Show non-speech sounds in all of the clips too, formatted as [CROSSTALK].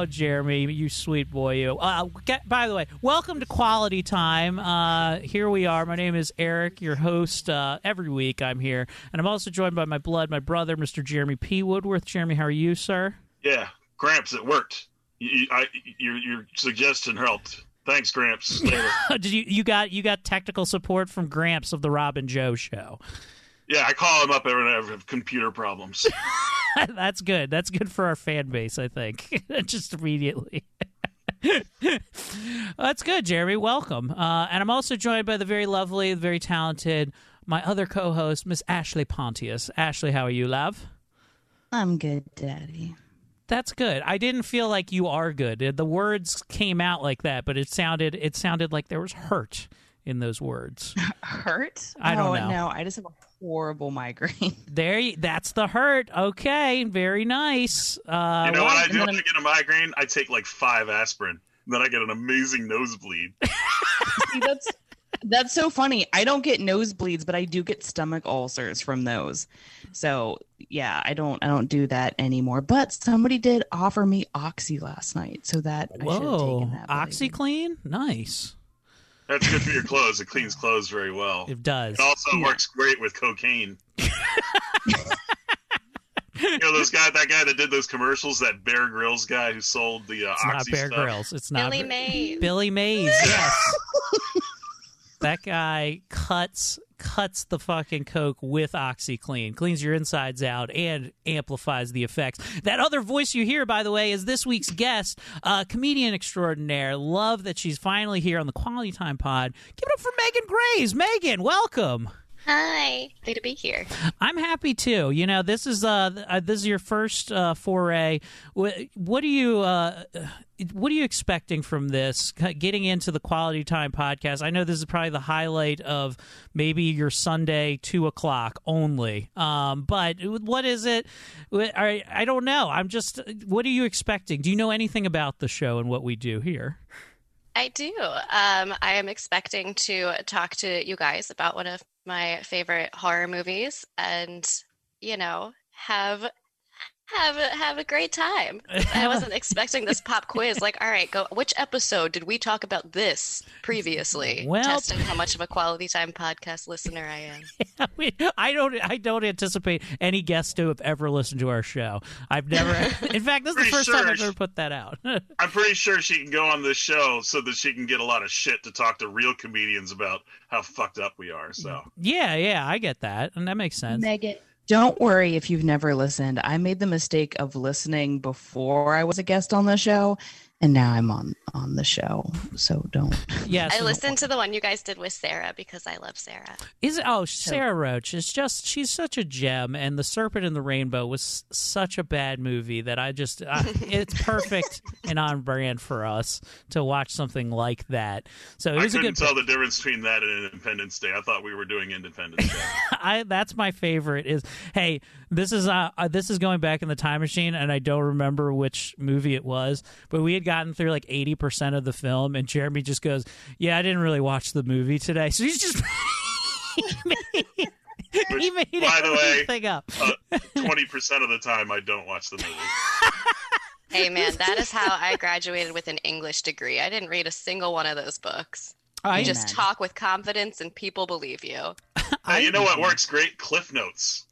oh, Jeremy, you sweet boy, you. Uh, get, by the way, welcome to Quality Time. Uh, here we are. My name is Eric, your host. Uh, every week I'm here, and I'm also joined by my blood, my brother, Mr. Jeremy P. Woodworth. Jeremy, how are you, sir? yeah, Gramps, it worked. You, I, your your suggestion helped. Thanks, Gramps. [LAUGHS] Did you you got you got technical support from Gramps of the Rob and Joe show? Yeah, I call him up every time I have computer problems. [LAUGHS] That's good. That's good for our fan base, I think. [LAUGHS] Just immediately. [LAUGHS] That's good, Jeremy. Welcome. Uh, and I'm also joined by the very lovely, very talented, my other co-host, Miss Ashley Pontius. Ashley, how are you, love? I'm good, Daddy. That's good. I didn't feel like you are good. The words came out like that, but it sounded it sounded like there was hurt in those words. [LAUGHS] Hurt? I don't oh, know. No, I just have a horrible migraine. [LAUGHS] There, you, that's the hurt. Okay, very nice. Uh, you know what I do when I get a migraine? I take like five aspirin. Then I get an amazing nosebleed. [LAUGHS] See, that's that's so funny. I don't get nosebleeds, but I do get stomach ulcers from those. So yeah, I don't I don't do that anymore. But somebody did offer me oxy last night, so that I should have Whoa, taken that. but I. OxiClean, nice. That's good for your clothes. It cleans clothes very well. It does. It also works great with cocaine. [LAUGHS] you know those guy, that guy that did those commercials, that Bear Grylls guy who sold the uh, It's not Bear stuff. Grylls. It's not Billy Mays. Billy Mays. Yes. [LAUGHS] that guy cuts cuts the fucking coke with OxiClean, cleans your insides out, and amplifies the effects. That other voice you hear, by the way, is this week's guest, uh, comedian extraordinaire. Love that she's finally here on the Quality Time Pod. Give it up for Megan Graves. Megan, welcome. Hi, happy to be here. I'm happy too. You know, this is uh, uh this is your first uh, foray. What, what are you uh, what are you expecting from this? Getting into the Quality Time podcast. I know this is probably the highlight of maybe your Sunday two o'clock only. Um, but what is it? I I don't know. I'm just. What are you expecting? Do you know anything about the show and what we do here? I do. Um, I am expecting to talk to you guys about one of my favorite horror movies, and you know, have have a, have a great time. I wasn't expecting this pop quiz. Like, all right, go. Which episode did we talk about this previously? Well- testing how much of a quality time podcast listener I am. [LAUGHS] I, mean, I don't. I don't anticipate any guests to have ever listened to our show. I've never. [LAUGHS] in fact, this is the first sure time I've ever put that out. [LAUGHS] I'm pretty sure she can go on this show so that she can get a lot of shit to talk to real comedians about how fucked up we are. So yeah, yeah, I get that, and that makes sense. Megan, don't worry if you've never listened. I made the mistake of listening before I was a guest on the show, and now I'm on on the show. So don't. Yes, I listened to the one you guys did with Sarah because I love Sarah. Is it? Oh, Sarah Roach is just. She's such a gem, and The Serpent and the Rainbow was such a bad movie that I just. I, [LAUGHS] it's perfect and on brand for us to watch something like that. So it was a couldn't good. tell the difference between that and Independence Day. I thought we were doing Independence Day. [LAUGHS] I that's my favorite is hey this is uh, uh this is going back in the time machine and I don't remember which movie it was but we had gotten through like 80% of the film and Jeremy just goes yeah I didn't really watch the movie today so he's just Which [LAUGHS] he made by the way, everything up. Uh, twenty percent of the time I don't watch the movie. [LAUGHS] Hey man, that is how I [LAUGHS] graduated with an English degree. I didn't read a single one of those books. I You just talk with confidence and people believe you. Hey, you know what works great? Cliff Notes.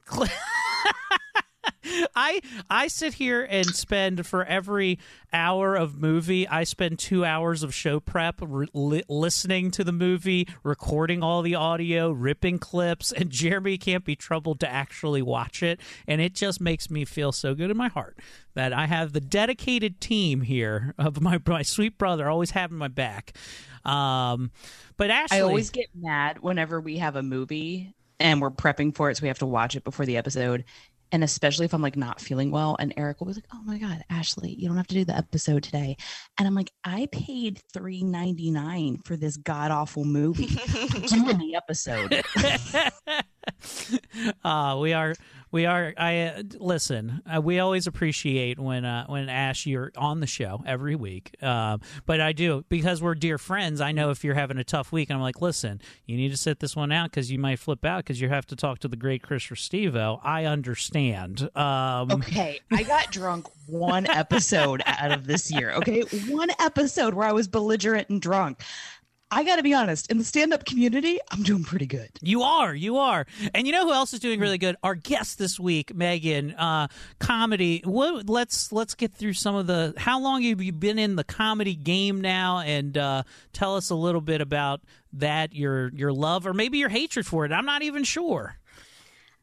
I I sit here and spend for every hour of movie, I spend two hours of show prep, re- li- listening to the movie, recording all the audio, ripping clips, and [LAUGHS] Jeremy can't be troubled to actually watch it, and it just makes me feel so good in my heart that I have the dedicated team here of my my sweet brother always having my back. Um, but Ashley, I always get mad whenever we have a movie and we're prepping for it, so we have to watch it before the episode. And especially if I'm like not feeling well, and Eric will be like, "Oh my god, Ashley, you don't have to do the episode today," and I'm like, "I paid three ninety nine for this god awful movie. Doing [LAUGHS] the episode." uh, [LAUGHS] we are we are i uh, listen uh, we always appreciate when uh, when ash you're on the show every week um, but i do because we're dear friends i know if you're having a tough week i'm like listen you need to sit this one out because you might flip out because you have to talk to the great chris Restivo. i understand um, okay, I got [LAUGHS] drunk one episode out of this year. Okay, one episode where I was belligerent and drunk. I got to be honest, in the stand up community, I'm doing pretty good. You are, you are, and you know who else is doing really good? Our guest this week, Megan, uh, comedy. What, let's let's get through some of the. How long have you been in the comedy game now? And uh, tell us a little bit about that, your your love, or maybe your hatred for it. I'm not even sure.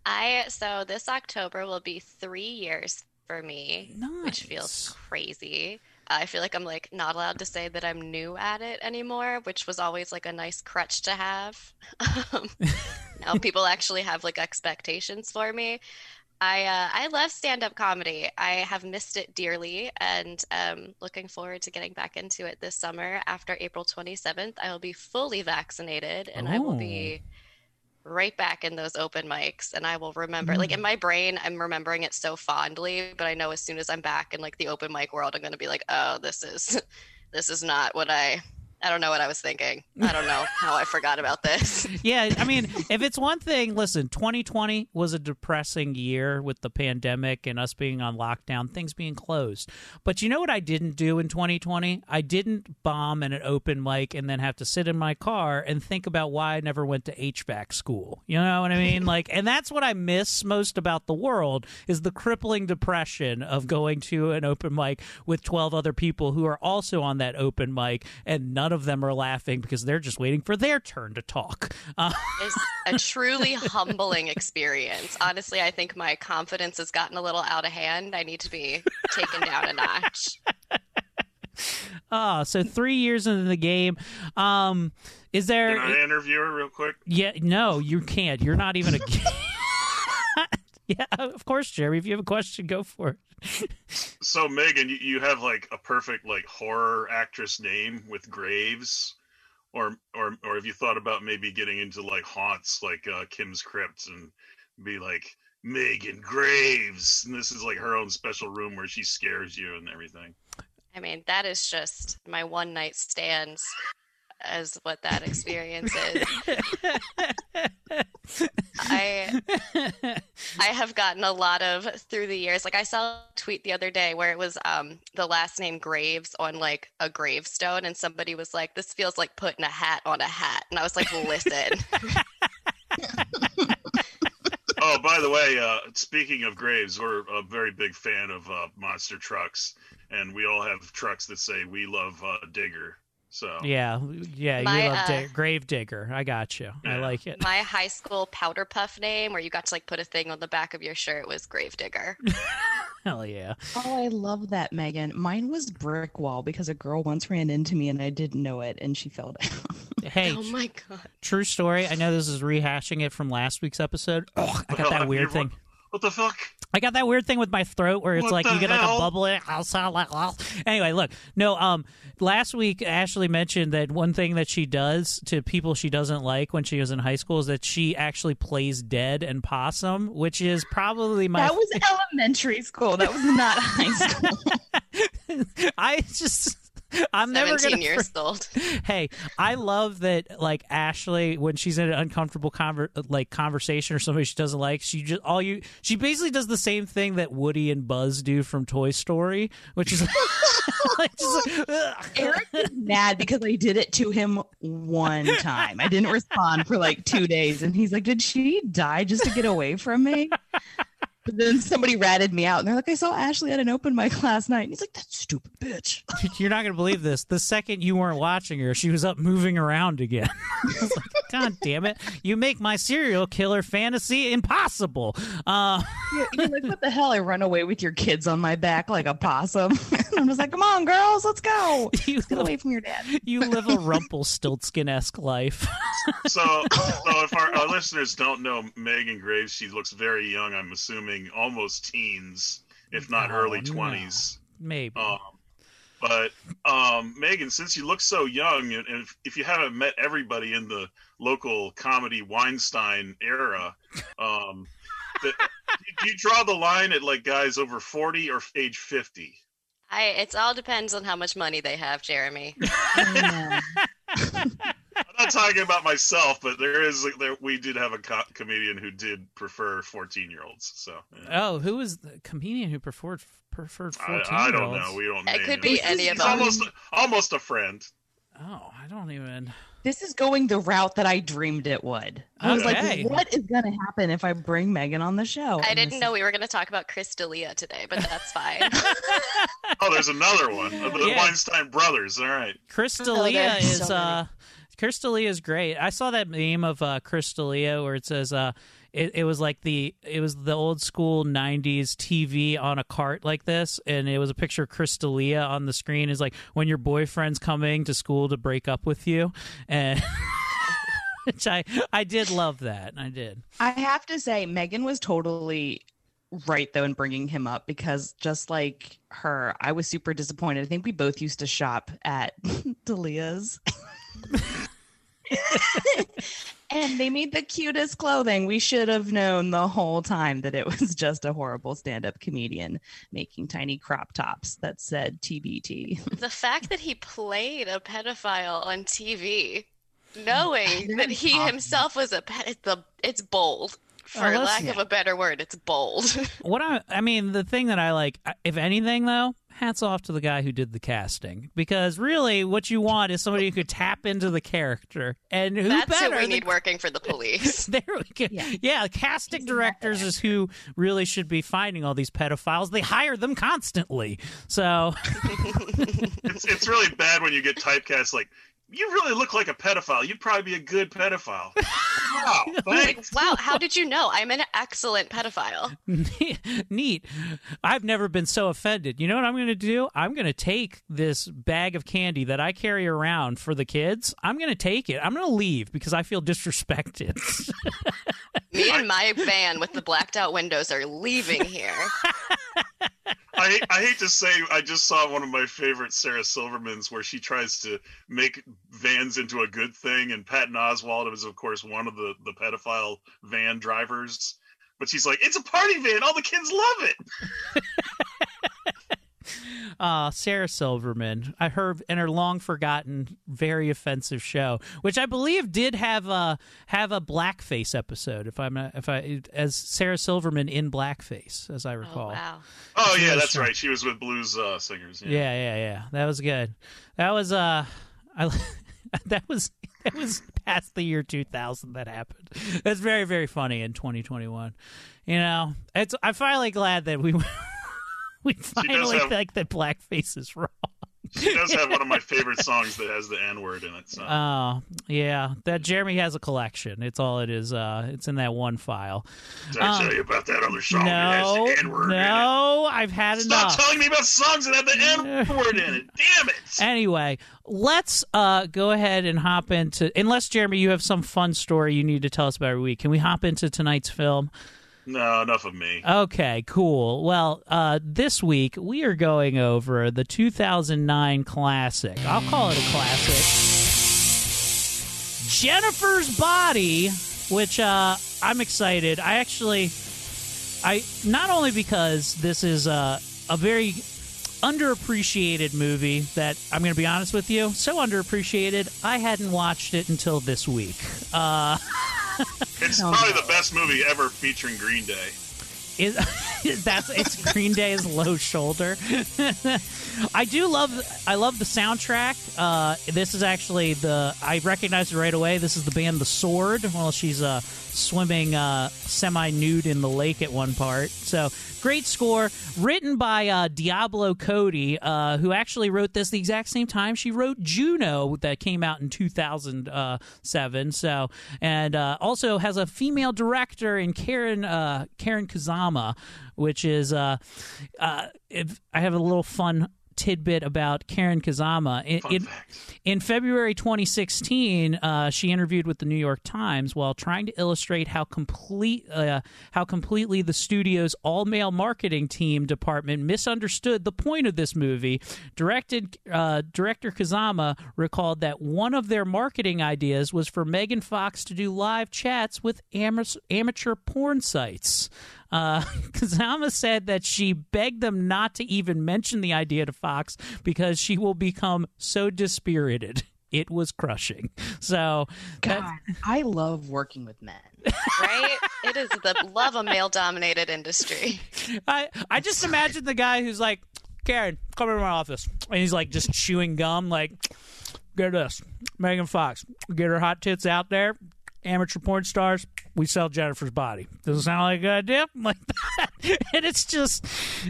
I so this October will be three years for me, which feels crazy. I feel like I'm like not allowed to say that I'm new at it anymore, which was always like a nice crutch to have. [LAUGHS] Um, now [LAUGHS] people actually have like expectations for me. I uh, I love stand up comedy. I have missed it dearly, and um, looking forward to getting back into it this summer. After April 27th, I will be fully vaccinated, and I will be right back in those open mics and I will remember like in mm. my brain I'm remembering it so fondly but I know as soon as I'm back in like the open mic world I'm going to be like oh this is [LAUGHS] this is not what I I don't know what I was thinking. I don't know how I forgot about this. [LAUGHS] yeah, I mean, if it's one thing, listen, 2020 was a depressing year with the pandemic and us being on lockdown, things being closed. But you know what I didn't do in 2020? I didn't bomb in an open mic and then have to sit in my car and think about why I never went to HVAC school. You know what I mean? [LAUGHS] like, and that's what I miss most about the world is the crippling depression of going to an open mic with 12 other people who are also on that open mic and none of them are laughing because they're just waiting for their turn to talk. Uh, [LAUGHS] It's a truly humbling experience. Honestly, I think my confidence has gotten a little out of hand. I need to be taken down a notch. ah, so three years into the game. Um, is there? Can I interview her real quick? Yeah, no, you can't. You're not even a. [LAUGHS] [LAUGHS] yeah, of course, Jerry. If you have a question, go for it. So Megan, you, you have like a perfect like horror actress name with Graves, or or or have you thought about maybe getting into like haunts like uh, Kim's Crypt and be like Megan Graves, and this is like her own special room where she scares you and everything. I mean, that is just my one night stands as what that experience is. [LAUGHS] I I have gotten a lot of through the years. Like I saw a tweet the other day where it was um the last name Graves on like a gravestone and somebody was like, This feels like putting a hat on a hat. And I was like, Listen. [LAUGHS] oh, by the way, uh, speaking of graves, we're a very big fan of uh, monster trucks, and we all have trucks that say "We love uh, Digger." So Yeah, yeah, My, you love uh, dig- grave digger. I got you. I like it. My high school powder puff name where you got to like put a thing on the back of your shirt was Gravedigger. [LAUGHS] Hell yeah. Oh, I love that, Megan. Mine was brick wall because a girl once ran into me and I didn't know it and she fell down. [LAUGHS] Hey, Oh my god. true story. I know this is rehashing it from last week's episode. Ugh, I got that [LAUGHS] weird thing. What the fuck? I got that weird thing with my throat where it's What like you get like a bubble in it. I'll sound like anyway. Look, no. Um, last week Ashley mentioned that one thing that she does to people she doesn't like when she was in high school is that she actually plays dead and possum, which is probably my. that was elementary school. That was not high [LAUGHS] school. I just I'm never 17 gonna [LAUGHS] years for- old. Hey, I love that. Like Ashley, when she's in an uncomfortable conver- like conversation or somebody she doesn't like, she just all you. She basically does the same thing that Woody and Buzz do from Toy Story, which is [LAUGHS] like, just like. Eric is mad because I did it to him one time. I didn't respond for like two days, and he's like, "Did she die just to get away from me?" But then somebody ratted me out, and they're like, "I saw Ashley at an open mic last night." And he's like, "That stupid bitch." You're not gonna believe this. The second you weren't watching her, she was up moving around again. [LAUGHS] I was like, God damn it! You make my serial killer fantasy impossible. Uh, You're, you're like, "What the hell?" I run away with your kids on my back like a possum. [LAUGHS] I'm just like, "Come on, girls, let's go. [LAUGHS] you Let's get live, away from your dad." you live a Rumpelstiltskin esque life. So, so if our, our listeners don't know Megan Graves, she looks very young. I'm assuming almost teens, if not Oh, early no. twenties. Maybe. Um, but um, Megan, since you look so young, and and if, if you haven't met everybody in the local comedy Weinstein era, um, [LAUGHS] the, do you draw the line at like guys over forty or age fifty? I it all depends on how much money they have, Jeremy. [LAUGHS] [LAUGHS] I'm not talking about myself, but there is there we did have a co- comedian who did prefer 14 year olds. So yeah. Oh, who was the comedian who preferred preferred I, fourteen? I don't know. We don't. It could him. be any of He's them. almost almost a friend. Oh, I don't even. This is going the route that I dreamed it would. I was Okay. like, "What is going to happen if I bring Megan on the show?" I And didn't this- know we were going to talk about Chris D'Elia today, but that's fine. [LAUGHS] Oh, there's another one. The Yeah. Weinstein brothers. All right. Chris Oh, D'Elia there's is so uh Chris D'Elia is great. I saw that meme of uh Chris D'Elia where it says uh it, it was like the it was the old school 90s TV on a cart like this and it was a picture of Chris D'Elia on the screen is like when your boyfriend's coming to school to break up with you and [LAUGHS] which I I did love that. I did. I have to say, Megan was totally right though in bringing him up because just like her, I was super disappointed. I think we both used to shop at [LAUGHS] Delia's. And they made the cutest clothing. We should have known the whole time that it was just a horrible stand-up comedian making tiny crop tops that said TBT. the fact that he played a pedophile on TV, [LAUGHS] knowing that he awesome. himself was a pet, it's, the, it's bold. For Oh, that's- lack of a better word, it's bold. [LAUGHS] What I I mean, the thing that I like, if anything, though, hats off to the guy who did the casting because really, what you want is somebody who could tap into the character, and who That's better? who we than- need working for the police. [LAUGHS] there we go. Yeah, casting directors is who really should be finding all these pedophiles. They hire them constantly. So [LAUGHS] It's it's really bad when you get typecast like. You really look like a pedophile. You'd probably be a good pedophile. [LAUGHS] Wow, [LAUGHS] thanks. wow, how did you know? I'm an excellent pedophile. [LAUGHS] neat. I've never been so offended. You know what I'm going to do? I'm going to take this bag of candy that I carry around for the kids. I'm going to take it. I'm going to leave because I feel disrespected. Me and my van with the blacked out windows are leaving here. I, I hate to say, I just saw one of my favorite Sarah Silvermans where she tries to make vans into a good thing, and Patton Oswalt is, of course, one of the, the pedophile van drivers. But she's like, it's a party van. All the kids love it. [LAUGHS] [LAUGHS] uh, Sarah Silverman, I heard in her long forgotten, very offensive show, which I believe did have a have a blackface episode. If I'm not, if I as Sarah Silverman in blackface, as I recall. wow. Oh, yeah, that's strong. right. She was with blues uh, singers. Yeah. Yeah, yeah, yeah. That was good. That was uh, I [LAUGHS] that was that was past the year 2000 that happened. That's very very funny in 2021. You know, it's I'm finally glad that we [LAUGHS] we finally have- think that blackface is wrong. She does have one of my [LAUGHS] favorite songs that has the N word in it. So. Oh, yeah. That Jeremy has a collection. It's all it is. Uh, it's in that one file. Did I um, tell you about that other song that has No, the N word in it? no, I've had Stop enough. Stop telling me about songs that have the N [LAUGHS] word in it. Damn it. Anyway, let's uh, go ahead and hop into. Unless Jeremy, you have some fun story you need to tell us about every week. Can we hop into tonight's film? No, enough of me. Okay, cool. Well, uh, this week we are going over the 2009 classic. I'll call it a classic. Jennifer's Body, which uh, I'm excited. I actually, I not only because this is a very underappreciated movie that I'm going to be honest with you, so underappreciated, I hadn't watched it until this week. Uh, [LAUGHS] [LAUGHS] It's probably the best movie ever featuring Green Day. is [LAUGHS] [LAUGHS] that's it's Green Day's Low Shoulder. [LAUGHS] I do love I love the soundtrack. Uh, this is actually the I recognize it right away. This is the band The Sword. Well, she's uh, swimming uh, semi nude in the lake at one part. So great score, written by uh, Diablo Cody, uh, who actually wrote this the exact same time she wrote Juno that came out in 2007. So and uh, also has a female director in Karen uh, Karyn Kusama, which is uh, uh, if I have a little fun tidbit about Karyn Kusama. In, in, in February 2016, uh, she interviewed with the New York Times while trying to illustrate how complete uh, how completely the studio's all male marketing team department misunderstood the point of this movie. Directed uh, director Kusama recalled that one of their marketing ideas was for Megan Fox to do live chats with ama- amateur porn sites. Uh, [LAUGHS] Kusama said that she begged them not to even mention the idea to Fox because she will become so dispirited. [LAUGHS] It was crushing. So, God, I love working with men. right? [LAUGHS] It is the love a male dominated industry. I I just imagine the guy who's like, Karen, come into my office, and he's like just chewing gum, like, get this, Megan Fox, get her hot tits out there, amateur porn stars, we sell Jennifer's body. Does it sound like a good idea? [LAUGHS] Like that. And it's just,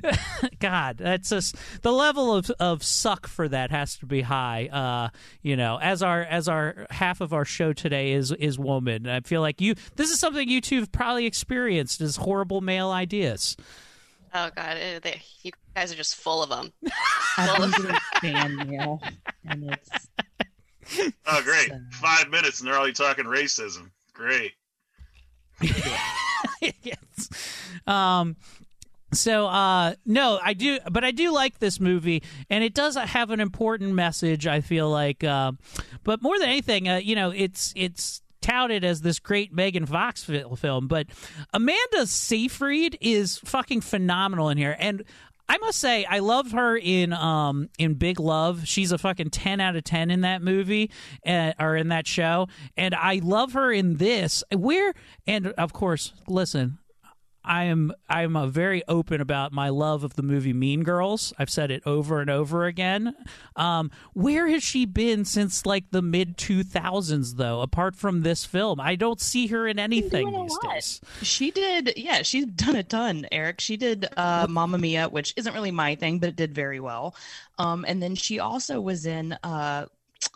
[LAUGHS] God, that's just the level of, of suck for that has to be high. Uh, you know, as our as our half of our show today is is woman. I feel like you. This is something you two have probably experienced is horrible male ideas. Oh God, eh, they, you guys are just full of them. I've been doing fan mail, and it's [LAUGHS] Oh, great! Five minutes and they're already talking racism. Great. [LAUGHS] yes. Um, so uh no i do but i do like this movie and it does have an important message i feel like uh, but more than anything uh, you know it's it's touted as this great megan fox film but amanda seyfried is fucking phenomenal in here and I must say, I love her in um in Big Love. She's a fucking ten out of ten in that movie, uh, or in that show, and I love her in this. Where and of course, listen, I am I am a very open about my love of the movie Mean Girls. I've said it over and over again. Um, where has she been since like the mid two thousands though? Apart from this film, I don't see her in anything these lot. days. She did, yeah, she's done a ton, Eric. She did uh Mamma Mia, which isn't really my thing, but it did very well. Um, and then she also was in uh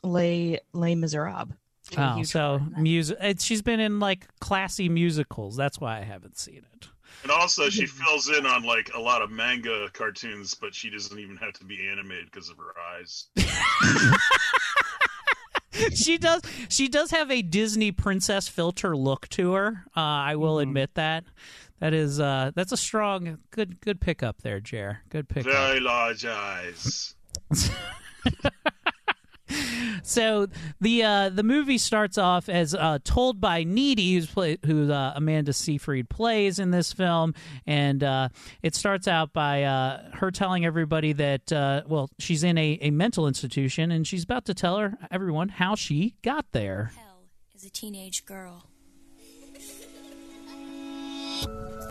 Les Les Miserables. Oh, so music. She's been in like classy musicals. That's why I haven't seen it. And also, she [LAUGHS] fills in on like a lot of manga cartoons, but she doesn't even have to be animated because of her eyes. [LAUGHS] she does. She does have a Disney princess filter look to her. Uh, I will Mm-hmm. admit that. That is. Uh, that's a strong, good, good pickup there, Jer. Good pickup. Very large eyes. [LAUGHS] So the uh, the movie starts off as uh, told by Needy, who's play, who uh, Amanda Seyfried plays in this film, and uh, it starts out by uh, her telling everybody that uh, well she's in a, a mental institution, and she's about to tell her everyone how she got there. as a teenage girl.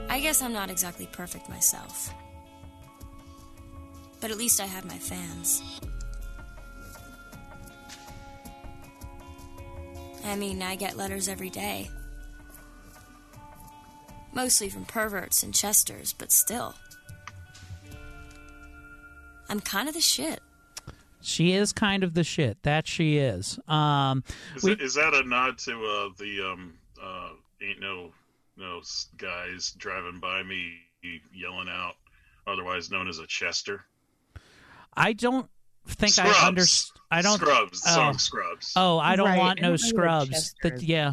I guess I'm not exactly perfect myself. But at least I have my fans. I mean, I get letters every day. Mostly from perverts and chesters, but still. I'm kind of the shit. She is kind of the shit. That she is. Um, Is, we- it, is that a nod to uh, the um, uh, ain't no no guys driving by me yelling out, otherwise known as a Chester? I don't think Scrubs. I understand. I don't. Scrubs. Oh. song Scrubs. Oh, I don't Right, want no don't know what scrubs. Chester That is. yeah.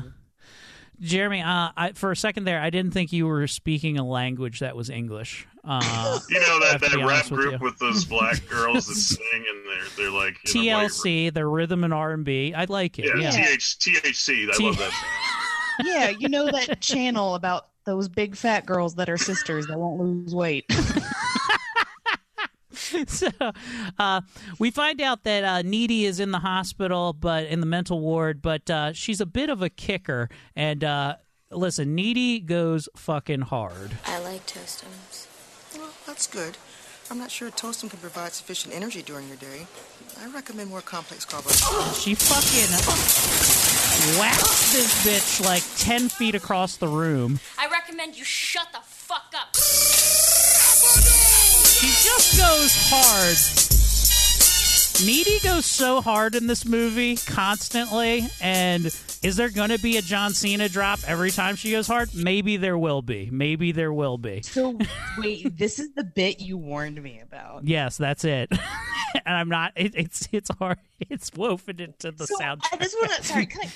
Jeremy, uh, I, for a second there, I didn't think you were speaking a language that was English. Uh, [LAUGHS] You know that, that rap with group you. with, those black [LAUGHS] girls that sing and they're they're like in a white TLC, the rhythm and R and B. I like it. Yeah, Yeah. TH, THC. I T- love that. [LAUGHS] yeah, you know that channel about those big fat girls that are sisters that won't lose weight. [LAUGHS] so uh, we find out that uh, Needy is in the hospital, but in the mental ward, but uh, she's a bit of a kicker. And uh, listen, Needy goes fucking hard. I like Toastums. Well, that's good. I'm not sure Toastum can provide sufficient energy during your day. I recommend more complex carbohydrates. She fucking whacks this bitch like 10 feet across the room. I recommend you shut the fuck up. She just goes hard. Needy goes so hard in this movie constantly, and is there going to be a John Cena drop every time she goes hard? Maybe there will be. Maybe there will be. So [LAUGHS] wait, this is the bit you warned me about. Yes, that's it. [LAUGHS] and I'm not. It, it's it's hard. It's woven into the So, sound. I just want to, sorry, I,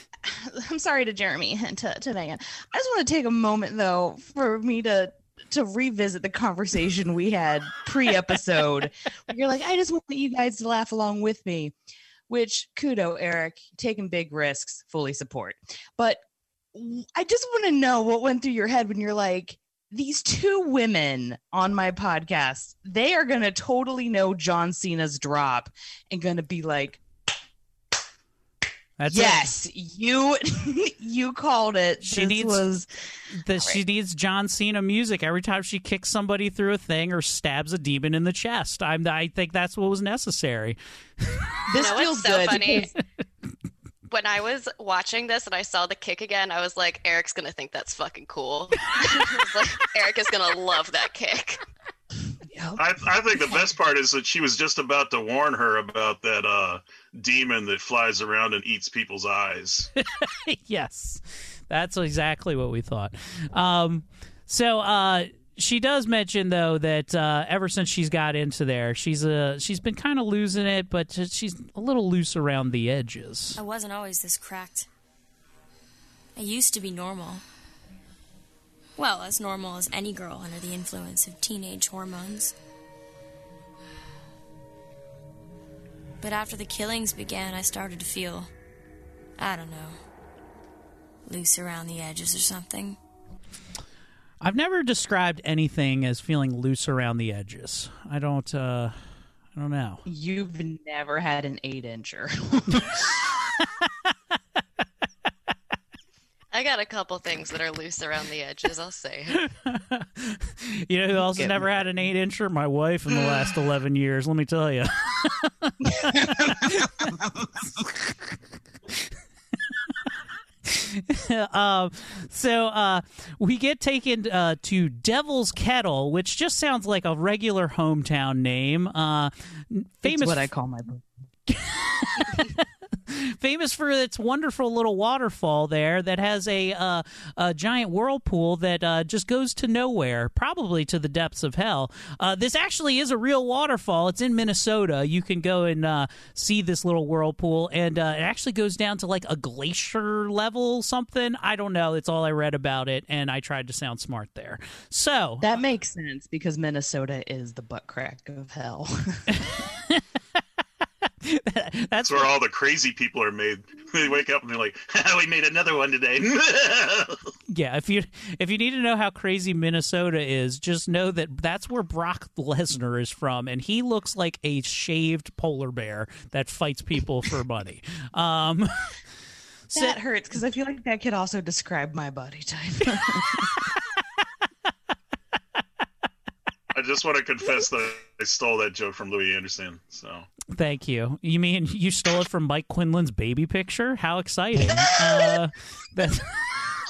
[SIGHS] I'm sorry to Jeremy and to, to Megan. I just want to take a moment though for me to to revisit the conversation we had pre-episode. [LAUGHS] You're like, I just want you guys to laugh along with me, which kudo, Eric, taking big risks, fully support. But I just want to know what went through your head when you're like. These two women on my podcast, they are going to totally know John Cena's drop and going to be like, That's it. yes, you [LAUGHS] you called it. She This needs was the, she needs John Cena music every time she kicks somebody through a thing or stabs a demon in the chest. I'm, I think that's what was necessary. this know feels so good. funny? [LAUGHS] when I was watching this and I saw the kick again, I was like, Eric's gonna think that's fucking cool. [LAUGHS] I like, Eric is gonna love that kick. I, I think the best part is that she was just about to warn her about that uh, demon that flies around and eats people's eyes. [LAUGHS] yes, that's exactly what we thought. Um, so uh, she does mention though that uh, ever since she's got into there, she's uh, she's been kind of losing it, but she's a little loose around the edges. I wasn't always this cracked. I used to be normal. Well, as normal as any girl under the influence of teenage hormones. But after the killings began, I started to feel, I don't know, loose around the edges or something. I've never described anything as feeling loose around the edges. I don't. Uh, I don't know. You've never had an eight incher. [LAUGHS] [LAUGHS] I got a couple things that are loose around the edges, I'll say. [LAUGHS] You know who else has Get never had an eight incher? My wife in the last [GASPS] eleven years. Let me tell you. [LAUGHS] um, so uh, we get taken uh, to Devil's Kettle, which just sounds like a regular hometown name. Uh, famous It's what I call my book. [LAUGHS] [LAUGHS] famous for its wonderful little waterfall there that has a, uh, a giant whirlpool that uh, just goes to nowhere, probably to the depths of hell. Uh, this actually is a real waterfall. It's in Minnesota. You can go and uh, see this little whirlpool, and uh, it actually goes down to like a glacier level, something. I don't know. It's all I read about it, and I tried to sound smart there. So That makes sense because Minnesota is the butt crack of hell. [LAUGHS] [LAUGHS] [LAUGHS] that's where all the crazy people are made. [LAUGHS] They wake up and they're like, [LAUGHS] "We made another one today." Yeah, if you if you need to know how crazy Minnesota is, just know that that's where Brock Lesnar is from, and he looks like a shaved polar bear that fights people for money. Um, so- that hurts because I feel like that could also describe my body type. I just want to confess that I stole that joke from Louie Anderson. So thank you. You mean you stole it from Mike Quinlan's baby picture? How exciting! [LAUGHS] uh, that's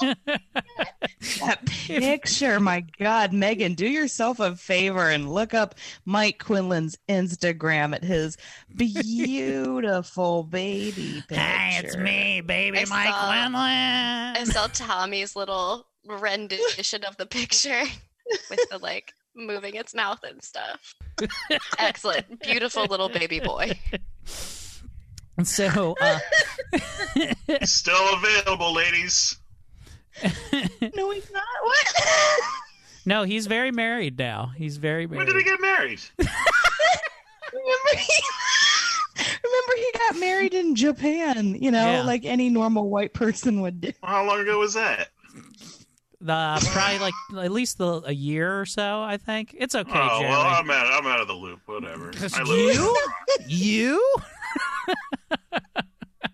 [LAUGHS] that picture, my God, Megan, do yourself a favor and look up Mike Quinlan's Instagram at his beautiful baby picture. Hey, it's me, baby I Mike saw- Quinlan. I saw Tommy's little rendition of the picture [LAUGHS] with the like moving its mouth and stuff. [LAUGHS] Excellent. Beautiful little baby boy. So, uh, still available, ladies. [LAUGHS] no, he's not. What? [LAUGHS] no, he's very married now. He's very married. When did he get married? Remember he, remember he got married in Japan, you know, Yeah. like any normal white person would do. How long ago was that? Uh, probably like at least the, a year or so. I think it's okay. oh Jeremy. well, I'm out. I'm out of the loop. Whatever. You, [LAUGHS] you.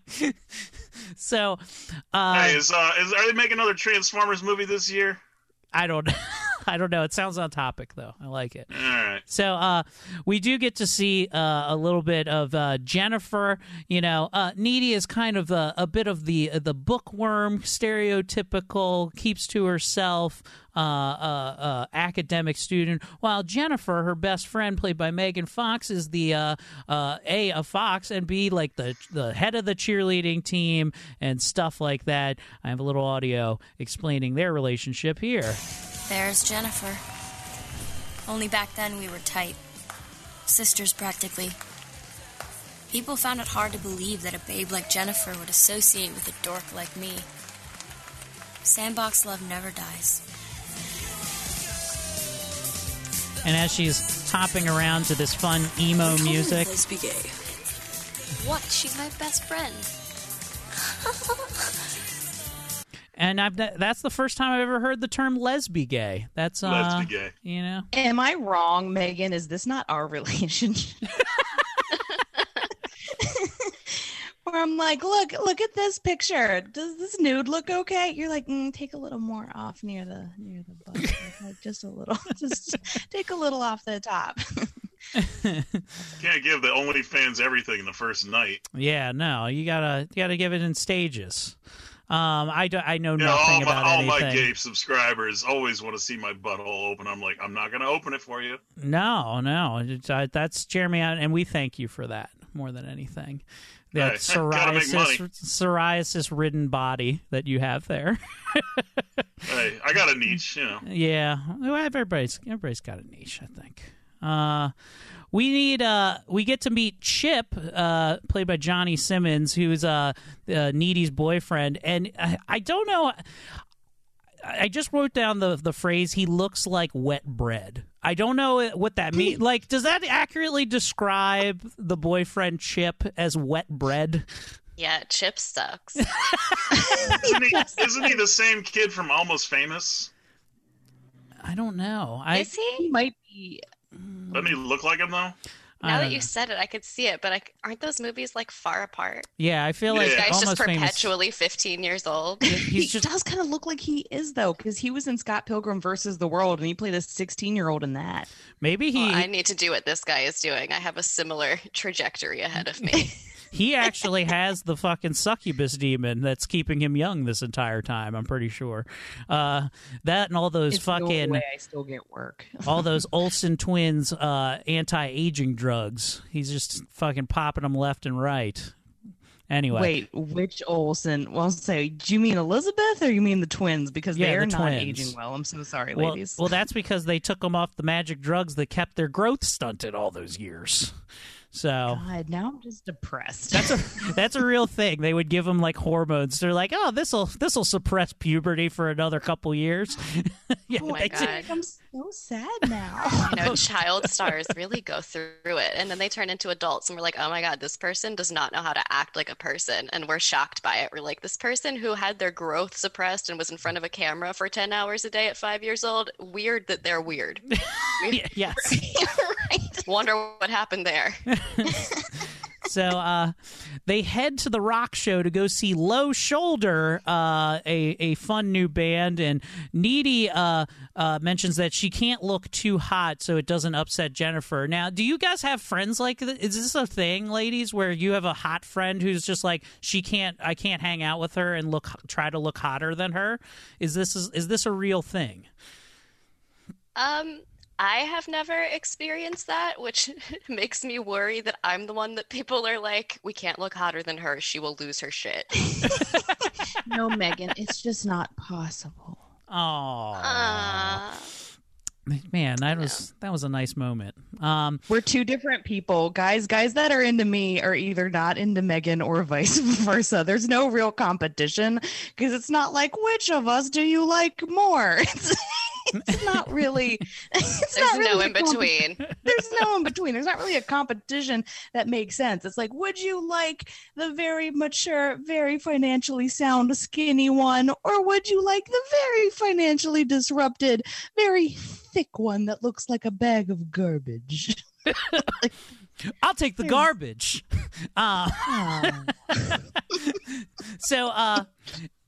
[LAUGHS] so, uh, Hey, is uh, is are they making another Transformers movie this year? I don't. [LAUGHS] I don't know. It sounds on topic though. I like it. All right. So uh, we do get to see uh, a little bit of uh, Jennifer. You know, uh, Needy is kind of a, a bit of the the bookworm, stereotypical, keeps to herself. Uh, uh, uh, academic student, while Jennifer, her best friend, played by Megan Fox, is the uh, uh, a a fox and b like the the head of the cheerleading team and stuff like that. I have a little audio explaining their relationship here. There's Jennifer. Only back then we were tight. Sisters, practically. People found it hard to believe that a babe like Jennifer would associate with a dork like me. Sandbox love never dies. And as she's hopping around to this fun emo music, Lesbi gay. What? She's my best friend. [LAUGHS] and I've that's the first time I've ever heard the term lesbi gay. That's uh, Lesbi gay. You know, Am I wrong, Megan? Is this not our [LAUGHS] relationship? Where I'm like, look, look at this picture. Does this nude look okay? You're like, mm, take a little more off near the near the butt, [LAUGHS] like just a little, [LAUGHS] just take a little off the top. [LAUGHS] Can't give the OnlyFans everything the first night. yeah, no, you gotta you gotta give it in stages. Um, I, do, I know You know, nothing all my, about all anything. my gay subscribers always want to see my butthole open. I'm like, I'm not going to open it for you. No, no, it's, uh, that's Jeremy, and we thank you for that more than anything. That Hey, [LAUGHS] gotta make money. psoriasis, psoriasis-ridden body that you have there. [LAUGHS] Hey, I got a niche, you know. Yeah, everybody's everybody's got a niche, I think. Uh, we need uh, we get to meet Chip, uh, played by Johnny Simmons, who's uh, uh Needy's boyfriend, and I, I don't know. I just wrote down the the phrase "he looks like wet bread." I don't know what that means. Hmm. like, does that accurately describe the boyfriend Chip as wet bread? Yeah, Chip sucks. [LAUGHS] Isn't he, isn't he the same kid from Almost Famous? I don't know. I Is he? He might be. Doesn't he look like him though? I Now don't that you know. said it, I could see it, but I, aren't those movies like far apart? yeah, I feel like This guy's almost just famous. perpetually 15 years old. He He's just does kind of look like he is though, because he was in Scott Pilgrim versus the World, and he played a 16 year old in that. maybe he Well, I need to do what this guy is doing. I have a similar [LAUGHS] trajectory ahead of me. [LAUGHS] he actually has the fucking succubus demon that's keeping him young this entire time. I'm pretty sure. Uh, that and all those It's fucking way I still get work. [LAUGHS] all those Olsen twins uh, anti-aging drugs. He's just fucking popping them left and right. Anyway, Wait, which Olsen? Well, say, do you mean Elizabeth or you mean the twins? Because Yeah, they the are not aging well. I'm so sorry, well, ladies. well, that's because they took them off the magic drugs that kept their growth stunted all those years. So God, now I'm just depressed. That's a [LAUGHS] that's a real thing. They would give them like hormones. They're like, oh, this will this will suppress puberty for another couple years. [LAUGHS] yeah, Oh my God. I'm so sad now. [LAUGHS] you know, [LAUGHS] child stars really go through it. And then they turn into adults, and we're like, oh my God, this person does not know how to act like a person. And we're shocked by it. We're like, this person who had their growth suppressed and was in front of a camera for 10 hours a day at five years old, weird that they're weird. [LAUGHS] Yes. Wonder what happened there. So uh, they head to the rock show to go see Low Shoulder, uh, a a fun new band, and Needy uh, uh, mentions that she can't look too hot so it doesn't upset Jennifer. Now, do you guys have friends like this? Is this a thing, ladies, where you have a hot friend who's just like she can't, I can't hang out with her and look try to look hotter than her? Is this is this a real thing? Um, I have never experienced that, which [LAUGHS] makes me worry that I'm the one that people are like, we can't look hotter than her. She will lose her shit. no, [LAUGHS] Megan, it's just not possible. Oh, Uh, man, that was that was a nice moment. Um, We're two different people, guys. Guys that are into me are either not into Megan or vice [LAUGHS] versa. There's no real competition because it's not like which of us do you like more. It's, it's not really. [LAUGHS] It's There's not really no a in comp- between. There's no in between. There's not really a competition that makes sense. It's like, would you like the very mature, very financially sound, skinny one, or would you like the very financially disrupted, very thick one that looks like a bag of garbage? [LAUGHS] I'll take the garbage. [LAUGHS] Uh, so uh,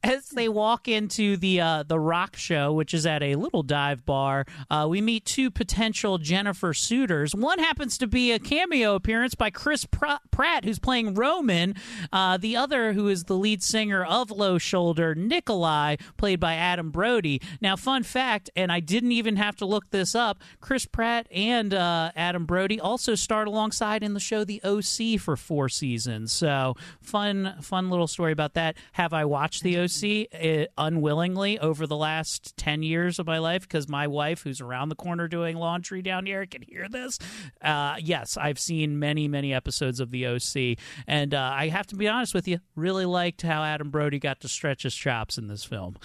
as they walk into the uh, the rock show, which is at a little dive bar, uh, we meet two potential Jennifer suitors. One happens to be a cameo appearance by Chris Pr- Pratt, who's playing Roman. Uh, the other, who is the lead singer of Low Shoulder, Nikolai, played by Adam Brody. Now, fun fact, and I didn't even have to look this up. Chris Pratt and uh, Adam Brody also starred alongside in the show The OC for four seasons. So fun, fun little story about that. Have I watched The OC uh, unwillingly over the last ten years of my life because my wife, who's around the corner doing laundry down here, can hear this? Uh, yes, I've seen many, many episodes of The OC, and uh, I have to be honest with you, really liked how Adam Brody got to stretch his chops in this film.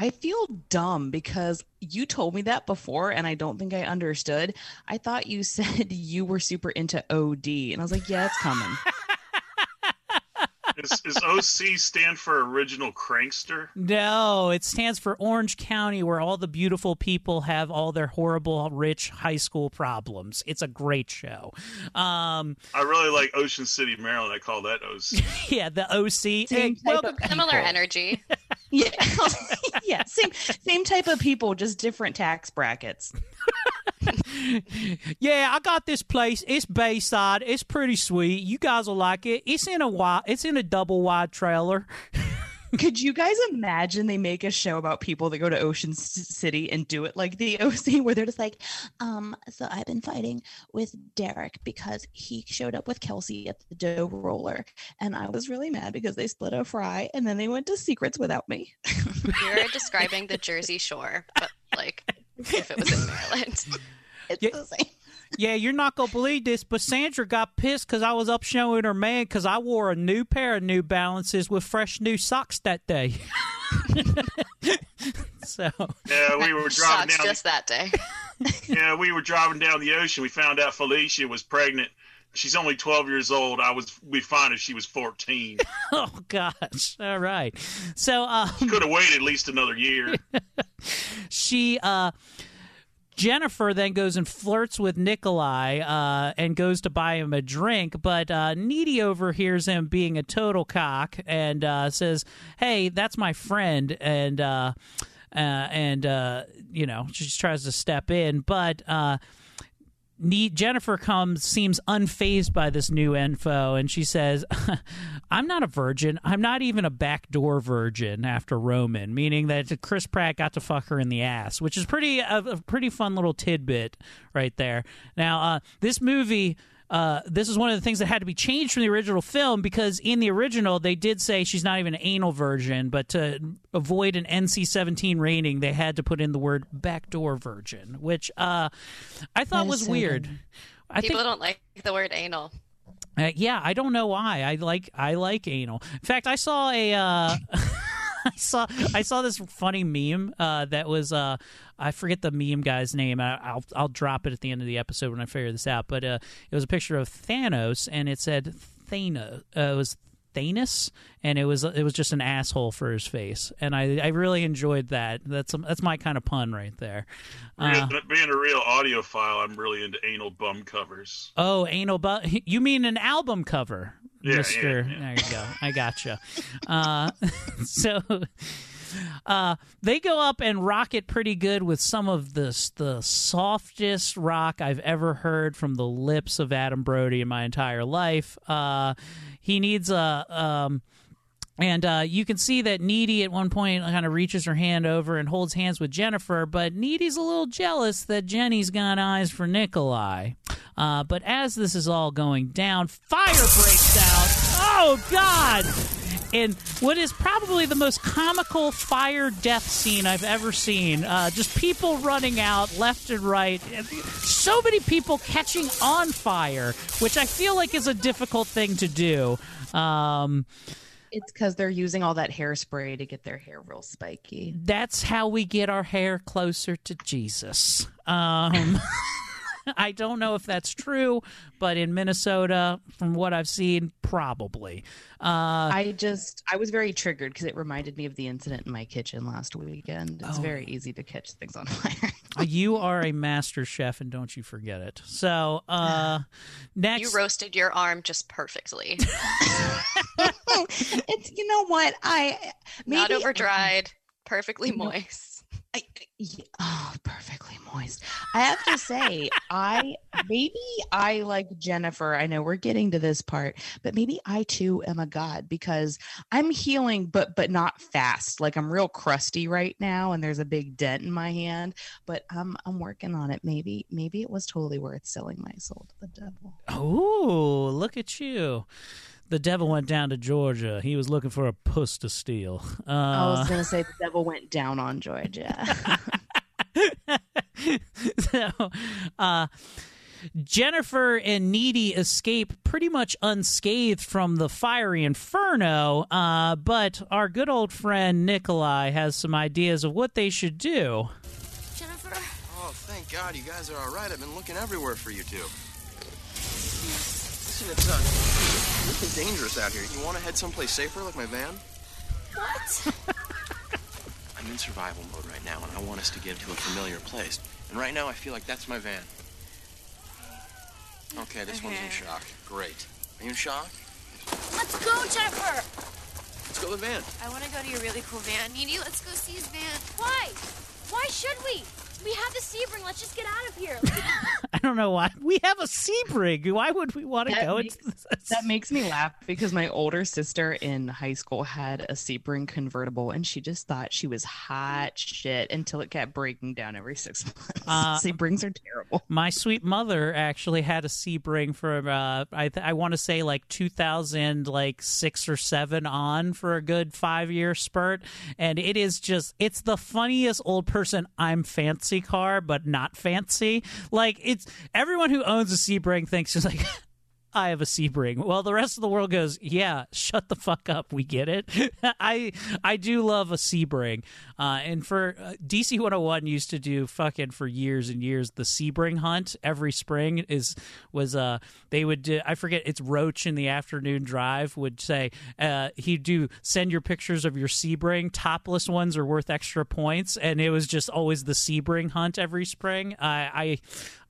I feel dumb because you told me that before and I don't think I understood. I thought you [LAUGHS] said you were super into OD and I was like, yeah, it's coming. [LAUGHS] Is, is OC stand for original crankster? No, it stands for Orange County, where all the beautiful people have all their horrible, rich high school problems. It's a great show. Um, I really like Ocean City, Maryland. I call that OC. [LAUGHS] yeah, the OC. Same Hey, type of Similar people. energy. Yeah. [LAUGHS] [LAUGHS] yeah, same same type of people, just different tax brackets. [LAUGHS] yeah, I got this place. It's Bayside. It's pretty sweet. You guys will like it. It's in a wide. It's in a double wide trailer. [LAUGHS] Could you guys imagine they make a show about people that go to Ocean C- City and do it like the [LAUGHS] OC, where they're just like, um, so I've been fighting with Derek because he showed up with Kelsey at the dough roller, and I was really mad because they split a fry, and then they went to Secrets without me. You're describing the Jersey Shore, but like if it was in Maryland. [LAUGHS] It's Yeah. the same. Yeah, you're not gonna believe this, but Sandra got pissed because I was up showing her man because I wore a new pair of New Balances with fresh new socks that day. [LAUGHS] so Yeah, we were driving Sucks down. just that day. [LAUGHS] yeah, we were driving down the ocean. We found out Felicia was pregnant. She's only 12 years old. I was. We found if she was 14. [LAUGHS] oh gosh, all right. So um, Could have waited at least another year. [LAUGHS] she uh Jennifer then goes and flirts with Nikolai uh, and goes to buy him a drink, but uh, Needy overhears him being a total cock and uh, says, "Hey, that's my friend," and uh, uh, and uh, you know she just tries to step in, but. Jennifer comes seems unfazed by this new info, and she says, [LAUGHS] "I'm not a virgin. I'm not even a backdoor virgin." After Roman, meaning that Chris Pratt got to fuck her in the ass, which is pretty a, a pretty fun little tidbit right there. Now, uh, this movie. Uh, this is one of the things that had to be changed from the original film because in the original they did say she's not even an anal virgin, but to avoid an NC-17 rating, they had to put in the word backdoor virgin, which uh, I thought was so weird. good. I People think, don't like the word anal. uh, yeah, I don't know why. I like I like anal. In fact, I saw a uh, [LAUGHS] I saw I saw this funny meme uh, that was uh, I forget the meme guy's name. I, I'll I'll drop it at the end of the episode when I figure this out. But uh, it was a picture of Thanos, and it said Thanos. Uh, it was Thanos, and it was it was just an asshole for his face, and I I really enjoyed that. That's that's my kind of pun right there. Uh, being a real audiophile, I'm really into anal bum covers. Oh, anal bu [LAUGHS] You mean an album cover, Yeah, Mister? yeah, yeah. There you go. I gotcha. uh, [LAUGHS] so. Uh, they go up and rock it pretty good with some of this the softest rock I've ever heard from the lips of Adam Brody in my entire life. Uh, he needs a um, and uh, you can see that Needy at one point kind of reaches her hand over and holds hands with Jennifer, but Needy's a little jealous that Jenny's got eyes for Nikolai. Uh, but as this is all going down, fire breaks out. Oh, God! And what is probably the most comical fire death scene I've ever seen. Uh, just people running out left and right. So many people catching on fire, which I feel like is a difficult thing to do. Um, It's because they're using all that hairspray to get their hair real spiky. That's how we get our hair closer to Jesus. Um, [LAUGHS] [LAUGHS] I don't know if that's true, but in Minnesota, from what I've seen, probably. Uh, I just I was very triggered because it reminded me of the incident in my kitchen last weekend. It's Oh. very easy to catch things on [LAUGHS] fire. you are a master chef, and don't you forget it. So, uh, [LAUGHS] next. You roasted your arm just perfectly. it's you know what I Not over dried, perfectly moist. Yeah, oh, perfectly moist. I have to say, I maybe I like Jennifer. I know we're getting to this part, but maybe I too am a god because I'm healing, but but not fast. Like I'm real crusty right now, and there's a big dent in my hand. But I'm I'm working on it. Maybe maybe it was totally worth selling my soul to the devil. Oh, look at you. The devil went down to Georgia. He was looking for a puss to steal. Uh, I was gonna say the devil went down on Georgia. [LAUGHS] so, uh, Jennifer and Needy escape pretty much unscathed from the fiery inferno, uh, but our good old friend Nikolai has some ideas of what they should do. Jennifer, Oh, thank God you guys are all right. I've been looking everywhere for you two. Listen, it's uh, really dangerous out here. You want to head someplace safer, like my van? what? [LAUGHS] I'm in survival mode right now, and I want us to get to a familiar place. And right now, I feel like that's my van. Okay, this one's in shock. Great. Are you in shock? Let's go, Jennifer. Let's go to the van. I want to go to your really cool van. Needy, let's go see his van. Why? Why should we? We have the Sebring. Let's just get out of here. [LAUGHS] [LAUGHS] I don't know why. We have a Sebring. Why would we want to That go? makes- that makes me laugh because my older sister in high school had a Sebring convertible and she just thought she was hot shit until it kept breaking down every six [LAUGHS] months. Uh, Sebrings are terrible. My sweet mother actually had a Sebring from uh, I th- I want to say like 2000 like 6 or 7 on for a good 5 year spurt and it is just it's the funniest old person I'm fancy car but not fancy. Like it's everyone who owns a Sebring thinks just [LAUGHS] like I have a Sebring. Well, the rest of the world goes, yeah, shut the fuck up. We get it. [LAUGHS] I I do love a Sebring. Uh, and for uh, DC 101 used to do fucking for years and years the Sebring hunt every spring is was uh they would do, I forget it's Roach in the afternoon drive would say uh he'd do send your pictures of your Sebring topless ones are worth extra points and it was just always the Sebring hunt every spring. I I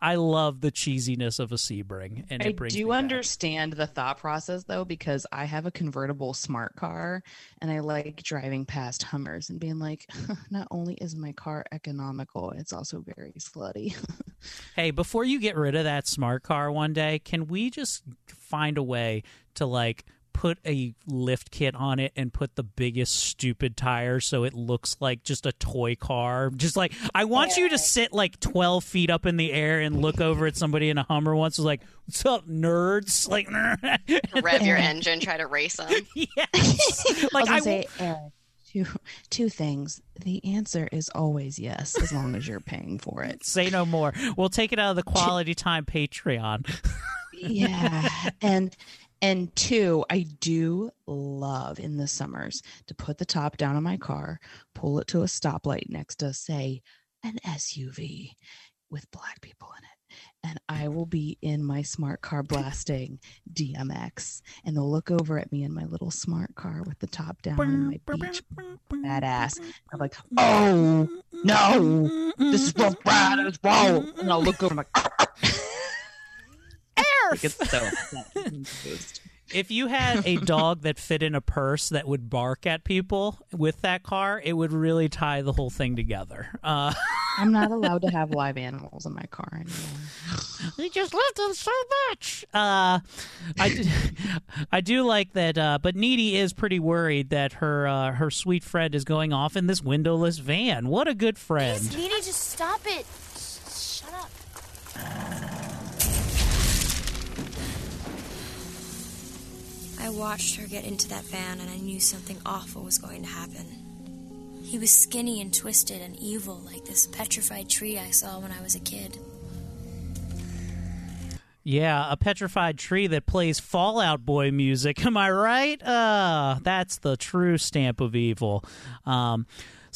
I love the cheesiness of a Sebring and I brings do understand the thought process though because I have a convertible smart car and I like driving past Hummers and being like, [LAUGHS] not only is my car economical, it's also very slutty. [LAUGHS] Hey, before you get rid of that smart car one day, can we just find a way to like put a lift kit on it and put the biggest stupid tire so it looks like just a toy car? Just like I want you to sit like 12 feet up in the air and look over at somebody in a Hummer once who's like, "What's up, nerds?" [LAUGHS] Like Rev [LAUGHS] your engine, try to race them. [LAUGHS] yes. Like I I say, Eric, uh, two two things. The answer is always yes, as long as you're paying for it. Say no more. We'll take it out of the quality time Patreon. yeah and and two i do love in the summers to put the top down on my car pull it to a stoplight next to say an suv with black people in it. And i will be in my smart car blasting dmx and they'll look over at me in my little smart car with the top down and my beach badass. I'm like oh no this is rough riders wrong and i'll look over it's so confused. [LAUGHS] If you had a dog that fit in a purse that would bark at people with that car, it would really tie the whole thing together. Uh, [LAUGHS] I'm not allowed to have live animals in my car anymore. we just love them so much. Uh, I, do, [LAUGHS] I do like that, uh, but Needy is pretty worried that her uh, her sweet friend is going off in this windowless van. What a good friend! Needy, just stop it. Sh- Shut up. I watched her get into that van and I knew something awful was going to happen. He was skinny and twisted and evil like this petrified tree I saw when I was a kid. Yeah, a petrified tree that plays Fall Out Boy music. [LAUGHS] Am I right? Uh, that's the true stamp of evil. Um,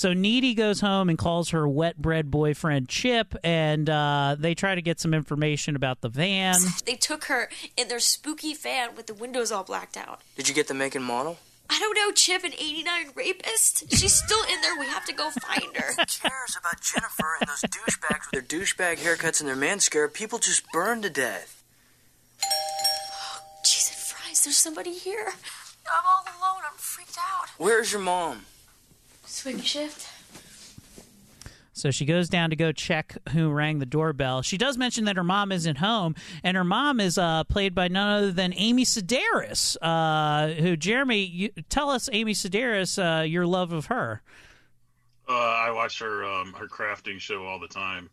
so Needy goes home and calls her wet bread boyfriend Chip, and uh, they try to get some information about the van. [LAUGHS] They took her in their spooky van with the windows all blacked out. Did you get the make and model? I don't know, Chip, an 89 rapist? She's still in there. We have to go find her. Who cares about Jennifer and those douchebags with their douchebag haircuts and their man scare? People just burn to death. Jesus Christ, there's somebody here. I'm all alone. I'm freaked out. Where's your mom? Swing shift. So she goes down to go check who rang the doorbell. She does mention that her mom isn't home, and her mom is uh, played by none other than Amy Sedaris. Uh, who, Jeremy, you, tell us, Amy Sedaris, uh, your love of her. Uh, I watch her um, her crafting show all the time.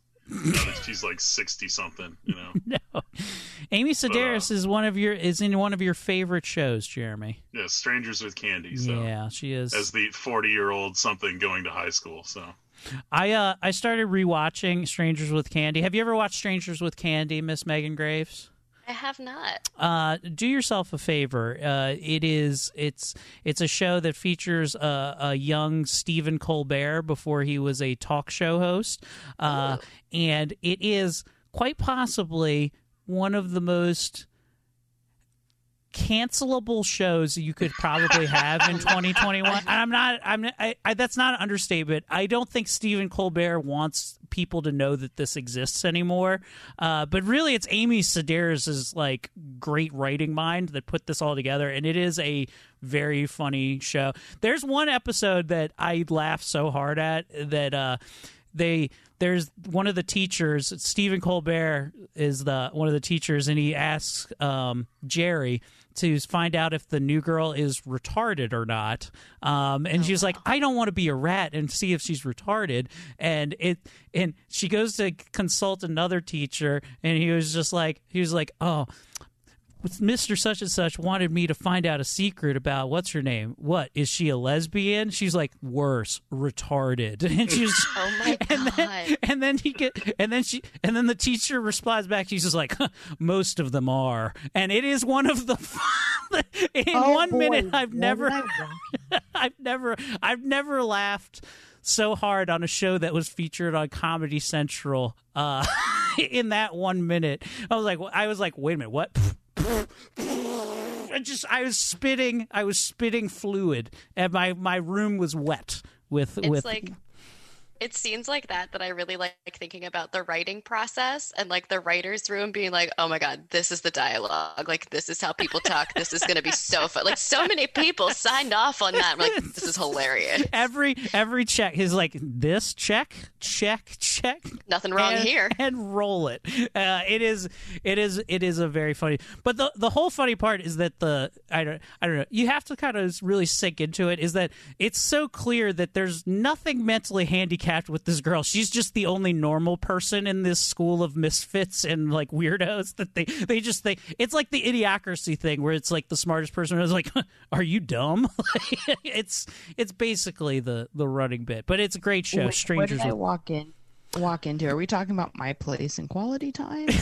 She's like sixty something, you know. [LAUGHS] no, Amy Sedaris is one of your is in one of your favorite shows, Jeremy. Yeah, Strangers with Candy. So Yeah, she is. as the forty year old something going to high school. So I uh I started rewatching Strangers with Candy. Have you ever watched Strangers with Candy, Miss Megan Graves? I have not. Uh, do yourself a favor. Uh, it is it's it's a show that features a, a young Stephen Colbert before he was a talk show host, uh, and it is quite possibly one of the most cancelable shows you could probably have in 2021 [LAUGHS] and i'm not i'm I, I, that's not an understatement. I don't think stephen colbert wants people to know that this exists anymore. Uh, but really it's amy sedaris's like great writing mind that put this all together and it is a very funny show. There's one episode that i laugh so hard at that uh they there's one of the teachers stephen colbert is the one of the teachers and he asks um, jerry to find out if the new girl is retarded or not. Um, and she's like i don't want to be a rat and see if she's retarded. And it and she goes to consult another teacher and he was just like he was like oh Mr. Such and Such wanted me to find out a secret about what's her name. What is she a lesbian? She's like worse, retarded. [LAUGHS] And she's Oh my [LAUGHS] and god. then, and then he get and then she and then the teacher replies back. She's just like, "Huh, most of them are, and it is one of the. [LAUGHS] in Oh, one boy. minute, I've Why never, I I've never, I've never laughed so hard on a show that was featured on Comedy Central. Uh, in that one minute, I was like, I was like, wait a minute, what? I just, I was spitting, I was spitting fluid, and my my room was wet with It's with like it's scenes like that that I really like thinking about the writing process and like the writer's room being like, oh my God, this is the dialogue. Like, this is how people talk. This is going to be so [LAUGHS] fun. Like, so many people signed off on that. I'm like, this is hilarious. [LAUGHS] every every check is like this check check check Nothing wrong and, here. and roll it uh, it is it is it is a very funny but the the whole funny part is that the i don't i don't know you have to kind of really sink into it is that it's so clear that there's nothing mentally handicapped with this girl she's just the only normal person in this school of misfits and like weirdos that they they just think it's like the idiocracy thing where it's like the smartest person is like [LAUGHS] are you dumb [LAUGHS] it's it's basically the the running bit but it's a great show Wait, strangers did I with walk in? Walk into? Are we talking about my place and quality time? [LAUGHS]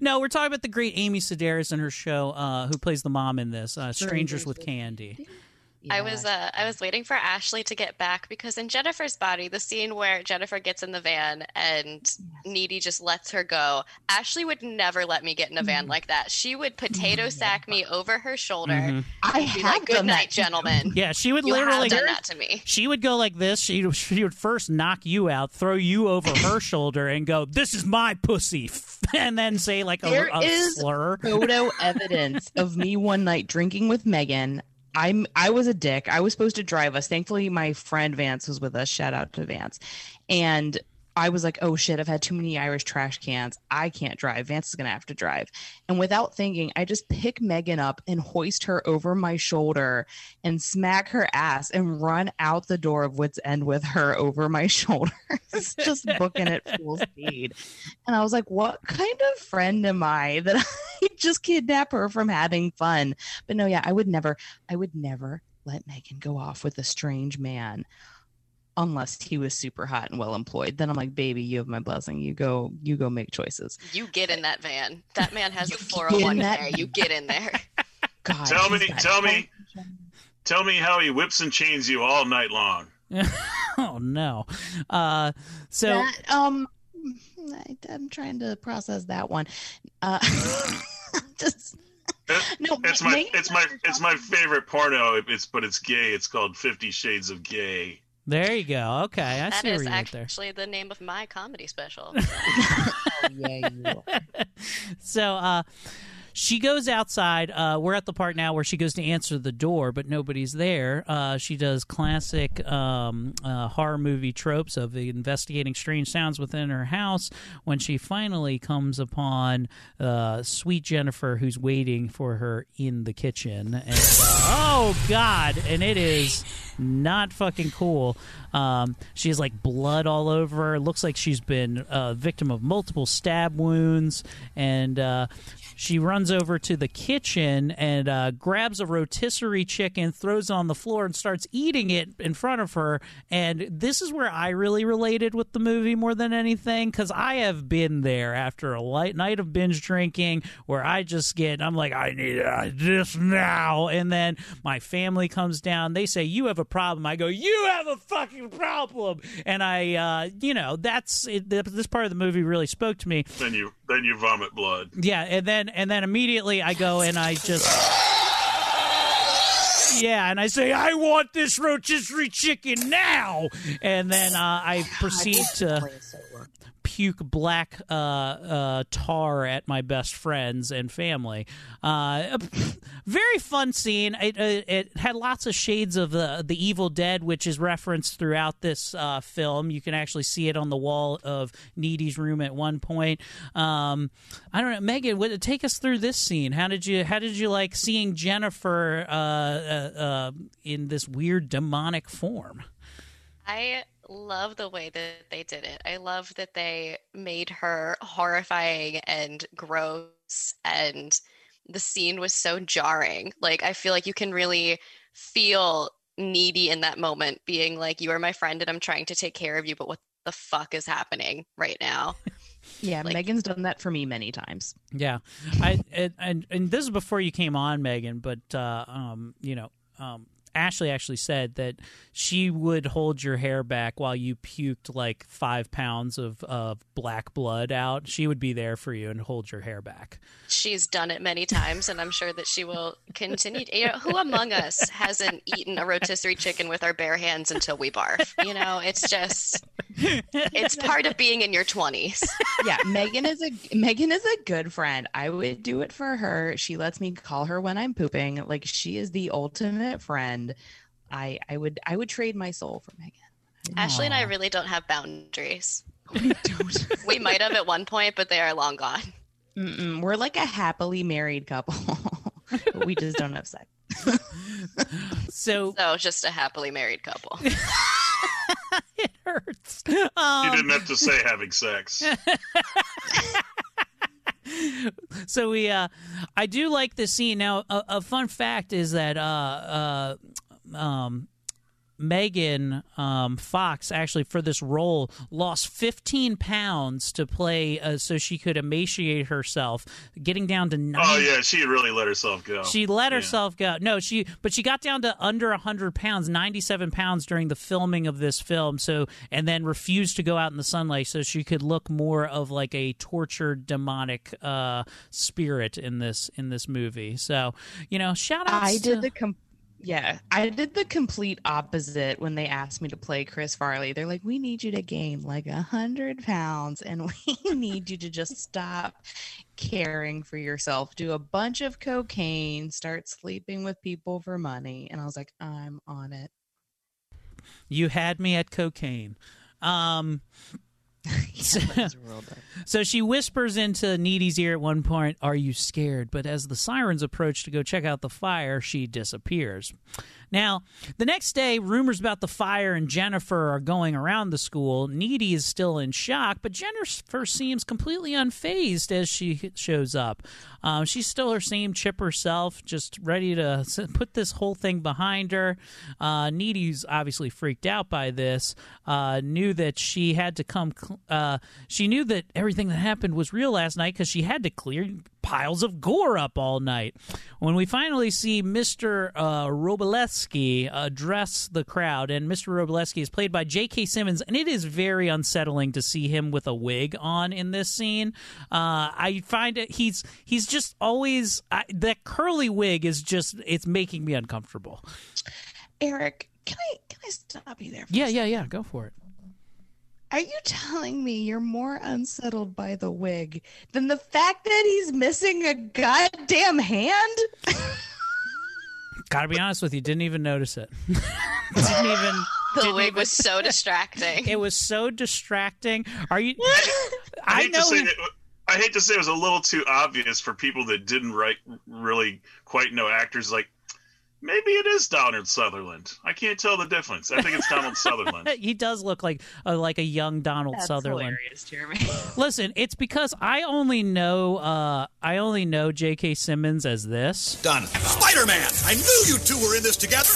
No we're talking about the great amy sedaris and her show uh who plays the mom in this uh strangers, Strangers with with candy I was uh, I was waiting for Ashley to get back because in Jennifer's body, the scene where Jennifer gets in the van and Needy just lets her go, Ashley would never let me get in a Mm-hmm. van like that. She would potato sack me over her shoulder. Mhm. I had be like, "Good night, gentlemen." yeah she would You have literally done that to me. she would go like this she, she would first knock you out throw you over her [LAUGHS] shoulder and go this is my pussy [LAUGHS] and then say like a, There a is slur photo [LAUGHS] evidence of me one night drinking with Megan. I'm I was a dick. I was supposed to drive us. Thankfully, my friend Vance was with us. Shout out to Vance. And I was like, oh shit, I've had too many Irish trash cans. I can't drive. Vance is gonna have to drive. And without thinking, I just pick Megan up and hoist her over my shoulder and smack her ass and run out the door of Wits End with her over my [LAUGHS] shoulder. just booking it full speed. And I was like, what kind of friend am I that [LAUGHS] I just kidnap her from having fun? But no, yeah, I would never, I would never let Megan go off with a strange man. Unless he was super hot and well employed. Then I'm like, baby, you have my blessing. You go, you go make choices. You get in that van. That man has a get in 401k. that You get in there. [LAUGHS] God, tell me, tell me, health tell me how he whips and chains you all night long. [LAUGHS] oh no. Uh, so That, um, I, I'm trying to process that one. Uh, [LAUGHS] just no, It's Ma- my, it's my, it's my favorite porno. It's but it's gay. It's called Fifty Shades of Gay. There you go. Okay, I That see where is you went there. actually the name of my comedy special. [LAUGHS] yeah, you [LAUGHS] So uh she goes outside. Uh, we're at the part now where she goes to answer the door, but nobody's there. Uh, she does classic um, uh, horror movie tropes of investigating strange sounds within her house when she finally comes upon uh, sweet Jennifer, who's waiting for her in the kitchen. And, uh, oh, God. And it is not fucking cool. Um, she has like blood all over her. Looks like she's been a victim of multiple stab wounds. And uh, she runs over to the kitchen and uh, grabs a rotisserie chicken, throws it on the floor, and starts eating it in front of her. And this is where I really related with the movie more than anything because I have been there after a light night of binge drinking where I just get, I'm like, I need uh, this now. And then my family comes down. They say, You have a problem. I go, You have a fucking problem. And I, uh, you know, that's it, this part of the movie really spoke to me. Then you, then you vomit blood. Yeah, and then and then immediately I go and I just yeah, and I say I want this rotisserie chicken now, and then uh, I proceed to puke black uh, uh, tar at my best friends and family. Uh, very fun scene. It, it, it had lots of shades of the the Evil Dead, which is referenced throughout this uh, film. You can actually see it on the wall of Needy's room at one point. Um, I don't know, Megan. What, take us through this scene. How did you How did you like seeing Jennifer uh, uh, uh, in this weird demonic form? I love the way that they did it. I love that they made her horrifying and gross and the scene was so jarring. Like I feel like you can really feel needy in that moment being like you are my friend and I'm trying to take care of you but what the fuck is happening right now? [LAUGHS] Yeah, Megan's done that for me many times. Yeah, I and, and and this is before you came on, Megan. But uh, um, you know, um, Ashley actually said that she would hold your hair back while you puked like five pounds of of black blood out. She would be there for you and hold your hair back. She's done it many times and I'm sure that she will continue. You know, who among us hasn't eaten a rotisserie chicken with our bare hands until we barf? You know, it's just it's part of being in your 20s. yeah, Megan is a Megan is a good friend. I would do it for her. She lets me call her when I'm pooping. Like she is the ultimate friend. I I would I would trade my soul for Megan. Ashley and I really don't have boundaries. We don't. [LAUGHS] we might have at one point, but they are long gone. Mm-mm. We're like a happily married couple. we just don't have sex. [LAUGHS] So, so just a happily married couple. [LAUGHS] it hurts. you Um, didn't have to say having sex. [LAUGHS] so we uh i do like the scene. Now a, a fun fact is that uh uh um Megan um, Fox actually for this role lost 15 pounds to play uh, so she could emaciate herself, getting down to nine. Oh yeah, she really let herself go. She let herself go. No, she but she got down to under 100 pounds, 97 pounds during the filming of this film. So and then refused to go out in the sunlight so she could look more of like a tortured demonic uh, spirit in this in this movie. So you know, shout out. To I did the com- yeah, I did the complete opposite when they asked me to play Chris Farley. They're like, "We need you to gain like a hundred pounds, and [LAUGHS] we need you to just stop caring for yourself, do a bunch of cocaine, start sleeping with people for money." And I was like, "I'm on it." You had me at cocaine. Um, [LAUGHS] so, so she whispers into Needy's ear at one point, Are you scared? But as the sirens approach to go check out the fire, she disappears. Now, the next day, rumors about the fire and Jennifer are going around the school. Needy is still in shock, but Jennifer seems completely unfazed as she shows up. Um, she's still her same chipper self, just ready to put this whole thing behind her. Uh, Needy's obviously freaked out by this. Uh, knew that she had to come. cl- Uh, she knew that everything that happened was real last night because she had to clear piles of gore up all night. When we finally see Mr. Uh, Roboleski address the crowd, and Mr. Roboleski is played by J.K. Simmons, and it is very unsettling to see him with a wig on in this scene. Uh, I find it he's he's just always I, that curly wig is just it's making me uncomfortable. Eric, can I can I stop you there? Yeah, yeah, yeah. Go for it. Are you telling me you're more unsettled by the wig than the fact that he's missing a goddamn hand? [LAUGHS] Gotta be honest with you, didn't even notice it. [LAUGHS] didn't even. The wig even- was so [LAUGHS] distracting. It was so distracting. Are you? I I hate know. to say he- it, I hate to say it was a little too obvious for people that didn't write really quite know actors. Like maybe it is Donald Sutherland. I can't tell the difference. I think it's Donald Sutherland. [LAUGHS] he does look like a, like a young Donald That's Sutherland. hilarious, Jeremy. [LAUGHS] Listen, it's because I only know uh, I only know J.K. Simmons as this. Done. Spider Man! I knew you two were in this together!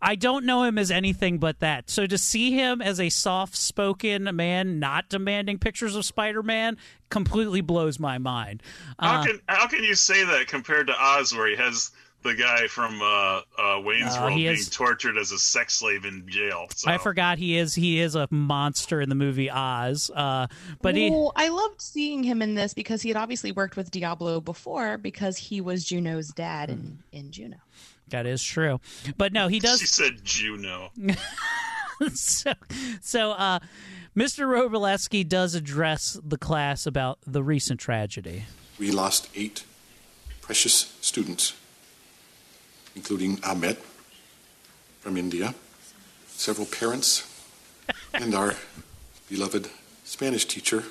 I don't know him as anything but that. So to see him as a soft-spoken man, not demanding pictures of Spider-Man, completely blows my mind. How Uh, can how can you say that compared to Oz, where he has the guy from uh, uh, Wayne's Uh, World he being is- tortured as a sex slave in jail? So. I forgot he is he is a monster in the movie Oz. Uh, but he I loved seeing him in this because he had obviously worked with Diablo before because he was Juno's dad in, in Juno. that is true. But no, he does She said Juno. [LAUGHS] so, so uh, Mr. Roboleski does address the class about the recent tragedy. We lost eight precious students, including Ahmed from India, several parents, and our beloved Spanish teacher,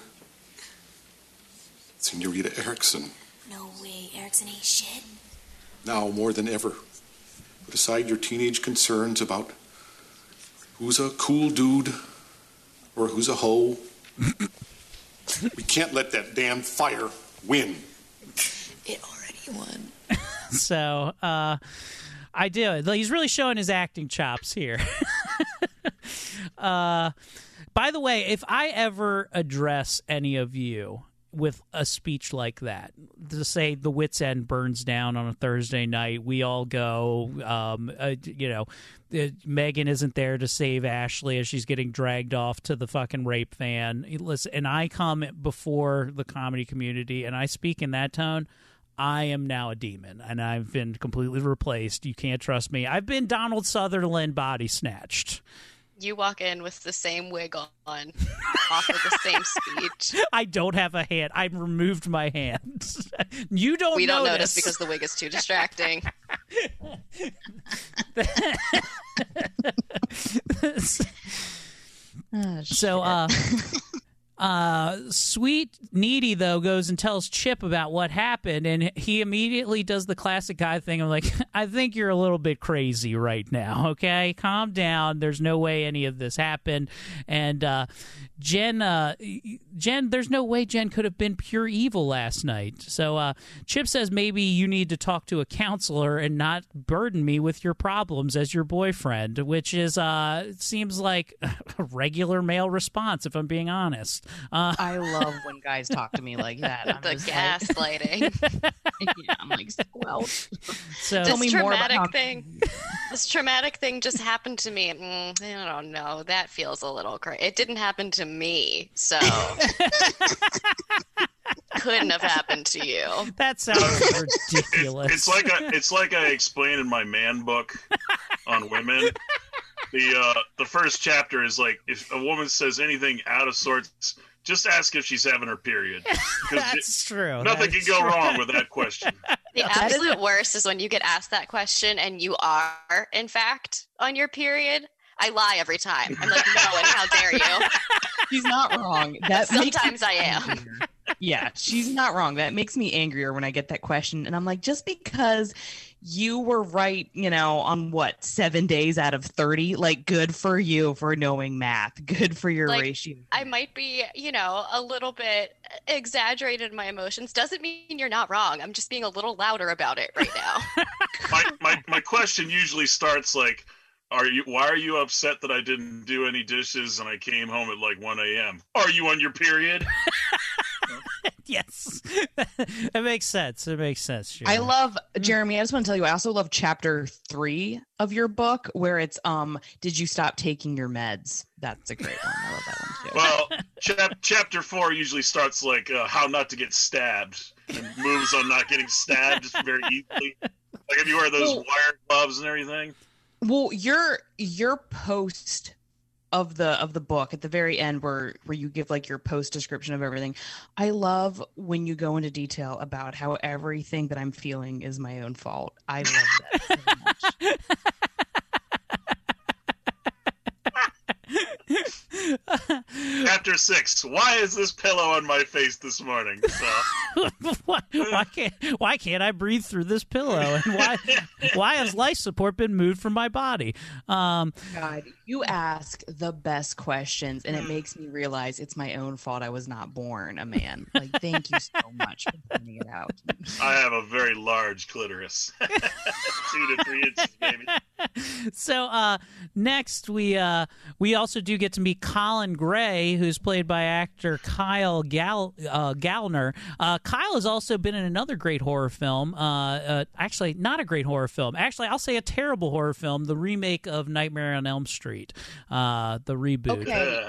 Senorita Erickson. No way, Erickson ain't shit. Now, more than ever, put aside your teenage concerns about who's a cool dude or who's a hoe. we can't let that damn fire win. It already won. [LAUGHS] So uh, I do. He's really showing his acting chops here. [LAUGHS] uh, by the way, if I ever address any of you with a speech like that, to say the wits end burns down on a Thursday night, we all go. Um, uh, you know, uh, Megan isn't there to save Ashley as she's getting dragged off to the fucking rape van. Listen, and I come before the comedy community and I speak in that tone. I am now a demon and I've been completely replaced. You can't trust me. I've been Donald Sutherland body snatched. You walk in with the same wig on, offer the same speech. [LAUGHS] I don't have a hand. I removed my hand. [LAUGHS] you don't we don't notice. notice because the wig is too distracting. [LAUGHS] so uh uh sweet needy though goes and tells chip about what happened and he immediately does the classic guy thing i'm like [LAUGHS] i think you're a little bit crazy right now okay? Calm down. There's no way any of this happened. And uh jen uh jen there's no way jen could have been pure evil last night. So uh chip says maybe you need to talk to a counselor and not burden me with your problems as your boyfriend which is uh seems like [LAUGHS] a regular male response if i'm being honest uh, I love when guys talk to me like that. [LAUGHS] I'm the just like- gaslighting. [LAUGHS] yeah, I'm like, squelch. So Tell this me more about traumatic how- thing. [LAUGHS] This traumatic thing just happened to me. Mm, I don't know. That feels a little crazy. It didn't happen to me, so couldn't have happened to you. That sounds ridiculous. It's like I, it's like I explain in my man book on women. The uh, the first chapter is like if a woman says anything out of sorts, just ask if she's having her period. [LAUGHS] Because That's true. Nothing That's can go true. wrong with that question. [LAUGHS] The absolute worst is when you get asked that question and you are, in fact, on your period. I lie every time. I'm like, no, and how dare you? [LAUGHS] She's not wrong. That Sometimes I am. Yeah, she's not wrong. That makes me angrier when I get that question. And I'm like, just because you were right, you know, on what, seven days out of 30? Like, good for you for knowing math. Good for your Like, ratio. I might be, you know, a little bit exaggerated in my emotions. Doesn't mean you're not wrong. I'm just being a little louder about it right now. [LAUGHS] my, my my question usually starts like are you why are you upset that i didn't do any dishes and i came home at like 1 a.m are you on your period [LAUGHS] [LAUGHS] yes, [LAUGHS] it makes sense. It makes sense. I love Jeremy. I just want to tell you, I also love chapter three of your book where it's um, did you stop taking your meds? That's a great one. I love that one too. well [LAUGHS] chap- chapter four usually starts like uh, how not to get stabbed and moves on not getting stabbed very easily like if you wear those Well- wire gloves and everything Well, your your post of the of the book at the very end where where you give like your post description of everything. I love when you go into detail about how everything that I'm feeling is my own fault. I love that. [LAUGHS] so much. Chapter six why is this pillow on my face this morning so [LAUGHS] why, why can't why can't I breathe through this pillow? And why [LAUGHS] why has life support been moved from my body? Um, God, you ask the best questions, and it makes me realize it's my own fault I was not born a man. Like, thank you so much for pointing it out. i have a very large clitoris [LAUGHS] two to three inches maybe so uh, next we uh, we also do get to meet Colin Gray, who's played by actor Kyle Gal- uh, Gallner. Uh, Kyle has also been in another great horror film. Uh, uh, actually, not a great horror film. Actually, I'll say a terrible horror film, the remake of Nightmare on Elm Street, uh, the reboot. Okay.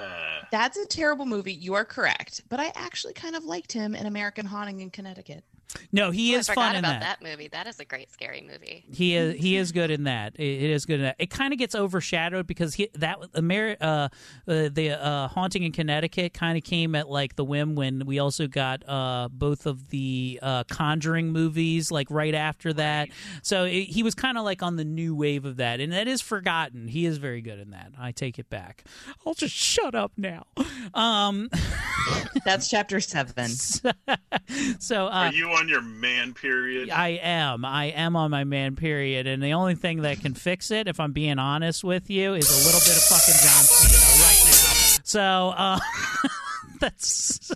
That's a terrible movie. You are correct. But I actually kind of liked him in American Haunting in Connecticut. No, he Oh, is I fun in about that. that. movie. That is a great scary movie. He is he is good in that. It, it is good in that. It kind of gets overshadowed because he that Amer- uh, uh, the uh, haunting in Connecticut kind of came at like the whim when we also got uh, both of the uh, Conjuring movies like right after that. So it, he was kind of like on the new wave of that, and that is forgotten. He is very good in that. I take it back. I'll just shut up now. Um, That's chapter seven. [LAUGHS] so uh, are you on your man period I am. I am on my man period, and the only thing that can fix it, if I'm being honest with you, is a little bit of fucking John Cena right now. So uh, [LAUGHS] that's.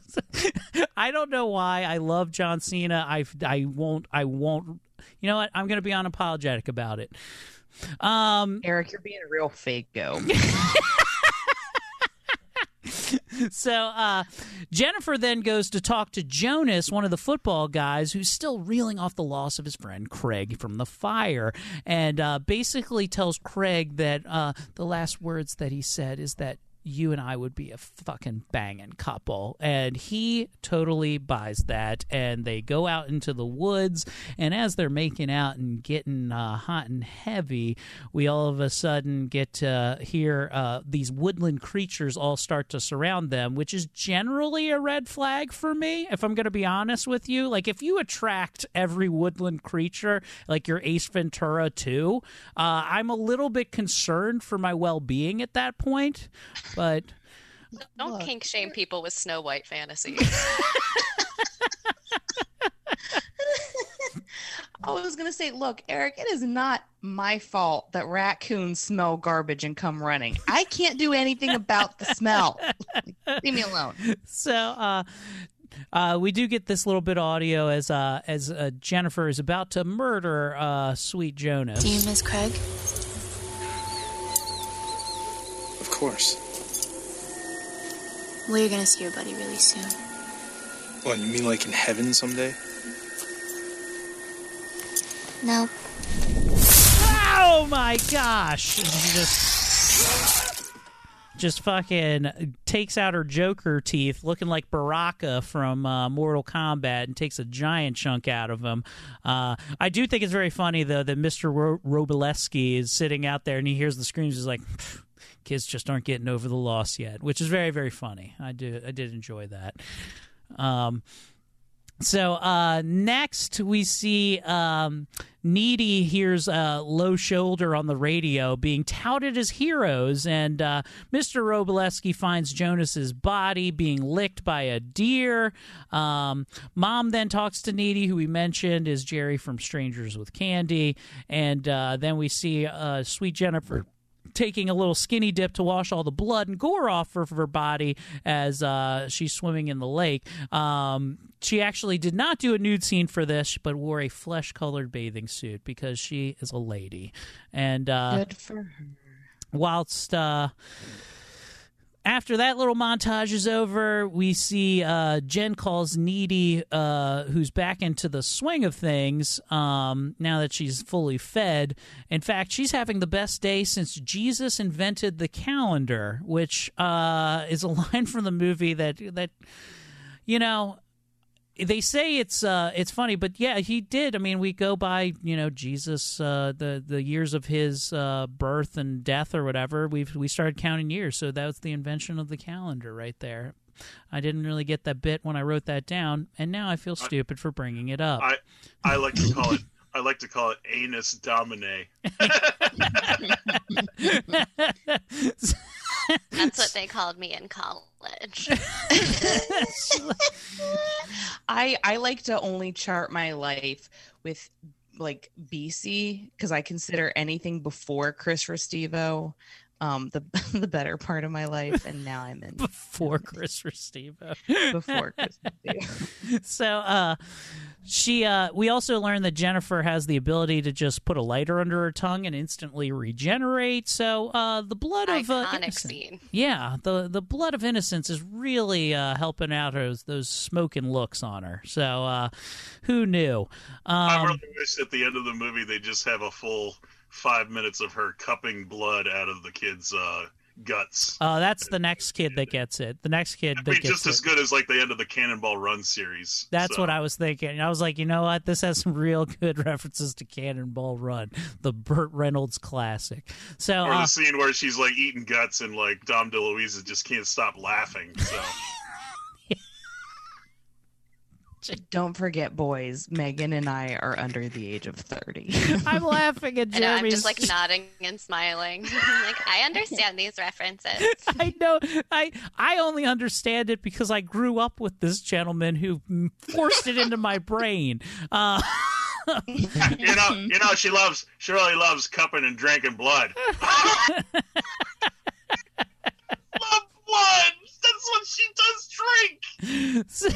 I don't know why I love John Cena. I I won't. I won't. You know what? I'm going to be unapologetic about it. Um, Eric, you're being a real fake go. [LAUGHS] so uh, Jennifer then goes to talk to Jonas, one of the football guys, who's still reeling off the loss of his friend Craig from the fire, and uh, basically tells Craig that uh, the last words that he said is that you and I would be a fucking banging couple. And he totally buys that. And they go out into the woods. And as they're making out and getting uh, hot and heavy, we all of a sudden get to hear uh, these woodland creatures all start to surround them, which is generally a red flag for me, if I'm going to be honest with you. Like, if you attract every woodland creature, like your Ace Ventura 2, uh, I'm a little bit concerned for my well being at that point. But Don't kink shame people with Snow White fantasies. [LAUGHS] I was gonna say, look, Eric, it is not my fault that raccoons smell garbage and come running. I can't do anything about the smell. Leave me alone. so uh uh, we do get this little bit of audio as uh, as uh, Jennifer is about to murder uh, Sweet Jonas. Do you miss Craig? Of course. Well, you're gonna see your buddy really soon. What, you mean like in heaven someday? No. Oh my gosh! She just just fucking takes out her Joker teeth, looking like Baraka from uh, Mortal Kombat, and takes a giant chunk out of him. Uh, I do think it's very funny though that Mister Ro- Robileski is sitting out there and he hears the screams. He's like. "Pfft, Kids just aren't getting over the loss yet, which is very, very funny. I do, I did enjoy that. Um, So uh, next we see um, Needy hears uh, Low Shoulder on the radio being touted as heroes, and uh, Mr. Roboleski finds Jonas's body being licked by a deer. Um, Mom then talks to Needy, who we mentioned is Jerry from Strangers with Candy, and uh, then we see uh, Sweet Jennifer taking a little skinny dip to wash all the blood and gore off of her body as uh, she's swimming in the lake. Um, she actually did not do a nude scene for this, but wore a flesh colored bathing suit because she is a lady. And uh, Good for her. whilst uh, after that little montage is over, we see uh, Jen calls Needy, uh, who's back into the swing of things um, now that she's fully fed. In fact, she's having the best day since Jesus invented the calendar, which uh, is a [LAUGHS] line from the movie that that you know they say it's uh it's funny but yeah he did. I mean we go by you know jesus uh the the years of his uh birth and death or whatever. We've we started counting years so that was the invention of the calendar right there. I didn't really get that bit when i wrote that down and now i feel stupid for bringing it up. I I like to call it I like to call it anus domine. [LAUGHS] [LAUGHS] [LAUGHS] That's what [LAUGHS] they called me in college. [LAUGHS] I I like to only chart my life with like BC because I consider anything before Chris Restivo um the [LAUGHS] the better part of my life and now I'm in before Chris Restivo. before Chris Restivo. so uh she uh we also learned that Jennifer has the ability to just put a lighter under her tongue and instantly regenerate. So uh the blood of uh, innocence- scene. Yeah, the the blood of innocence is really uh helping out those those smoking looks on her. So uh who knew? I Um really wish at the end of the movie they just have a full five minutes of her cupping blood out of the kid's uh, guts. uh, that's the next kid that gets it. The next kid I that mean, gets just it. as good as like the end of the Cannonball Run series. That's So- what I was thinking. I was like, you know what? This has some real good [LAUGHS] references to Cannonball Run, the Burt Reynolds classic. So, Or uh, the scene where she's like eating guts and like Dom DeLuise just can't stop laughing. So [LAUGHS] [LAUGHS] Don't forget, boys. Megan and I are under the age of thirty. [LAUGHS] I'm laughing at I know, I'm Jeremy's. just like nodding and smiling. [LAUGHS] like I understand these references. I know. I I only understand it because I grew up with this gentleman who forced it into my brain. Uh, you know, you know, she loves, she really loves cupping and drinking blood. love blood. That's what she does drink. So,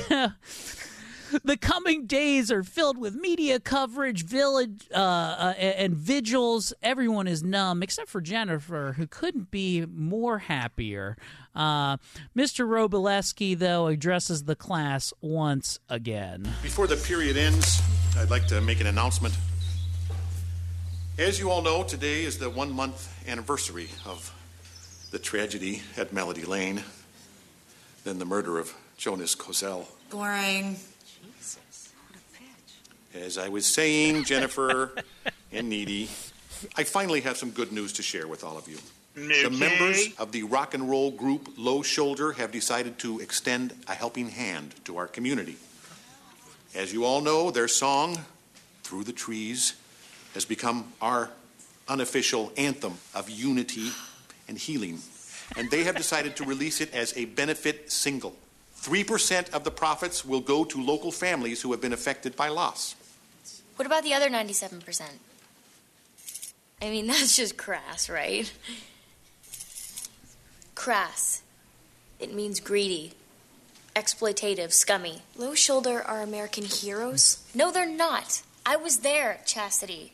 the coming days are filled with media coverage, village, uh, uh, and vigils. Everyone is numb except for Jennifer, who couldn't be more happier. Uh, Mr. Wroblewski, though, addresses the class once again. Before the period ends, I'd like to make an announcement. As you all know, today is the one month anniversary of the tragedy at Melody Lane, then the murder of Jonas Kozelle. Boring. As I was saying, Jennifer and Needy, I finally have some good news to share with all of you. The members of the rock and roll group Low Shoulder have decided to extend a helping hand to our community. As you all know, their song, Through the Trees, has become our unofficial anthem of unity and healing. And they have decided to release it as a benefit single. 3% of the profits will go to local families who have been affected by loss. What about the other 97%? I mean, [LAUGHS] that's just crass, right? Crass. It means greedy, exploitative, scummy. Low Shoulder are American heroes? No, they're not. I was there, Chastity.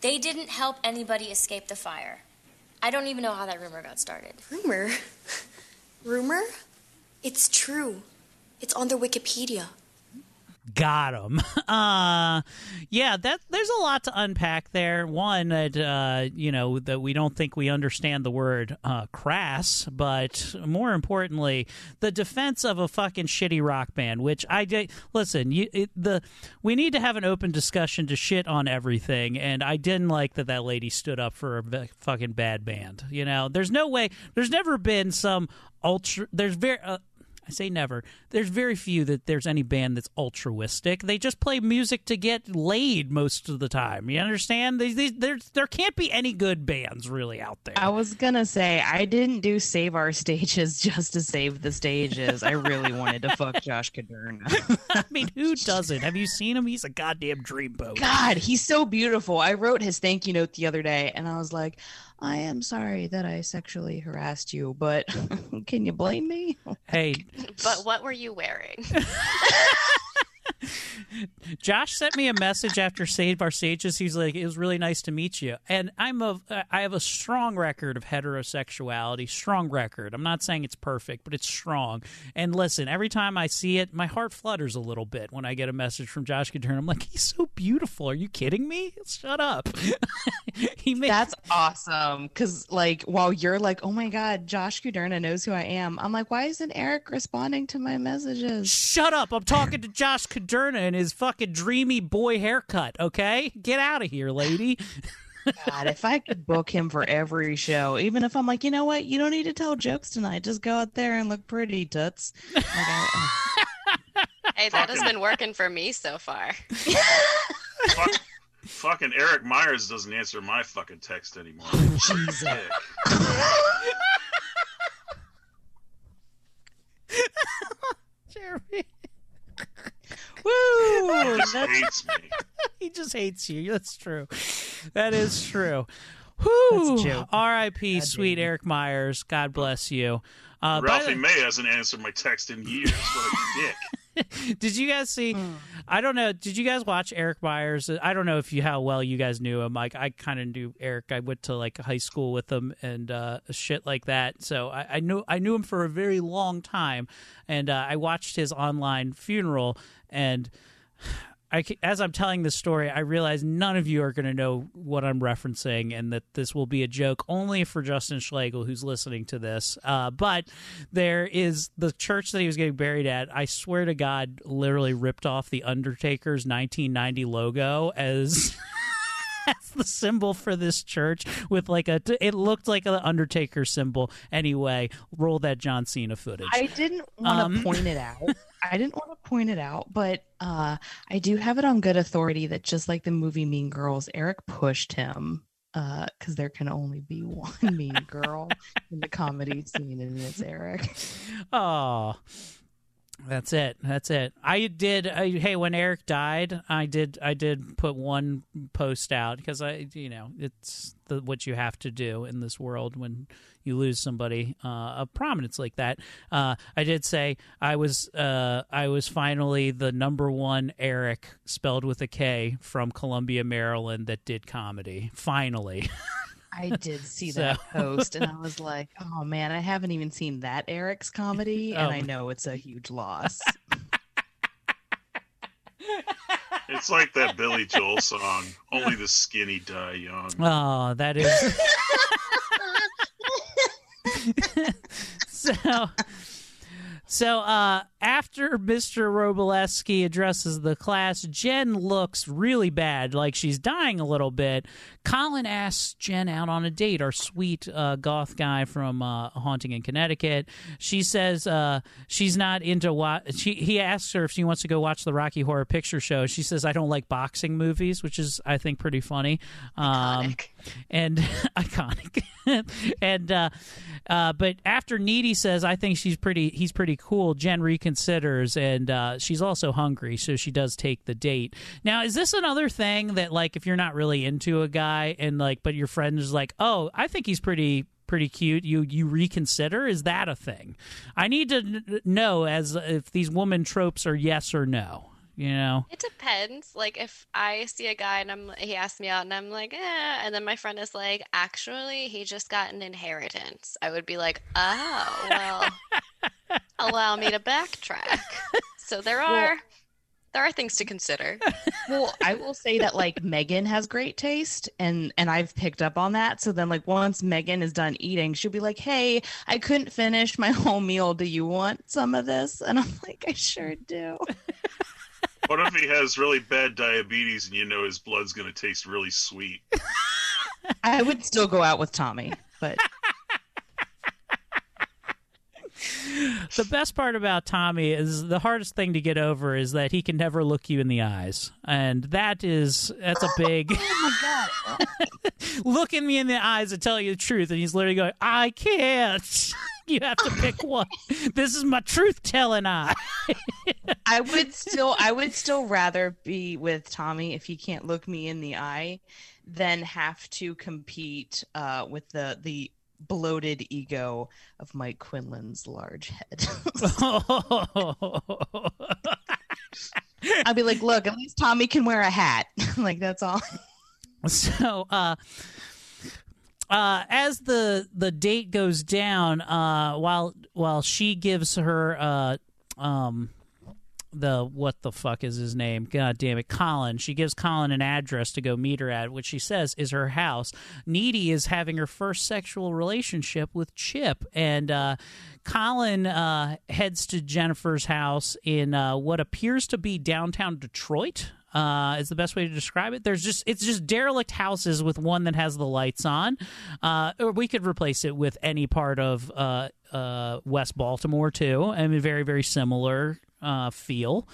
They didn't help anybody escape the fire. I don't even know how that rumor got started. Rumor? [LAUGHS] Rumor? It's true. It's on their Wikipedia. Got him. [LAUGHS] Uh, yeah, that there's a lot to unpack there. One that uh, you know that we don't think we understand the word uh, crass, but more importantly, the defense of a fucking shitty rock band. Which I did. Listen, you, it, the we need to have an open discussion to shit on everything, and I didn't like that that lady stood up for a fucking bad band. You know, there's no way. There's never been some ultra. There's very. Uh, I say never. There's very few that there's any band that's altruistic. They just play music to get laid most of the time. You understand? They, they, there there can't be any good bands really out there. I was gonna say I didn't do save our stages [LAUGHS] just to save the stages. I really wanted to fuck Josh Caderna. [LAUGHS] I mean, who doesn't? Have you seen him? He's a goddamn dreamboat. God, he's so beautiful. I wrote his thank you note the other day, and I was like, I am sorry that I sexually harassed you, but [LAUGHS] can you blame me? Hey, But what were you wearing? [LAUGHS] Josh sent me a message after Save Our Sages. He's like, "It was really nice to meet you." And I'm a, uh, I have a strong record of heterosexuality. Strong record. I'm not saying it's perfect, but it's strong. And listen, every time I see it, my heart flutters a little bit when I get a message from Josh Caturn. I'm like, "He's so beautiful. Are you kidding me? Shut up." [LAUGHS] he made That's awesome. Because like, while you're like, oh my god, Josh Kuderna knows who I am. I'm like, why isn't Eric responding to my messages? Shut up! I'm talking to Josh Caderna and his fucking dreamy boy haircut. Okay, get out of here, lady. [LAUGHS] God, if I could book him for every show, even if I'm like, you know what, you don't need to tell jokes tonight. Just go out there and look pretty, toots. Like, I- uh. [LAUGHS] hey, that has been working for me so far. Fuck, fucking Eric Myers doesn't answer my fucking text anymore. [LAUGHS] Jesus. Jeremy. Woo! He just That's- hates me. [LAUGHS] he just hates you. That's true. That is true. Whew. joke. R.I.P. Sweet Eric Myers. God bless you. Uh, Ralphie the- May hasn't answered my text in years. What a [LAUGHS] dick. [LAUGHS] did you guys see? Hmm. I don't know. Did you guys watch Eric Myers? I don't know if you how well you guys knew him. Like I kind of knew Eric. I went to like high school with him and uh, shit like that. So I, I knew I knew him for a very long time, and uh, I watched his online funeral and. I, as I'm telling this story, I realize none of you are going to know what I'm referencing, and that this will be a joke only for Justin Schlegel, who's listening to this. Uh, but there is the church that he was getting buried at. I swear to God, literally ripped off the Undertaker's 1990 logo as. [LAUGHS] as the symbol for this church with like a it looked like an undertaker symbol anyway roll that john cena footage I didn't want to Um, point it [LAUGHS] out. I didn't want to point it out, but uh, I do have it on good authority that just like the movie Mean Girls, Eric pushed him because there can only be [LAUGHS] one mean girl in the comedy scene, and it's Eric. Oh, that's it. That's it. I did. I, hey, when Eric died, I did. I did put one post out because I, you know, it's the, what you have to do in this world when you lose somebody uh, of prominence like that. Uh, I did say I was. Uh, I was finally the number one Eric spelled with a K from Columbia, Maryland, that did comedy. Finally. I did [LAUGHS] see So- that post, and I was like, "Oh man, I haven't even seen that Eric's comedy, [LAUGHS] and Oh. I know it's a huge loss." [LAUGHS] It's like that Billy Joel song, Only the Skinny Die Young. Oh, that is. [LAUGHS] so, so uh, after Mr. Wroblewski addresses the class, Jen looks really bad, like she's dying a little bit. Colin asks Jen out on a date, our sweet uh, goth guy from uh, Haunting in Connecticut. She says uh, she's not into what she. He asks her if she wants to go watch the Rocky Horror Picture Show. She says I don't like boxing movies, which is I think pretty funny. Um, and [LAUGHS] iconic. [LAUGHS] and uh, uh, but after Needy says, "I think she's pretty," he's pretty cool. Jen reconsiders, and uh, she's also hungry, so she does take the date. Now, is this another thing that, like, if you're not really into a guy and like, but your friend is like, "Oh, I think he's pretty." pretty cute you you reconsider is that a thing i need to n- know as if these woman tropes are yes or no you know It depends. Like if I see a guy and I'm he asks me out and I'm like, eh, and then my friend is like, actually, he just got an inheritance. I would be like, oh, well, [LAUGHS] allow me to backtrack. So there are there are things to consider. well, I will say that like Megan has great taste and and I've picked up on that. So then like once Megan is done eating, she'll be like, "Hey, I couldn't finish my [LAUGHS] whole meal. Do you want some of this?" And I'm like, "I sure do." What if he has really bad diabetes and you know his blood's going to taste really sweet? I would still go out with Tommy, but the best part about Tommy is the hardest thing to get over is that he can never look you in the eyes, and that is that's a big. [LAUGHS] oh my god! [LAUGHS] look in me in the eyes and tell you the truth, and he's literally going, "I can't." [LAUGHS] you have to pick one. This is my truth telling eye. I would still I would still rather be with Tommy if he can't look me in the eye than have to compete uh, with the the bloated ego of Mike Quinlan's large head. [LAUGHS] I'd be like, look, at least Tommy can wear a hat. [LAUGHS] like that's all. So uh uh, as the the date goes down, uh, while while she gives her uh, um, the what the fuck is his name? God damn it, Colin. She gives Colin an address to go meet her at, which she says is her house. Needy is having her first sexual relationship with Chip, and uh, Colin uh, heads to Jennifer's house in uh, what appears to be downtown Detroit. Uh, is the best way to describe it. There's just it's just derelict houses with one that has the lights on, uh, or we could replace it with any part of uh, uh, West Baltimore too. I mean, very very similar uh, feel,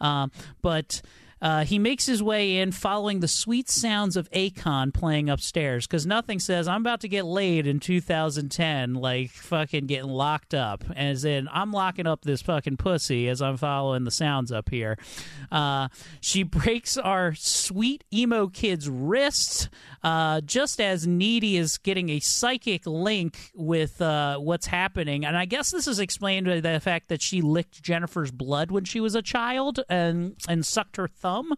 um, but. Uh, he makes his way in following the sweet sounds of Akon playing upstairs because nothing says I'm about to get laid in 2010 like fucking getting locked up. As in, I'm locking up this fucking pussy as I'm following the sounds up here. Uh, she breaks our sweet emo kid's wrist uh, just as Needy is getting a psychic link with uh, what's happening. And I guess this is explained by the fact that she licked Jennifer's blood when she was a child and, and sucked her thumb.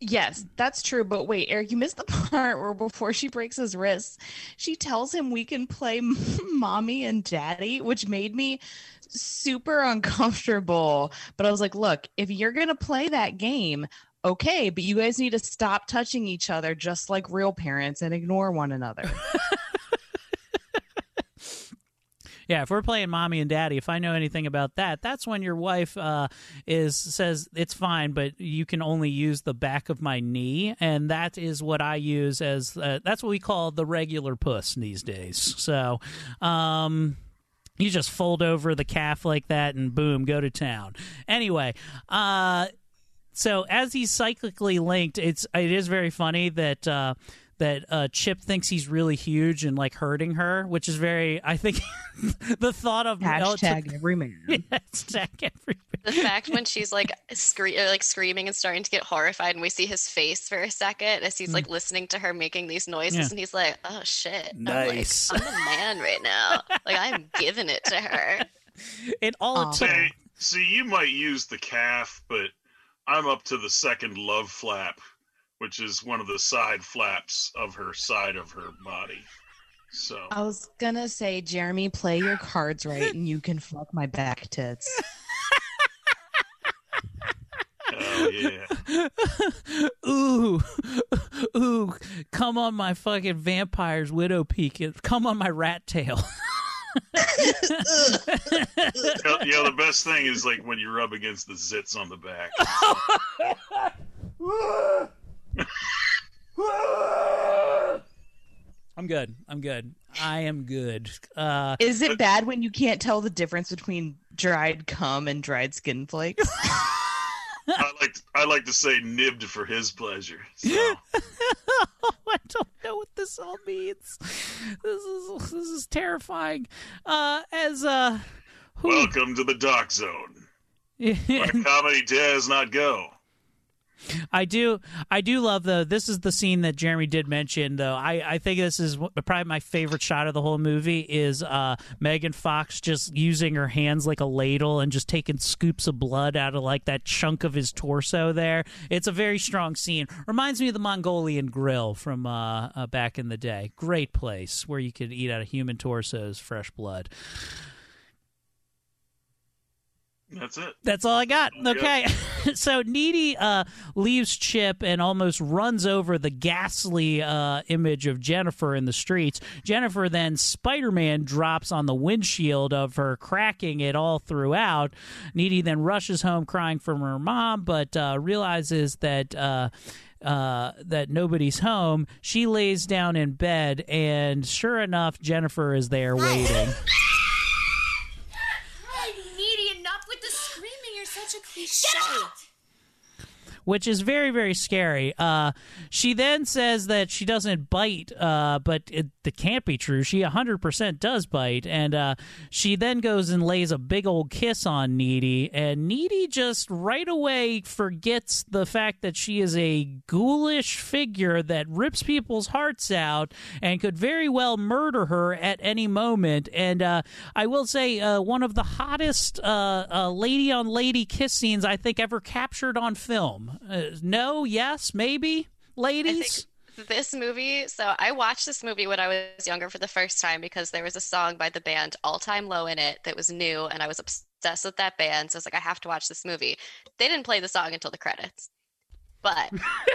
Yes, that's true. But wait, Eric, you missed the [LAUGHS] part where before she breaks his wrists, she tells him we can play [LAUGHS] mommy and daddy, which made me super uncomfortable. But I was like, look, if you're going to play that game, okay, but you guys need to stop touching each other just like real parents and ignore one another. [LAUGHS] Yeah, if we're playing mommy and daddy, if I know anything about that, that's when your wife uh, is says it's fine, but you can only use the back of my knee, and that is what I use as uh, that's what we call the regular puss these days. So, um, you just fold over the calf like that, and boom, go to town. Anyway, uh, so as he's cyclically linked, it's it is very funny that. Uh, that uh, Chip thinks he's really huge and like hurting her, which is very. I think [LAUGHS] the thought of Hashtag every man. [LAUGHS] Yeah, hashtag every The fact when she's like scre- or, like screaming and starting to get horrified, and we see his face for a second as he's like listening to her making these noises, Yeah. and he's like, "Oh shit, Nice. I'm, like, I'm a man right now. Like I'm giving it to her." [LAUGHS] It all it took. See, see, you might use the calf, but I'm up to the second love flap, which is one of the side flaps of her side of her body. So I was gonna say, Jeremy, play your cards right, and you can fuck my back tits. Oh yeah. ooh, ooh, come on my fucking vampire's widow peak. Come on my rat tail. you know, you know, the best thing is like when you rub against the zits on the back. [LAUGHS] [LAUGHS] I'm good. I'm good. I am good. Uh, Is it bad when you can't tell the difference between dried cum and dried skin flakes? [LAUGHS] I like I like to say nibbed for his pleasure. So [LAUGHS] I don't know what this all means. This is this is terrifying. Uh, as uh, who- welcome to the Doc Zone, [LAUGHS] where comedy does not go. I do, I do love though. This is the scene that Jeremy did mention, though. I, I think this is probably my favorite shot of the whole movie is uh, Megan Fox just using her hands like a ladle and just taking scoops of blood out of like that chunk of his torso. There, it's a very strong scene. Reminds me of the Mongolian Grill from uh, uh, back in the day. Great place where you could eat out of human torsos, fresh blood. That's it. That's all I got. Yep. Okay. [LAUGHS] so Needy uh, leaves Chip and almost runs over the ghastly uh, image of Jennifer in the streets. Jennifer then Spider Man drops on the windshield of her, cracking it all throughout. Needy then rushes home crying from her mom, but uh, realizes that. Uh, uh, that nobody's home. She lays down in bed, and sure enough, Jennifer is there waiting. [LAUGHS] such a cliche. Which is very very scary. Uh, she then says that she doesn't bite, uh, but it, it can't be true. She 100% does bite, and uh, she then goes and lays a big old kiss on Needy, and Needy just right away forgets the fact that she is a ghoulish figure that rips people's hearts out and could very well murder her at any moment. And uh, I will say, uh, one of the hottest lady on lady kiss scenes I think ever captured on film. Uh, no, yes, maybe, ladies. this movie so i watched this movie when i was younger for the first time because there was a song by the band all time low in it that was new and i was obsessed with that band so i was like i have to watch this movie. They didn't play the song until the credits. But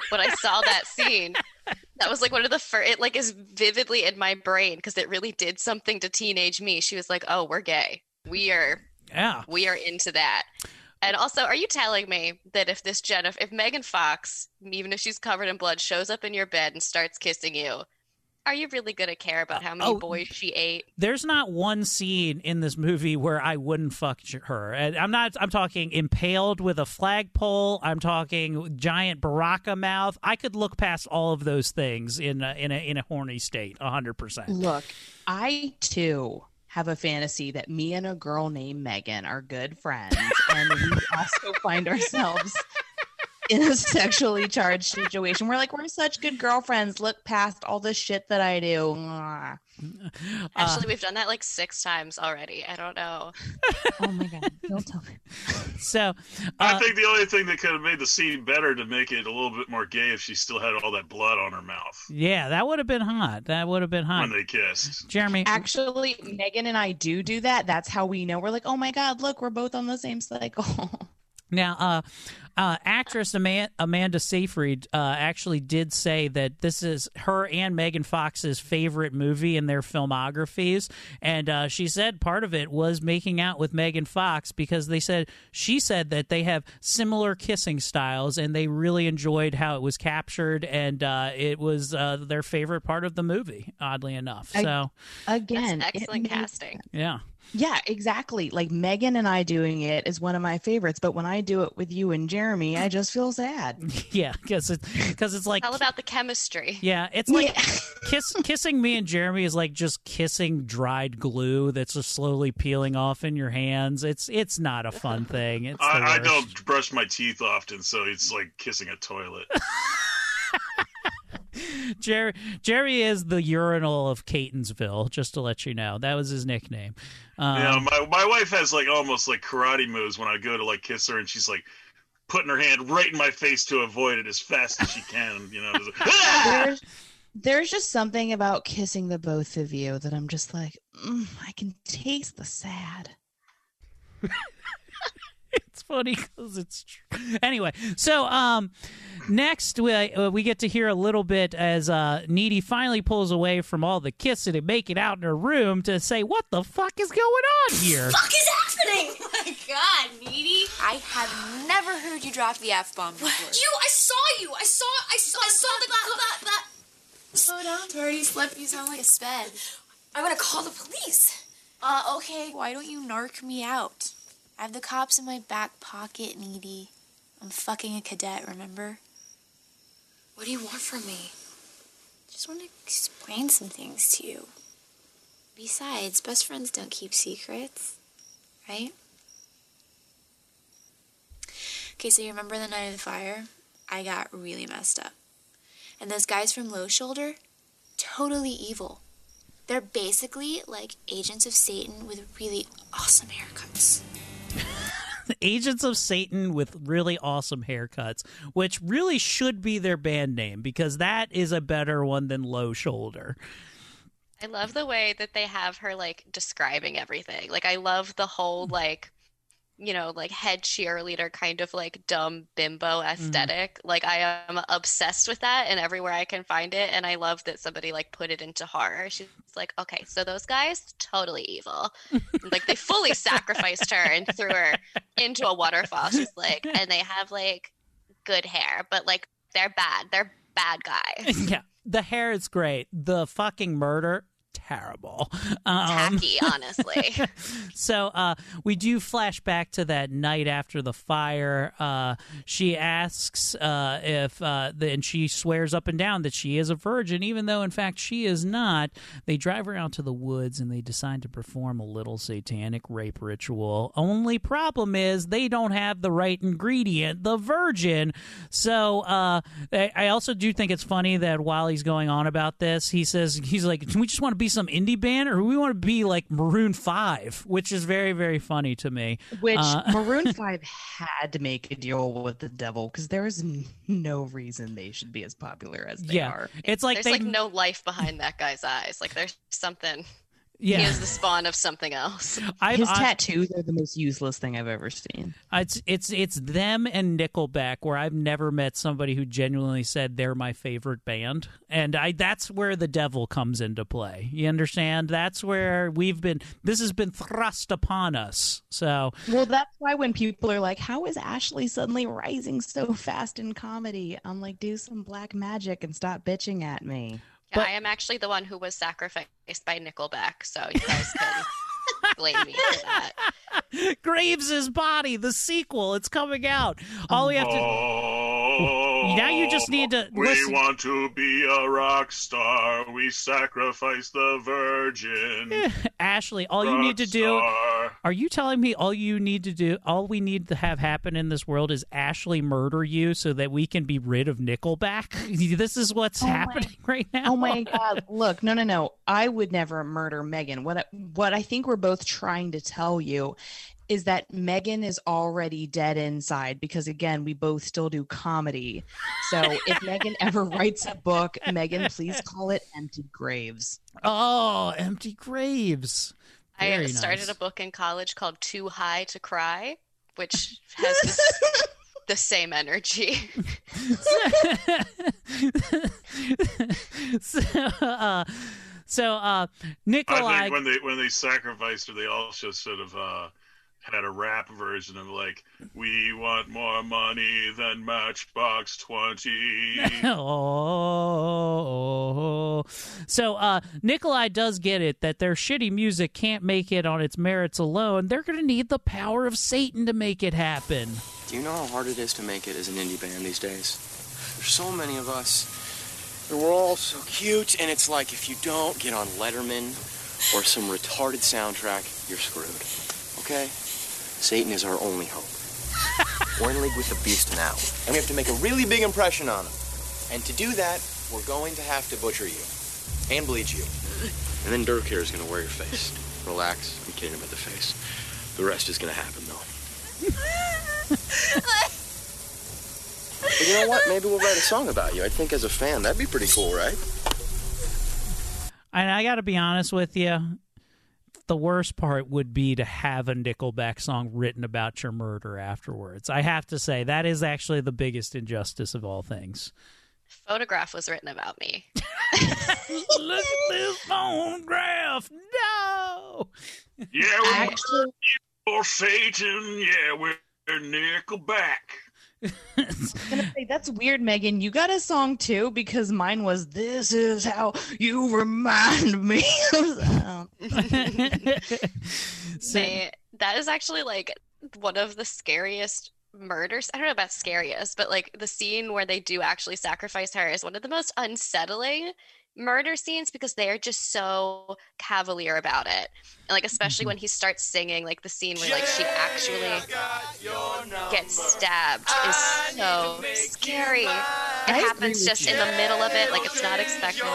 when i saw that [LAUGHS] scene that was like one of the first it like is vividly in my brain because it really did something to teenage me. She was like oh we're gay. We are Yeah. we are into that and also, are you telling me that if this Jennifer, if Megan Fox, even if she's covered in blood, shows up in your bed and starts kissing you, are you really going to care about how many oh, boys she ate? There's not one scene in this movie where I wouldn't fuck her. And I'm not. I'm talking impaled with a flagpole. I'm talking giant Baraka mouth. I could look past all of those things in a, in a in a horny state. hundred percent. Look, I too have a fantasy that me and a girl named Megan are good friends, and we [LAUGHS] also find ourselves in a sexually charged situation. We're like, we're such good girlfriends. Look past all the shit that I do. Mwah. Actually, we've done that like six times already. I don't know. oh my god! Don't tell me. So, I uh, think the only thing that could have made the scene better to make it a little bit more gay if she still had all that blood on her mouth yeah, that would have been hot. That would have been hot. when they kissed. Jeremy, Actually, Megan and I do do that. That's how we know. We're like, oh my god, look, we're both on the same cycle. [LAUGHS] Now, uh, uh, actress Ama- Amanda Seyfried uh, actually did say that this is her and Megan Fox's favorite movie in their filmographies, and uh, she said part of it was making out with Megan Fox because they said she said that they have similar kissing styles and they really enjoyed how it was captured, and uh, it was uh, their favorite part of the movie. Oddly enough, so Again, That's excellent makes casting. yeah. Yeah, exactly. Like Megan and I doing it is one of my favorites, but when I do it with you and Jeremy, I just feel sad. [LAUGHS] Yeah, because it's because it's like All about the chemistry. Yeah, it's like [LAUGHS] kiss kissing me and Jeremy is like just kissing dried glue that's just slowly peeling off in your hands. It's it's not a fun thing. It's I, I don't brush my teeth often, so it's like kissing a toilet. [LAUGHS] Jerry Jerry is the urinal of Catonsville. Just to let you know, that was his nickname. Um, yeah, my my wife has like almost like karate moves when I go to like kiss her, and she's like putting her hand right in my face to avoid it as fast as she can. You know, Just like, there's, there's just something about kissing the both of you that I'm just like, mm, I can taste the sad. [LAUGHS] it's funny because it's true. Anyway, so um, next we uh, we get to hear a little bit as uh, Needy finally pulls away from all the kissing and making out in her room to say, "What the fuck is going on here?" fuck is happening? [LAUGHS] Oh my god, Needy. I have never heard you drop the F bomb before. You, I saw you. I saw, I saw, I saw the. But, but, but. Slow down, Tori. Slip. You sound like a sped. I'm gonna call the police. Uh, okay. Why don't you narc me out? I have the cops in my back pocket, Needy. I'm fucking a cadet, remember? What do you want from me? Just want to explain some things to you. Besides, best friends don't keep secrets, right? Okay, so you remember the night of the fire? I got really messed up. And those guys from Low Shoulder, totally evil. They're basically like agents of Satan with really awesome haircuts. [LAUGHS] Agents of Satan with really awesome haircuts, which really should be their band name because that is a better one than Low Shoulder. I love the way that they have her like describing everything. Like I love the whole mm. like you know, like head cheerleader kind of like dumb bimbo mm. esthetic Like I am obsessed with that and everywhere I can find it and I love that somebody like put it into horror. She's like, "Okay, so those guys totally evil." like they fully [LAUGHS] sacrificed her and threw her into a waterfall. She's like, and they have like good hair, but like they're bad. They're bad guys. [LAUGHS] yeah, the hair is great. The fucking murder terrible. Um, Tacky, honestly. [LAUGHS] so uh, we do flash back to that night after the fire. Uh, she asks uh, if, uh, the, and she swears up and down that she is a virgin, even though in fact she is not. They drive her out to the woods and they decide to perform a little satanic rape ritual. Only problem is they don't have the right ingredient, the virgin. So uh, I I also do think it's funny that while he's going on about this, he says he's like, we just want to be some indie band, or we want to be like Maroon 5? Which is very very funny to me. Which Uh, [LAUGHS] Maroon Five had to make a deal with the devil because there is no reason they should be as popular as they yeah, are. it's like there's they like no life behind that guy's eyes. Like there's something. Yeah. He is the spawn of something else. [LAUGHS] I've- His I- tattoos are the most useless thing I've ever seen. Uh, it's it's it's them and Nickelback where I've never met somebody who genuinely said they're my favorite band, and I that's where the devil comes into play. You understand? That's where we've been. This has been thrust upon us. So Well, that's why when people are like, "How is Ashley suddenly rising so fast in comedy?" I'm like, "Do some black magic and stop bitching at me." Yeah, I am actually the one who was sacrificed by Nickelback, so you guys can [LAUGHS] [LAUGHS] blame me for that. Graves' body, the sequel, it's coming out. All we have to now you just need to We listen. want to be a rock star. We sacrifice the virgin. Eh, Ashley, all you need to do. Are you telling me all you need to do, all we need to have happen in this world is Ashley murder you so that we can be rid of Nickelback? [LAUGHS] This is what's oh happening right oh now. Oh my [LAUGHS] god! Look, no, no, no. I would never murder Megan. What I, what I think we're both trying to tell you is that Megan is already dead inside because again, we both still do comedy. So if [LAUGHS] Megan ever writes a book, Megan, please call it Empty Graves. Oh, Empty Graves. I started nice. a book in college called Too High to Cry, which [LAUGHS] has this, the same energy. [LAUGHS] so, uh, so uh, I Nikolai. think when they when they sacrificed her, they also sort of uh, had a rap version of like, "We want more money than Matchbox 20. [LAUGHS] oh, so uh, Nikolai does get it that their shitty music can't make it on its merits alone. They're going to need the power of Satan to make it happen. Do you know how hard it is to make it as an indie band these days? There's so many of us. And We're all so cute, and it's like if you don't get on Letterman or some retarded soundtrack, you're screwed. Okay? Satan is our only hope. [LAUGHS] We're in league with the beast now, and we have to make a really big impression on him. And to do that, we're going to have to butcher you and bleed you. And then Dirk here is going to wear your face. Relax. I'm kidding about the face. The rest is going to happen, though. [LAUGHS] [LAUGHS] But you know what? Maybe we'll write a song about you. I think as a fan, that'd be pretty cool, right? And I got to be honest with you. The worst part would be to have a Nickelback song written about your murder afterwards. I have to say that is actually the biggest injustice of all things. Photograph was written about me. [LAUGHS] [LAUGHS] Look at this photograph. No. Yeah, we're for Satan. Yeah, we're Nickelback. I was gonna say that's weird, Megan. You got a song too because mine was "This is how you remind me." of that." [LAUGHS] They, that is actually like one of the scariest murders. I don't know about scariest, but like the scene where they do actually sacrifice her is one of the most unsettling murder scenes because they are just so cavalier about it. And like especially when he starts singing, like the scene where like she actually gets stabbed is so scary. It happens just in the middle of it, like it's not expected.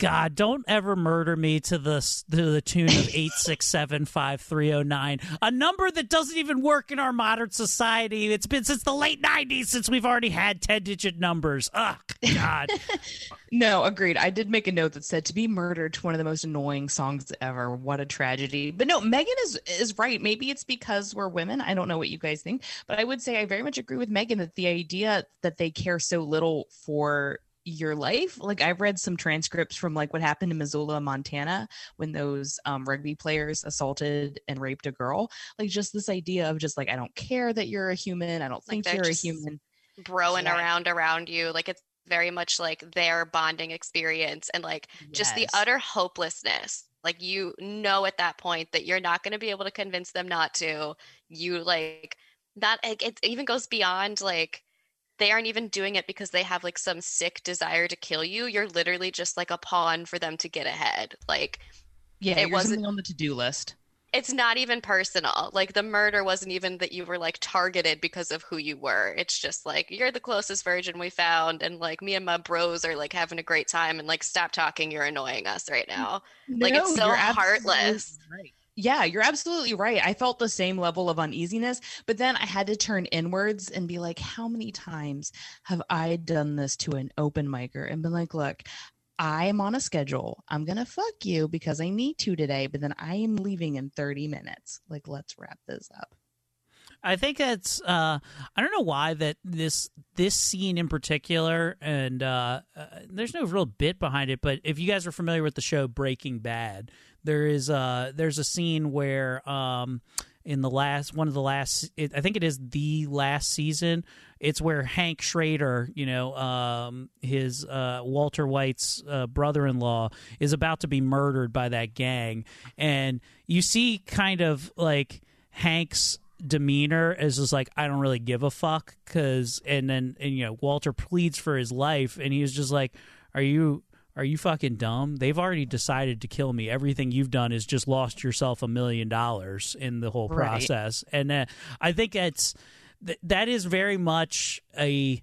God, don't ever murder me to the to the tune of eight six seven five three zero nine, a number that doesn't even work in our modern society. It's been since the late nineties since we've already had ten digit numbers. Ugh, God. [LAUGHS] no, agreed. I did make a note that said to be murdered to one of the most annoying songs ever. What a tragedy. But no, Megan is is right. Maybe it's because we're women. I don't know what you guys think, but I would say I very much agree with Megan that the idea that they care so little for your life like i've read some transcripts from like what happened in missoula montana when those um, rugby players assaulted and raped a girl like just this idea of just like i don't care that you're a human i don't think you're a human Broing Yeah. around around you, like it's very much like their bonding experience and like just the utter hopelessness. Like you know at that point that you're not going to be able to convince them not to. You like that it, it even goes beyond like they aren't even doing it because they have like some sick desire to kill you. You're literally just like a pawn for them to get ahead. Like Yeah, it wasn't on the to-do list. it's not even personal. Like the murder wasn't even that you were like targeted because of who you were. It's just like you're the closest virgin we found, and like me and my bros are like having a great time, and like stop talking, you're annoying us right now. like it's so heartless. Yeah, you're absolutely right. I felt the same level of uneasiness, but then I had to turn inwards and be like, how many times have I done this to an open micer and been like, look, I am on a schedule. I'm going to fuck you because I need to today, but then I am leaving in 30 minutes. Like, let's wrap this up. I think it's uh I don't know why that this this scene in particular and uh, uh there's no real bit behind it but if you guys are familiar with the show Breaking Bad there is uh there's a scene where um in the last one of the last it, I think it is the last season it's where Hank Schrader you know um his uh Walter White's uh, brother-in-law is about to be murdered by that gang. And you see kind of like Hank's demeanor is just like I don't really give a fuck because and then and you know Walter pleads for his life and he's just like are you are you fucking dumb? They've already decided to kill me. Everything you've done is just lost yourself a million dollars in the whole Right. process. And uh, I think it's th- that is very much a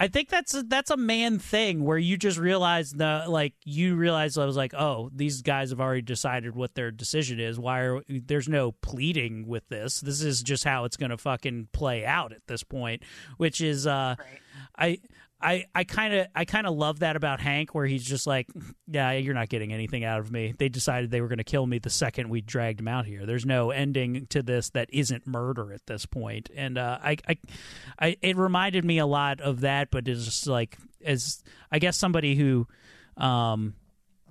I think that's a, that's a man thing where you just realize the like you realize I was like oh these guys have already decided what their decision is. Why are there's no pleading with this. This is just how it's going to fucking play out at this point which is uh I I I kind of I kind of love that about Hank where he's just like [LAUGHS] yeah you're not getting anything out of me. They decided they were going to kill me the second we dragged him out here. There's no ending to this that isn't murder at this point. And uh, I, I I it reminded me a lot of that but it's just like as I guess somebody who um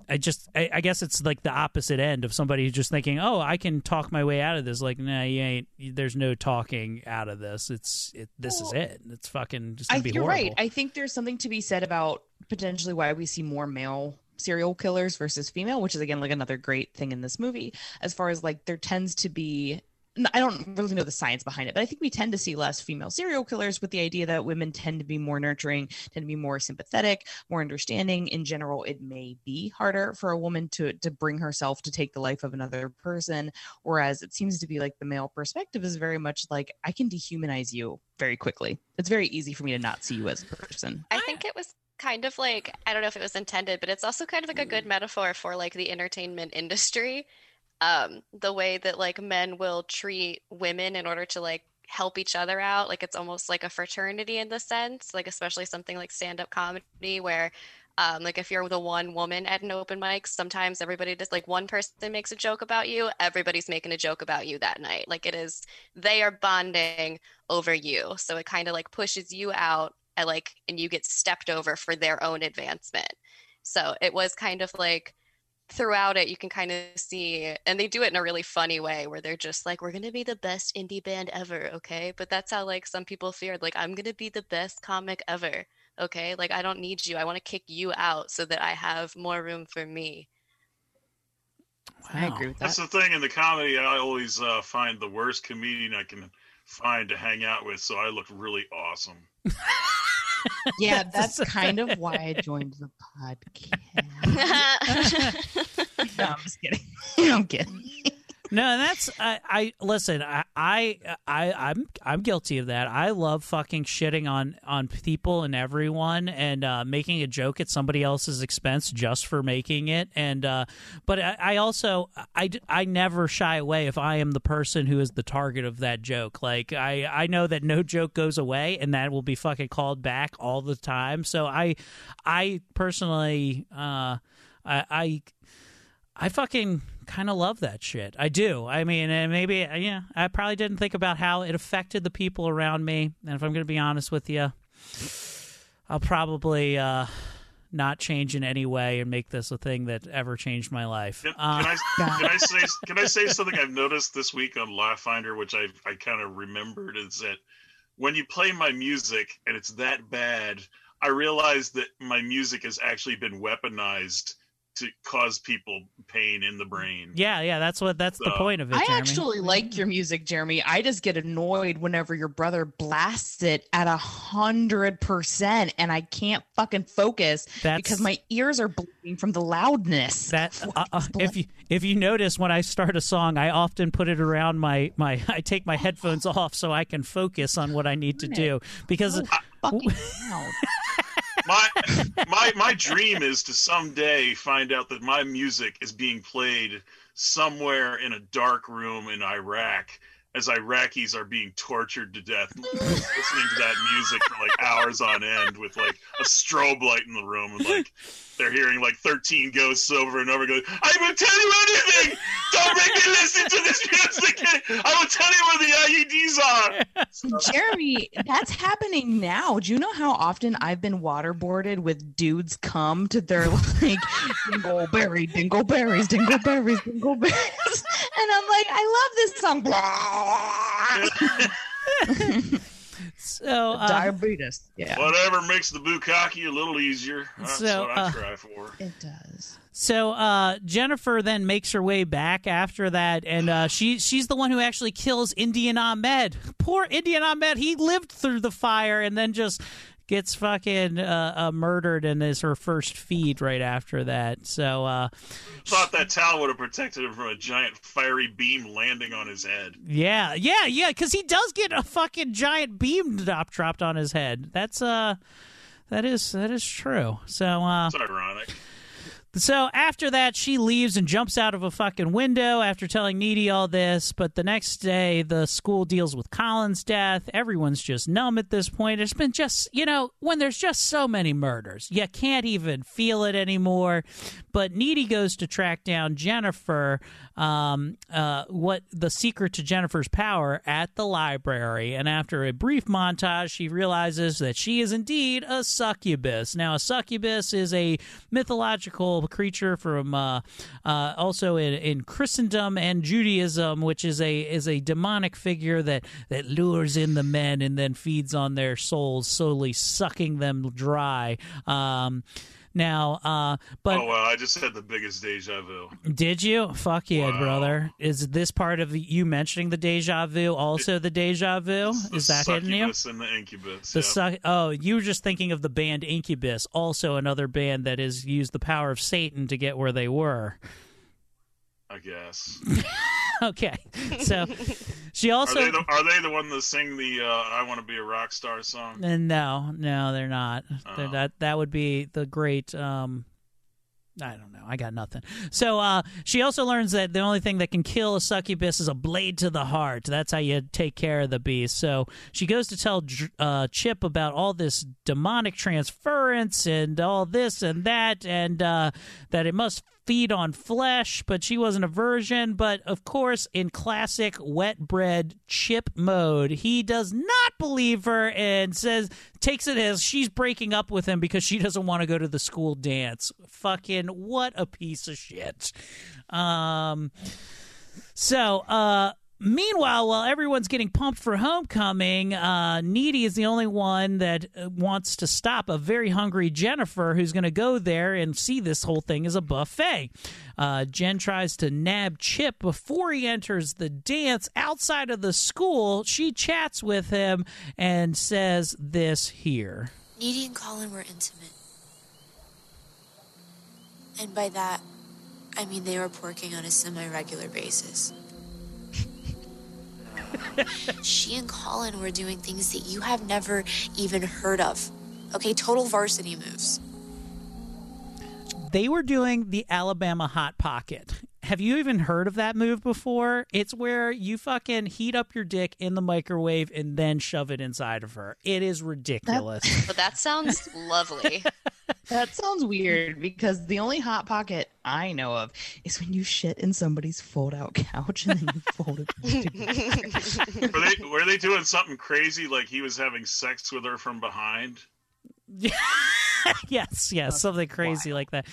I just, I, I guess it's like the opposite end of somebody who's just thinking, "Oh, I can talk my way out of this." Like, nah, you ain't. There's no talking out of this. It's, it. This is it. It's fucking just gonna I, be you're horrible. right. I think there's something to be said about potentially why we see more male serial killers versus female, which is again like another great thing in this movie. As far as like there tends to be I don't really know the science behind it, but I think we tend to see less female serial killers with the idea that women tend to be more nurturing, tend to be more sympathetic, more understanding. In general, it may be harder for a woman to to bring herself to take the life of another person, whereas it seems to be like the male perspective is very much like I can dehumanize you very quickly. It's very easy for me to not see you as a person. I think it was kind of like I don't know if it was intended, but it's also kind of like a good metaphor for like the entertainment industry. Um, the way that like men will treat women in order to like help each other out, like it's almost like a fraternity in the sense, like especially something like stand-up comedy where um, like if you're the one woman at an open mic, sometimes everybody just like one person makes a joke about you, everybody's making a joke about you that night. Like it is, they are bonding over you, so it kind of like pushes you out, and like, and you get stepped over for their own advancement. So it was kind of like throughout it, you can kind of see, and they do it in a really funny way where they're just like, we're going to be the best indie band ever, okay? But that's how like some people feared, like, I'm going to be the best comic ever, okay? Like, I don't need you. I want to kick you out so that I have more room for me. I agree with that. That's the thing in the comedy. I always uh, find the worst comedian I can find to hang out with, so I look really awesome. [LAUGHS] Yeah, that's kind of why I joined the podcast. [LAUGHS] [LAUGHS] no, I'm just kidding. [LAUGHS] I'm kidding. No, that's I, I listen. I, I I I'm I'm guilty of that. I love fucking shitting on on people and everyone and uh, making a joke at somebody else's expense just for making it. And uh, but I, I also I I never shy away if I am the person who is the target of that joke. Like I I know that no joke goes away and that will be fucking called back all the time. So I I personally uh I I I fucking kind of love that shit. I do. I mean, and maybe yeah, I probably didn't think about how it affected the people around me. And if I'm going to be honest with you, I'll probably uh, not change in any way and make this a thing that ever changed my life. Can, Uh, can I [LAUGHS] can I say can I say something I've noticed this week on Laugh Finder, which I I kind of remembered is that when you play my music and it's that bad, I realize that my music has actually been weaponized to cause people pain in the brain. Yeah, yeah, that's what that's the point of it. I Jeremy. actually like your music, Jeremy. I just get annoyed whenever your brother blasts it at a hundred percent, and I can't fucking focus That's- because my ears are bleeding from the loudness. That uh, uh, if you if you notice when I start a song, I often put it around my my [LAUGHS] I take my headphones off so I can focus on what I need to do because [LAUGHS] fucking loud. My my my dream is to someday find out that my music is being played somewhere in a dark room in Iraq as Iraqis are being tortured to death listening to that music for like hours on end with like a strobe light in the room and like they're hearing like 13 ghosts over and over going I will tell you anything don't make me listen to this music I will tell you where the IEDs are [LAUGHS] Jeremy, that's happening now. Do you know how often I've been waterboarded with dudes come to their [LAUGHS] like dingleberry, dingleberries, dingleberries, dingleberries, [LAUGHS] and I'm like, I love this song. So uh, Diabetes. Yeah. Whatever makes the bukkake a little easier. That's So, what I uh, try for. It does. So uh, Jennifer then makes her way back after that, and uh, she she's the one who actually kills Indian Ahmed. Poor Indian Ahmed. He lived through the fire and then just gets fucking uh, uh, murdered, and is her first feed right after that. So uh, Thought that towel would have protected him from a giant fiery beam landing on his head. yeah, yeah, yeah, because he does get a fucking giant beam drop dropped on his head. That's uh, that is that is true. So uh, It's ironic. So after that, she leaves and jumps out of a fucking window after telling Needy all this. But the next day, the school deals with Colin's death. Everyone's just numb at this point. It's been just, you know, when there's just so many murders, you can't even feel it anymore. But Needy goes to track down Jennifer, um, uh, what the secret to Jennifer's power at the library. And after a brief montage, she realizes that she is indeed a succubus. Now, a succubus is a mythological creature from uh, uh, also in, in Christendom and Judaism, which is a is a demonic figure that that lures in the men and then feeds on their souls, slowly sucking them dry. Um, now, uh, but oh well, I just had the biggest deja vu. did you? Fuck yeah, brother. Is this part of you mentioning the deja vu also the deja vu? Is that hitting you? And the incubus. The yep. su- oh, you were just thinking of the band Incubus, also another band that has used the power of Satan to get where they were. I guess. [LAUGHS] okay, so she also are they the, are they the one that sing the uh, "I Want to Be a Rock Star" song? Uh, no, no, they're not. They're- Oh. that that would be the great. Um, I don't know. I got nothing. So uh, she also learns that the only thing that can kill a succubus is a blade to the heart. That's how you take care of the beast. So she goes to tell uh, Chip about all this demonic transference and all this and that, and uh, that it must feed on flesh, but she wasn't a virgin. But of course, in classic wet bread chip mode, he does not believe her and says, takes it as she's breaking up with him because she doesn't want to go to the school dance. Fucking what a piece of shit. Um, so, uh, Meanwhile, while everyone's getting pumped for homecoming, uh, Needy is the only one that uh, wants to stop a very hungry Jennifer who's going to go there and see this whole thing as a buffet. Uh, Jen tries to nab Chip before he enters the dance outside of the school. She chats with him and says this here. Needy and Colin were intimate. And by that, I mean they were porking on a semi regular basis. She and Colin were doing things that you have never even heard of. Okay, total varsity moves. they were doing the Alabama Hot Pocket. Have you even heard of that move before? It's where you fucking heat up your dick in the microwave and then shove it inside of her. It is ridiculous. [LAUGHS] But that sounds lovely. [LAUGHS] That sounds weird because the only hot pocket I know of is when you shit in somebody's fold out couch and then you fold it. were they were they doing something crazy like he was having sex with her from behind? [LAUGHS] yes, yes, something crazy like that.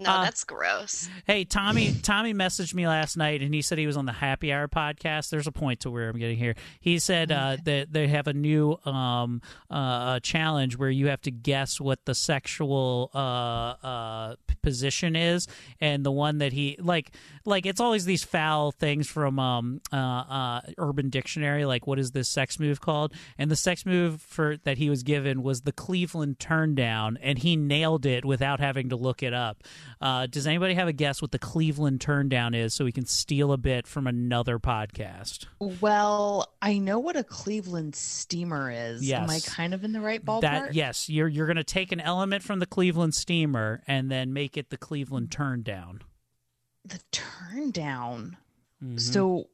No, Uh, that's gross. Hey, Tommy. Tommy messaged me last night, and he said he was on the Happy Hour podcast. There's a point to where I'm getting here. He said uh, that they have a new um, uh, challenge where you have to guess what the sexual uh, uh, position is, and the one that he like, like it's always these foul things from um, uh, uh, Urban Dictionary, like what is this sex move called? And the sex move for that he was given was the Cleveland turn down, and he nailed it without having to look it up. Uh, does anybody have a guess what the Cleveland turn down is, so we can steal a bit from another podcast? Well, I know what a Cleveland steamer is. Am I Yes. kind of in the right ballpark? That yes, you're you're going to take an element from the Cleveland steamer and then make it the Cleveland turn down. The turn down. Mhm. So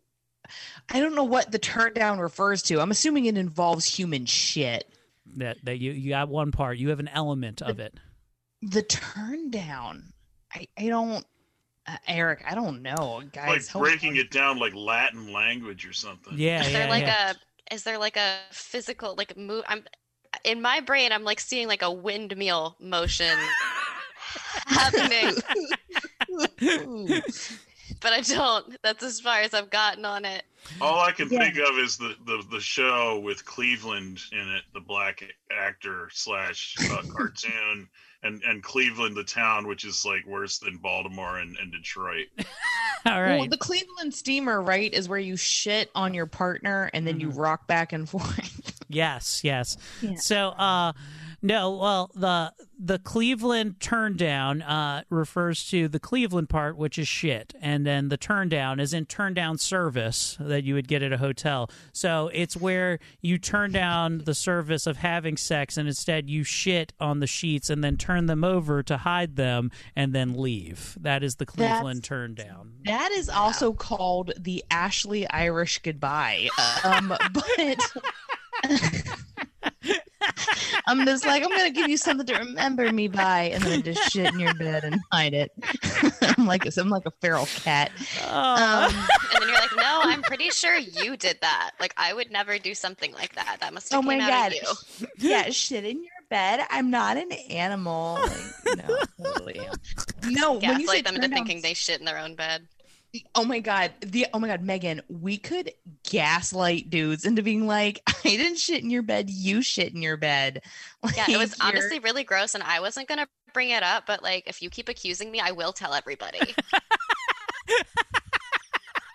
I don't know what the turn down refers to. I'm assuming it involves human shit. That that you you got one part, you have an element of it. The turn down. I, I don't uh, Eric, I don't know, guys. like breaking it down like Latin language or something. Yeah, Is there like a is there like a physical like move I'm in my brain I'm like seeing like a windmill motion [LAUGHS] happening. [LAUGHS] [LAUGHS] but I don't. That's as far as I've gotten on it. All I can Yeah. think of is the, the the show with Cleveland in it, the black actor slash uh, [LAUGHS] cartoon, and and Cleveland, the town, which is like worse than Baltimore and, and Detroit. [LAUGHS] All right. Well, the Cleveland steamer, right, is where you shit on your partner and then you rock back and [LAUGHS] forth. Yes, yes. Yeah. So, uh, no, well, the the Cleveland turn down uh, refers to the Cleveland part, which is shit, and then the turn down is in turn down service that you would get at a hotel. So it's where you turn down the service of having sex, and instead you shit on the sheets and then turn them over to hide them and then leave. That is the Cleveland turn down. That is also called the Ashley Irish goodbye. Um, [LAUGHS] but [LAUGHS] I'm just like, I'm gonna give you something to remember me by, and then I just shit in your bed and hide it. [LAUGHS] I'm like I'm like a feral cat. Um, And then you're like, no, I'm pretty sure you did that. Like I would never do something like that. That must have oh my out god, of you. yeah, shit in your bed. I'm not an animal. Like, no, totally am. [LAUGHS] No, when you Gaslight them into turn down thinking they shit in their own bed. Oh my god, the oh my god, Megan, we could gaslight dudes into being like, [LAUGHS] I didn't shit in your bed, you shit in your bed. [LAUGHS] Yeah, it was you're- honestly really gross, and I wasn't gonna bring it up, but like, if you keep accusing me, I will tell everybody. [LAUGHS]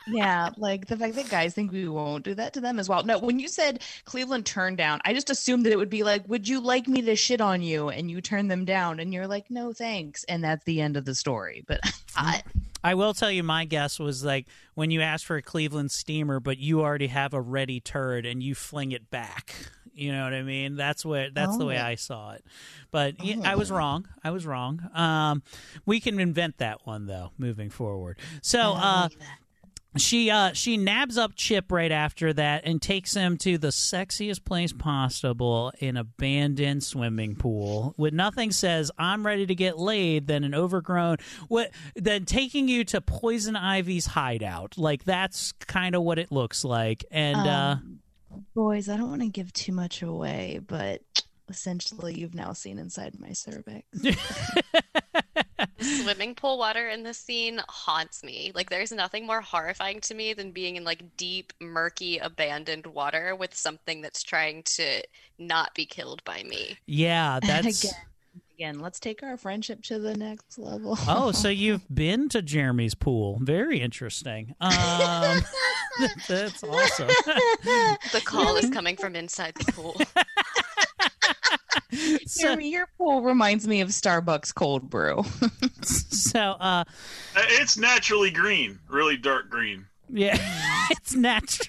Yeah, like the fact that guys think we won't do that to them as well. No, when you said Cleveland turned down, I just assumed that it would be like, "Would you like me to shit on you?" And you turn them down, and you're like, "No, thanks," and that's the end of the story. But [LAUGHS] I I will tell you, my guess was like when you ask for a Cleveland steamer, but you already have a ready turd and you fling it back. You know what I mean? That's what that's the way Oh. I saw it. But yeah, I was wrong. I was wrong. Um, we can invent that one though, moving forward. So, uh, she uh she nabs up Chip right after that and takes him to the sexiest place possible, an abandoned swimming pool. With nothing says I'm ready to get laid than an overgrown what then taking you to Poison Ivy's hideout. Like that's kind of what it looks like. And uh Um, boys, I don't want to give too much away, but essentially, you've now seen inside my cervix. [LAUGHS] Swimming pool water in this scene haunts me. Like, there's nothing more horrifying to me than being in like deep, murky, abandoned water with something that's trying to not be killed by me. yeah, [LAUGHS] that's again, again, let's take our friendship to the next level. Oh, so [LAUGHS] you've been to Jeremy's pool. Very interesting. Um [LAUGHS] that's awesome. The call is coming from inside the pool. [LAUGHS] Jeremy, your pool reminds me of Starbucks cold brew. [LAUGHS] so, uh, Uh, It's naturally green, really dark green. Yeah, [LAUGHS] it's natural.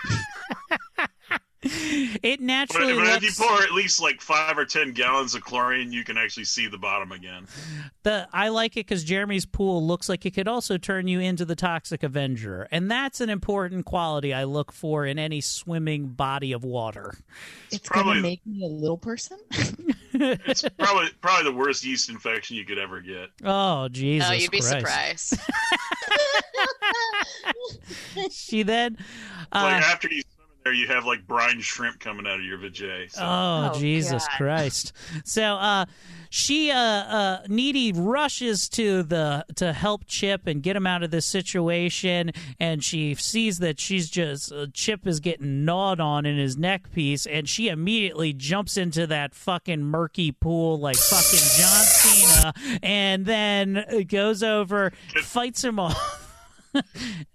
[LAUGHS] it But, naturally but if you pour at least like five or ten gallons of chlorine, you can actually see the bottom again. The I like it because Jeremy's pool looks like it could also turn you into the Toxic Avenger, and that's an important quality I look for in any swimming body of water. It's probably- gonna make me a little person. [LAUGHS] It's probably probably the worst yeast infection you could ever get. Oh Jesus! no, you'd be Christ. surprised. [LAUGHS] She then. It's like Uh, after you swim in there you have like brine shrimp coming out of your vajay. So. Oh, Jesus God. Christ! So, uh, she, uh, uh, Needy rushes to the to help Chip and get him out of this situation, and she sees that she's just uh, Chip is getting gnawed on in his neck piece, and she immediately jumps into that fucking murky pool like fucking John Cena, and then goes over, fights him off. [LAUGHS]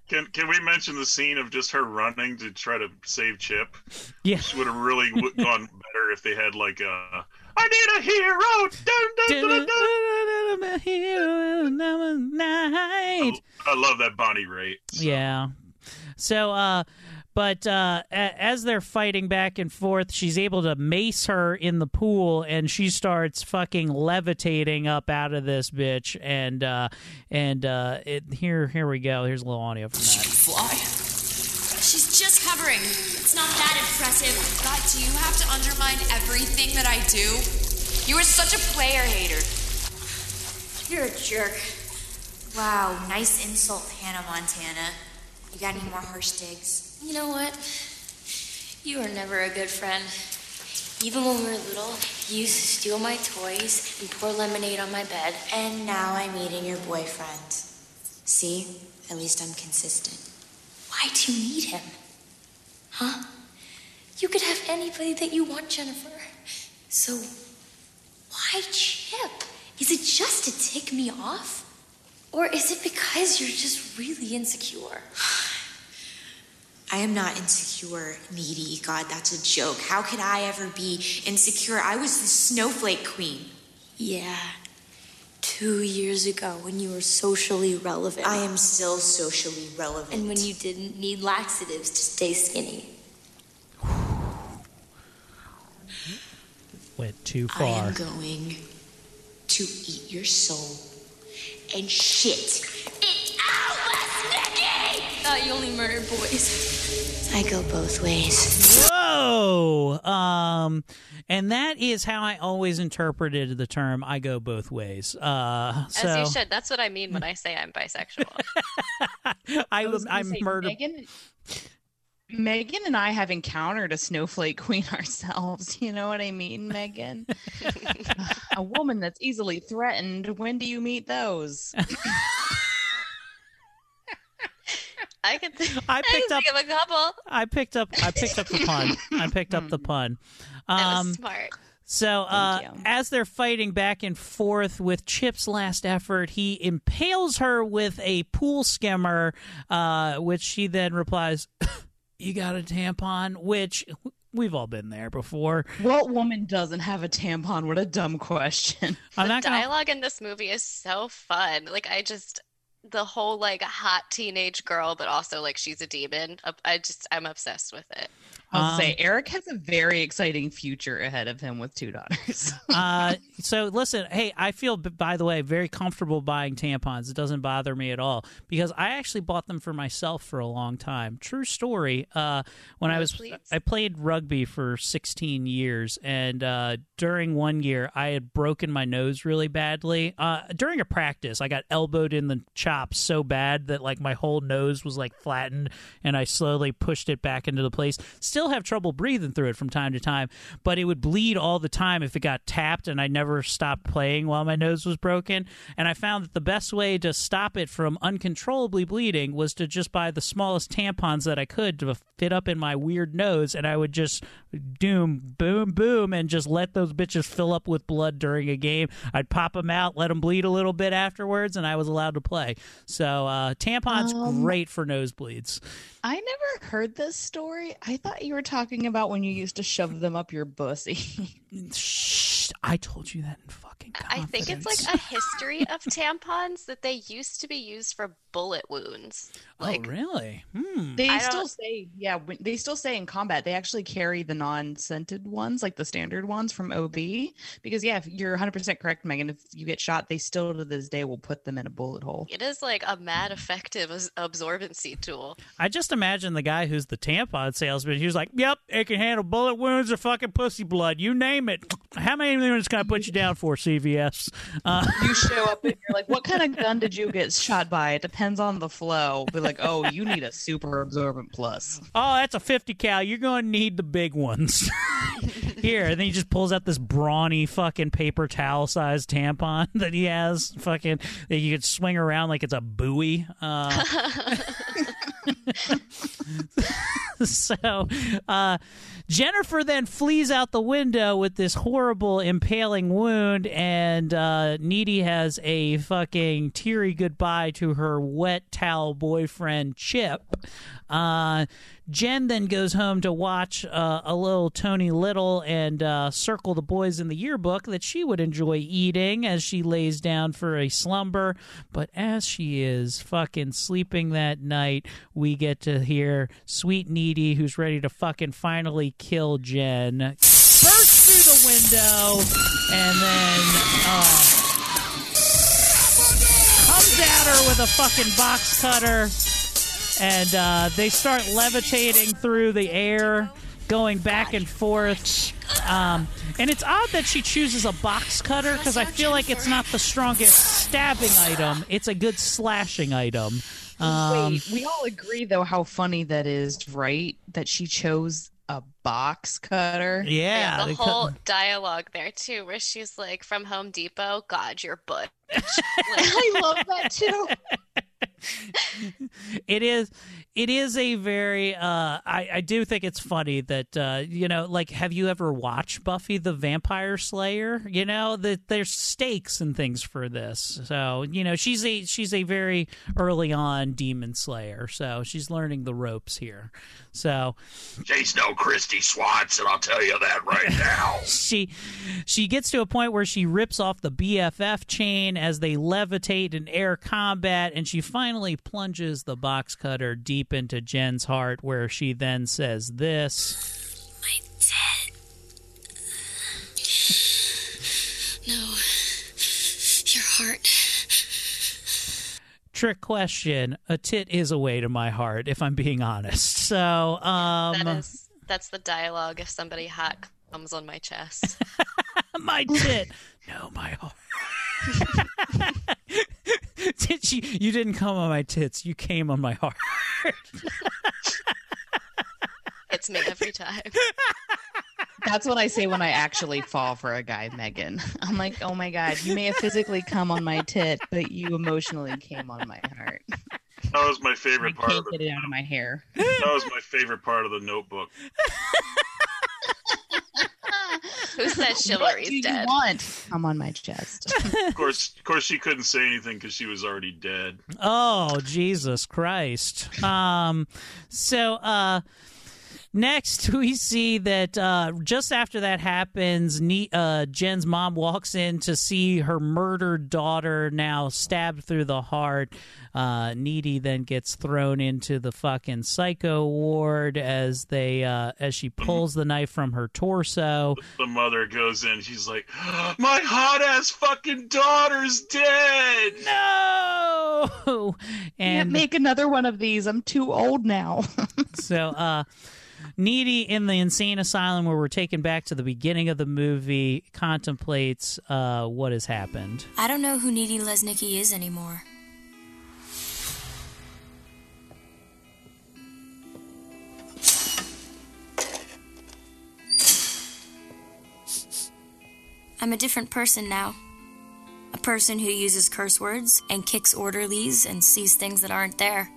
Can can we mention the scene of just her running to try to save Chip? Yeah, which would have really gone better if they had like a. I need a hero. Dun, dun, dun, dun, I, I love that Bonnie Raitt. Yeah. So, uh, but uh, a- as they're fighting back and forth, she's able to mace her in the pool, and she starts fucking levitating up out of this bitch. And uh, and uh, it, here, here we go. Here's a little audio from that. She Fly? She's just hovering. It's not that impressive. God, do you have to undermine everything that I do? You are such a player hater. You're a jerk. Wow, nice insult, Hannah Montana. You got any more harsh digs? You know what? You were never a good friend. Even when we were little, you used to steal my toys and pour lemonade on my bed. And now I'm eating your boyfriend. See? At least I'm consistent. Why do you need him? Huh? You could have anybody that you want, Jennifer. So, why Chip? Is it just to tick me off? Or is it because you're just really insecure? [SIGHS] [SIGHS] [SIGHS] I am not insecure, needy. God, that's a joke. How could I ever be insecure? I was the snowflake queen. Yeah. Two years ago when you were socially relevant. I am still socially relevant. And when you didn't need laxatives to stay skinny. Went too far. I far. am going to eat your soul and shit it out, Nikki! Thought you only murdered boys. I go both ways. Whoa! Um, and that is how I always interpreted the term "I go both ways." Uh, so As you should. That's what I mean when I say I'm bisexual. [LAUGHS] I, was I am say, murder. Megan, Megan and I have encountered a snowflake queen [LAUGHS] ourselves. You know what I mean, Megan? [LAUGHS] a woman that's easily threatened. When do you meet those? I can. Th- I picked can up- think of a couple. I picked up. I picked up the pun. I picked up the pun. That Um, was smart. So, uh, as they're fighting back and forth with Chip's last effort, he impales her with a pool skimmer, uh, which she then replies, [LAUGHS] "You got a tampon?" Which we've all been there before. What woman doesn't have a tampon? What a dumb question. I'm the not gonna. dialogue in this movie is so fun. Like I just the whole like hot teenage girl, but also like she's a demon. I just I'm obsessed with it. I'll say Um, Eric has a very exciting future ahead of him with two daughters. [LAUGHS] uh, so listen, hey, I feel, by the way, very comfortable buying tampons. It doesn't bother me at all because I actually bought them for myself for a long time. True story. Uh, when I was, Nosebleeds? I played rugby for 16 years, and uh, during one year, I had broken my nose really badly. Uh, during a practice, I got elbowed in the chops so bad that like my whole nose was like flattened, and I slowly pushed it back into the place. Still have trouble breathing through it from time to time, but it would bleed all the time if it got tapped, and I never stopped playing while my nose was broken. And I found that the best way to stop it from uncontrollably bleeding was to just buy the smallest tampons that I could to fit up in my weird nose, and I would just doom, boom, boom, and just let those bitches fill up with blood during a game. I'd pop them out, let them bleed a little bit afterwards, and I was allowed to play. So uh, tampons Um, great for nosebleeds. I never heard this story. I thought you were talking about when you used to shove them up your bussy. [LAUGHS] Shh, I told you that in fucking I think it's like a history of [LAUGHS] tampons that they used to be used for bullet wounds. Like oh, really? Hmm. They I still don't- say, yeah, when, they still say in combat, they actually carry the non scented ones, like the standard ones from OB. Because, yeah, if you're 100% correct, Megan, if you get shot, they still to this day will put them in a bullet hole. it is like a mad effective absorbency tool. I just imagine the guy who's the tampon salesman. He was like, "Yep, it can handle bullet wounds or fucking pussy blood. You name it. How many minutes can I put you down for, CVS?" Uh, [LAUGHS] You show up and you're like, what kind of gun did you [LAUGHS] get shot by? It depends on the flow. Be like, oh, you need a super absorbent plus. Oh, that's a 50 cal. You're going to need the big ones. [LAUGHS] Here, and then he just pulls out this brawny fucking paper towel sized tampon that he has, fucking that you could swing around like it's a buoy. Uh, [LAUGHS] so, uh, Jennifer then flees out the window with this horrible impaling wound, and uh, Needy has a fucking teary goodbye to her wet towel boyfriend, Chip. Uh, Jen then goes home to watch uh, a little Tony Little and uh, circle the boys in the yearbook that she would enjoy eating as she lays down for a slumber. But as she is fucking sleeping that night, we get to hear Sweet Needy, who's ready to fucking finally kill Jen, burst through the window and then. Uh, comes at her with a fucking box cutter and uh, they start levitating through the air, going back and forth. Um, and it's odd that she chooses a box cutter because I feel like it's not the strongest stabbing item. It's a good slashing item. Um, Wait, we all agree though how funny that is, right? That she chose a box cutter. Yeah, the they cut- whole dialogue there too, where she's like, "From Home Depot, God, you're butch." [LAUGHS] [LAUGHS] I love that too. [LAUGHS] [LAUGHS] it is it is a very uh I, I do think it's funny that uh you know like have you ever watched buffy the vampire slayer? You know that there's stakes and things for this. So you know she's a she's a very early on demon slayer. So she's learning the ropes here so She's no Kristy Swanson, I'll tell you that right [LAUGHS] now. she she gets to a point where she rips off the BFF chain as they levitate in air combat, and she finally plunges the box cutter deep into Jen's heart, where she then says this. My dad. No. Your heart. Trick question: A tit is a way to my heart, if I'm being honest. So, um, that is that's the dialogue. If somebody hot comes on my chest, [LAUGHS] [LAUGHS] my tit. No, my heart. [LAUGHS] Did she, you didn't come on my tits. You came on my heart. it's me every time. That's what I say when I actually fall for a guy, Megan. I'm like, oh my god, you may have physically come on my tit, but you emotionally came on my heart. That was my favorite part Can't of the. get it out of my hair. [LAUGHS] That was my favorite part of the Notebook. Who said What do chivalry's you dead? want? I'm on my chest. [LAUGHS] Of course, [LAUGHS] of course, she couldn't say anything because she was already dead. Oh, Jesus Christ. Um so uh Next, [LAUGHS] we see that uh, just after that happens, Ne- uh, Jen's mom walks in to see her murdered daughter now stabbed through the heart. Uh, Needy then gets thrown into the fucking psycho ward as they uh, as she pulls the knife from her torso. The mother goes in. She's like, "My hot ass fucking daughter's dead." No. [LAUGHS] Can't make another one of these. I'm too old now. [LAUGHS] so uh needy in the insane asylum where we're taken back to the beginning of the movie contemplates uh what has happened I don't know who Needy Lesnicki is anymore. I'm a different person now. A person who uses curse words and kicks orderlies and sees things that aren't there.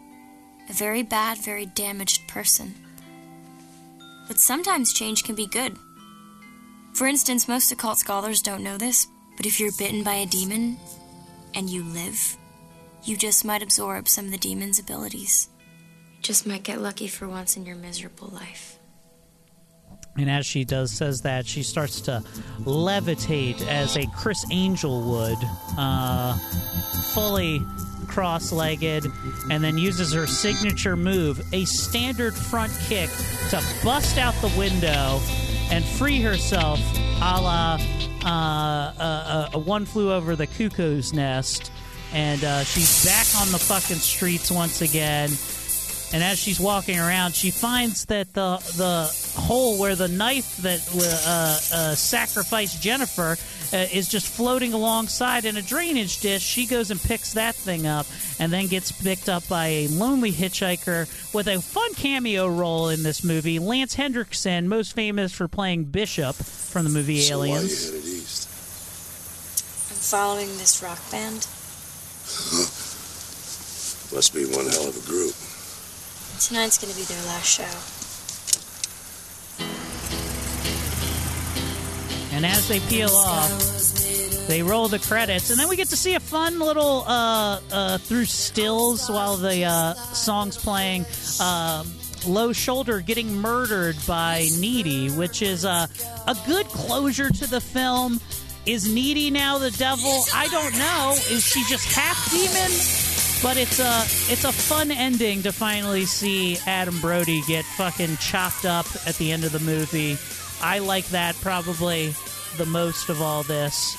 A very bad, very damaged person. But sometimes change can be good. For instance, most occult scholars don't know this, but if you're bitten by a demon and you live, you just might absorb some of the demon's abilities. Just might get lucky for once in your miserable life. And as she does says that she starts to levitate as a Criss Angel would uh fully cross-legged and then uses her signature move a standard front kick to bust out the window and free herself a la uh, uh, uh, one flew over the cuckoo's nest. And uh, she's back on the fucking streets once again and as she's walking around, she finds that the the hole where the knife that uh, uh, sacrificed Jennifer uh, is just floating alongside in a drainage dish. She goes and picks that thing up, and then gets picked up by a lonely hitchhiker with a fun cameo role in this movie. Lance Henriksen, most famous for playing Bishop from the movie So why you Aliens. headed east? I'm following this rock band. [LAUGHS] Must be one hell of a group. Tonight's gonna be their last show. And as they peel off, they roll the credits, and then we get to see a fun little uh, uh, through stills while the uh, song's playing. Uh, Low shoulder getting murdered by Needy, which is uh, a good closure to the film. Is Needy now the devil? I don't know. Is she just half demon? But it's a it's a fun ending to finally see Adam Brody get fucking chopped up at the end of the movie. I like that probably the most of all this.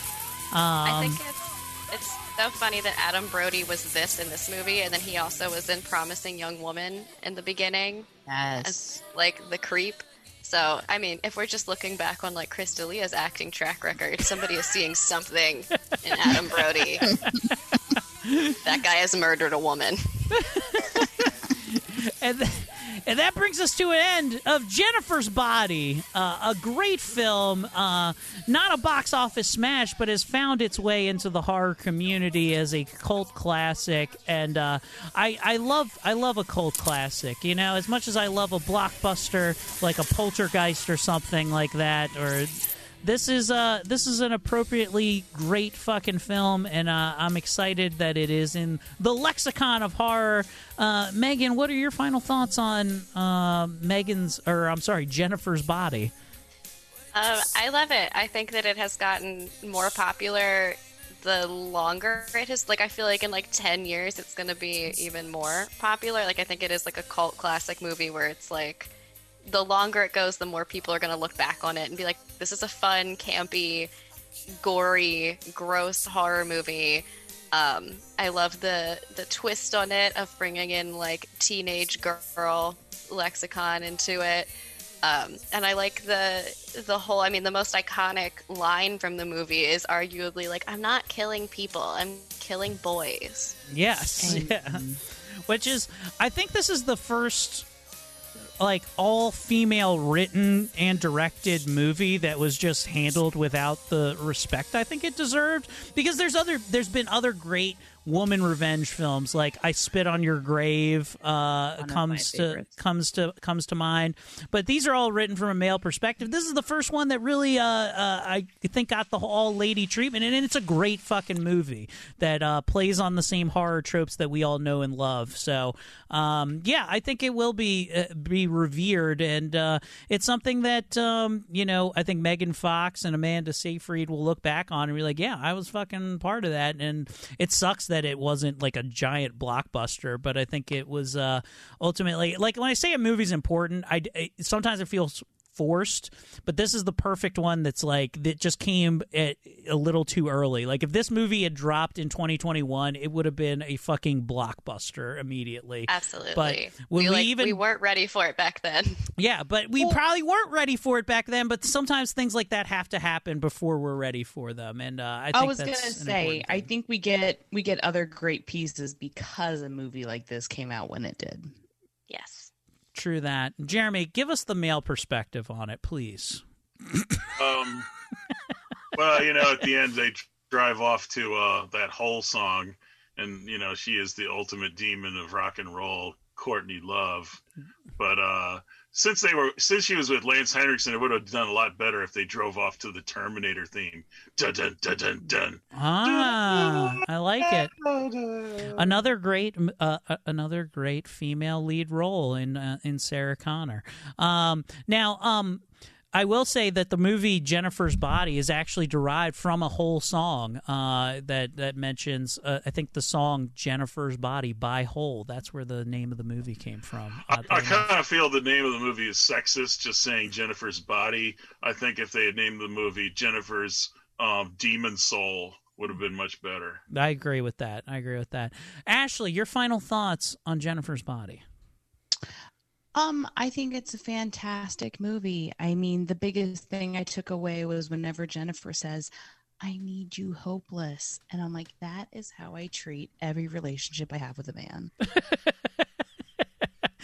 Um, I think it's it's so funny that Adam Brody was this in this movie, and then he also was in Promising Young Woman in the beginning. Yes. As, like the creep. So, I mean, if we're just looking back on like Chris D'Elia's acting track record, somebody is seeing something in Adam Brody. [LAUGHS] that guy has murdered a woman. [LAUGHS] and, th- and that brings us to an end of Jennifer's Body, uh, a great film, uh, not a box office smash, but has found its way into the horror community as a cult classic. And uh, I, I love, I love a cult classic. You know, as much as I love a blockbuster like a Poltergeist or something like that, or this is uh this is an appropriately great fucking film and uh, i'm excited that it is in the lexicon of horror uh, megan what are your final thoughts on uh, megan's or i'm sorry jennifer's body Um, I love it. I think that it has gotten more popular the longer it has. Like, I feel like in like 10 years, it's going to be even more popular. Like, I think it is like a cult classic movie where it's like the longer it goes, the more people are going to look back on it and be like, this is a fun, campy, gory, gross horror movie. Um, I love the the twist on it of bringing in like teenage girl lexicon into it. Um, and I like the the whole. I mean, the most iconic line from the movie is arguably like, "I'm not killing people. I'm killing boys." yes [LAUGHS] yeah which is i think this is the first like all female written and directed movie that was just handled without the respect I think it deserved. Because there's other there's been other great woman revenge films like I Spit on Your Grave uh, comes to comes to comes to mind. But these are all written from a male perspective. This is the first one that really uh, uh, I think got the all lady treatment. And it's a great fucking movie that uh, plays on the same horror tropes that we all know and love. So um, yeah I think it will be uh, be revered. And uh, it's something that um, you know I think Megan Fox and Amanda Seyfried will look back on and be like yeah I was fucking part of that. And it sucks that it wasn't like a giant blockbuster but I think it was uh, ultimately like when I say a movie's important I, I sometimes it feels forced but this is the perfect one that's like that just came at a little too early like if this movie had dropped in 2021 it would have been a fucking blockbuster immediately Absolutely. but we, we, like, even we weren't ready for it back then. [LAUGHS] yeah, but we probably weren't ready for it back then. But sometimes things like that have to happen before we're ready for them. And uh, I, think I was that's gonna say, I think we get we get other great pieces because a movie like this came out when it did. Yes. True that. Jeremy, give us the male perspective on it, please. Um, well, you know, at the end they drive off to uh, that whole song, and you know she is the ultimate demon of rock and roll, Courtney Love. But uh, since they were since she was with Lance Henriksen, it would have done a lot better if they drove off to the Terminator theme. Dun dun dun dun dun. Ah, I like it. Another great, uh, uh, another great female lead role in uh, in Sarah Connor. Um, now, um, I will say that the movie Jennifer's Body is actually derived from a whole song uh, that that mentions. Uh, I think the song Jennifer's Body by Hole. That's where the name of the movie came from. I, I kind of feel the name of the movie is sexist, just saying Jennifer's body. I think if they had named the movie Jennifer's um, Demon Soul, would have been much better. I agree with that. I agree with that. Ashley, your final thoughts on Jennifer's Body? Um, I think it's a fantastic movie. I mean, the biggest thing I took away was whenever Jennifer says, I need you hopeless. And I'm like, that is how I treat every relationship I have with a man. [LAUGHS]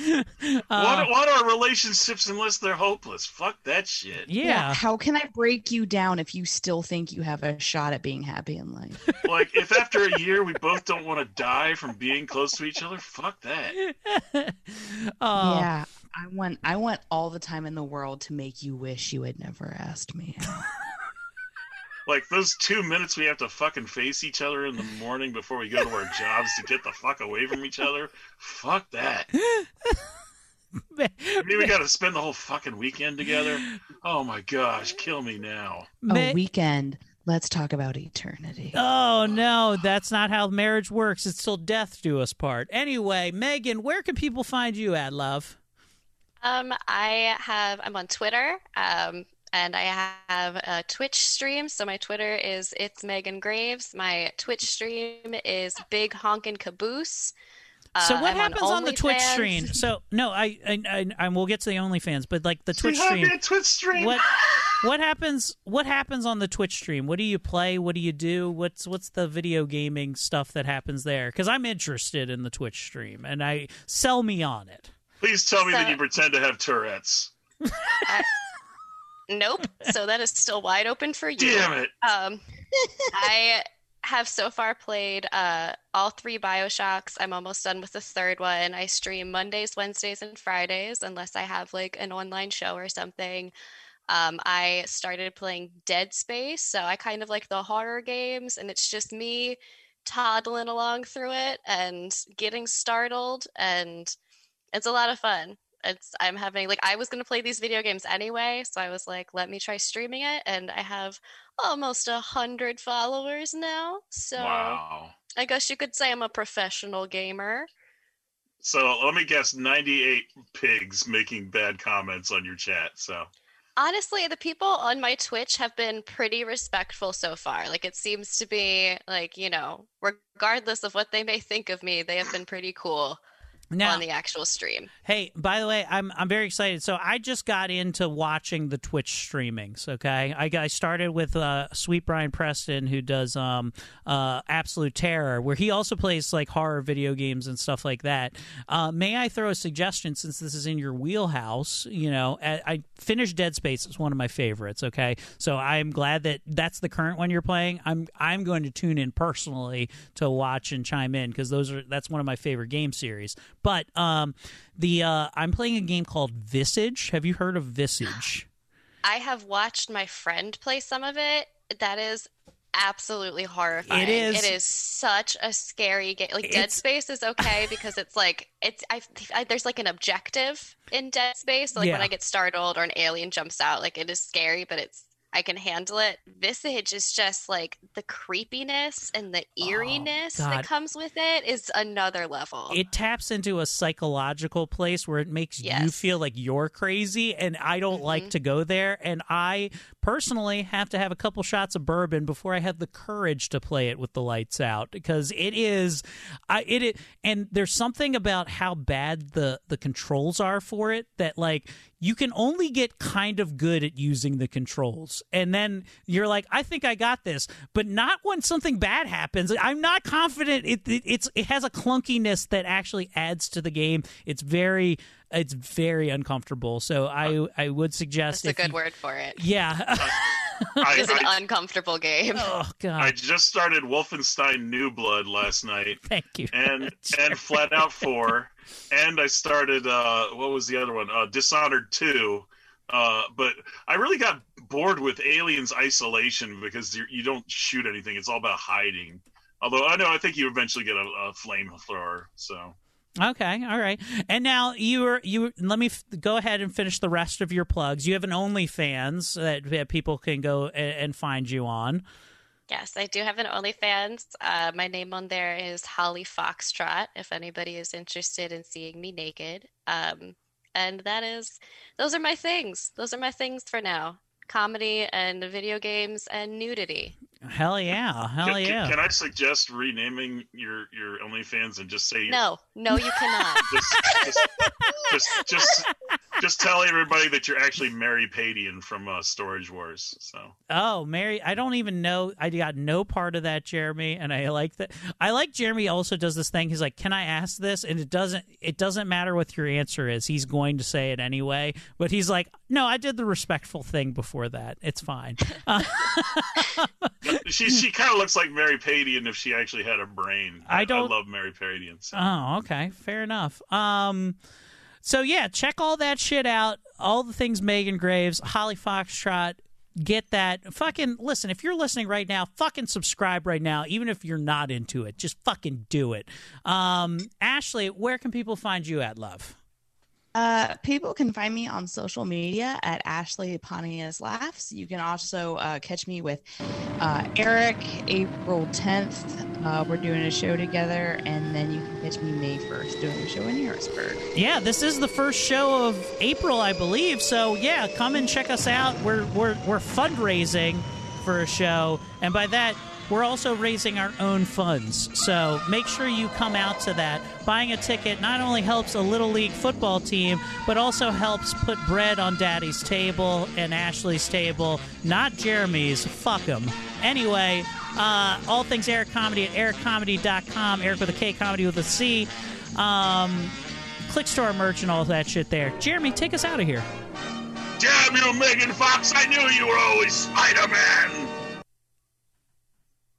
[LAUGHS] Uh, what, what are relationships unless they're hopeless? Fuck that shit. Yeah. How can I break you down if you still think you have a shot at being happy in life? [LAUGHS] like if after a year we both don't want to die from being close to each other, fuck that. Oh. [LAUGHS] Yeah. I want I want all the time in the world to make you wish you had never asked me. Out. Like those two minutes we have to fucking face each other in the morning before we go to our jobs to get the fuck away from each other. Fuck that. [LAUGHS] Maybe we got to spend the whole fucking weekend together. Oh my gosh, kill me now. a weekend. Let's talk about eternity. Oh no, that's not how marriage works. It's till death do us part. Anyway, Megan, where can people find you at, love? Um, I have I'm on Twitter. Um, and I have a Twitch stream. So my Twitter is it's Megan Graves. My Twitch stream is Big Honkin' Caboose. So Uh, what I'm happens on, the Twitch OnlyFans. stream? So no, I, I, I, I we'll get to the OnlyFans, but like the Twitch She had me stream. a Twitch stream. What [LAUGHS] what happens? What happens on the Twitch stream? What do you play? What do you do? What's what's the video gaming stuff that happens there? Because I'm interested in the Twitch stream, and I sell me on it. Please tell me that you pretend to have Tourette's. [LAUGHS] Nope. So that is still wide open for you. Damn it. Um, I have so far played uh, all three Bioshocks. I'm almost done with the third one. I stream Mondays, Wednesdays, and Fridays, unless I have like an online show or something. Um, I started playing Dead Space, so I kind of like the horror games, and it's just me toddling along through it and getting startled, and it's a lot of fun. It's I'm having like I was gonna play these video games anyway, so I was like, let me try streaming it, and I have almost a hundred followers now. So Wow. I guess you could say I'm a professional gamer. So let me guess 98 pigs making bad comments on your chat. So Honestly, the people on my Twitch have been pretty respectful so far. Like it seems to be like, you know, regardless of what they may think of me, they have been pretty cool Now- on the actual stream. Hey, by the way, I'm I'm very excited. So I just got into watching the Twitch streamings. Okay, I, I started with uh, Sweet Brian Preston, who does um, uh, Absolute Terror, where he also plays like horror video games and stuff like that. Uh, may I throw a suggestion since this is in your wheelhouse? You know, I, I finished Dead Space. It's one of my favorites. Okay, so I'm glad that that's the current one you're playing. I'm I'm going to tune in personally to watch and chime in because those are that's one of my favorite game series. But um, the uh, I'm playing a game called Visage. Have you heard of Visage? I have watched my friend play some of it. That is absolutely horrifying. It is. It is such a scary game. Like Dead Space is okay because it's like it's I, I there's like an objective in Dead Space. So like when I get startled or an alien jumps out, like it is scary, but it's I can handle it. Visage is just like the creepiness and the oh, eeriness Oh, that comes with it is another level. It taps into a psychological place where it makes you feel like you're crazy, and I don't like mm-hmm. to go there. And I personally have to have a couple shots of bourbon before I have the courage to play it with the lights out because it is, I it, it and there's something about how bad the the controls are for it that like you can only get kind of good at using the controls and then you're like i think i got this but not when something bad happens i'm not confident it, it it's it has a clunkiness that actually adds to the game it's very it's very uncomfortable so i i would suggest That's a good you- word for it. yeah [LAUGHS] [LAUGHS] It is an I- uncomfortable game. Oh [LAUGHS] god. I just started Wolfenstein New Blood last night. Thank you. And and Flat Out 4 and I started uh what was the other one? Uh Dishonored 2. Uh but I really got bored with Aliens Isolation because you you don't shoot anything. It's all about hiding. Although I know I think you eventually get a, a flamethrower. So Okay, all right. And now you were you. Let me f- go ahead and finish the rest of your plugs. You have an OnlyFans that, that people can go and find you on. Yes, I do have an OnlyFans. Uh, my name on there is Holly Foxtrot. If anybody is interested in seeing me naked, um, and that is, those are my things. Those are my things for now: comedy and video games and nudity. Hell yeah, hell can, can- yeah. Can, I suggest renaming your your OnlyFans and just say No, no, you cannot. [LAUGHS] just, just, just, just, just tell everybody that you're actually Mary Padian from uh, Storage Wars. So Oh, Mary, I don't even know. I got no part of that, Jeremy, and I like that. I like Jeremy also does this thing. He's like, "Can I ask this?" And it doesn't. It doesn't matter what your answer is. He's going to say it anyway. But he's like, "No, I did the respectful thing before that. It's fine." Uh, [LAUGHS] she she kind of looks like Mary Padian if she actually had a brain. I don't- I love Mary Padian. So. Oh, okay, fair enough. Um, so yeah, check all that shit out. All the things Megan Graves, Holly Foxtrot. Get that. Fucking listen. If you're listening right now, fucking subscribe right now. Even if you're not into it, just fucking do it. Um, Ashley, where can people find you at, love? Uh, people can find me on social media at Ashley Pontius Laughs. You can also uh, catch me with uh, Eric April 10th. Uh, we're doing a show together, and then you can catch me May 1st doing a show in Harrisburg. Yeah, this is the first show of April, I believe. So yeah, come and check us out. We're we're we're fundraising for a show, and by that we're also raising our own funds. So make sure you come out to that. Buying a ticket not only helps a little league football team, but also helps put bread on Daddy's table and Ashley's table, not Jeremy's. Fuck him. Anyway, uh, all things Eric Comedy at ericcomedy.com. Eric with a K, comedy with a C. Um, click store merch and all that shit there. Jeremy, take us out of here. Damn you, Megan Fox! I knew you were always Spider-Man.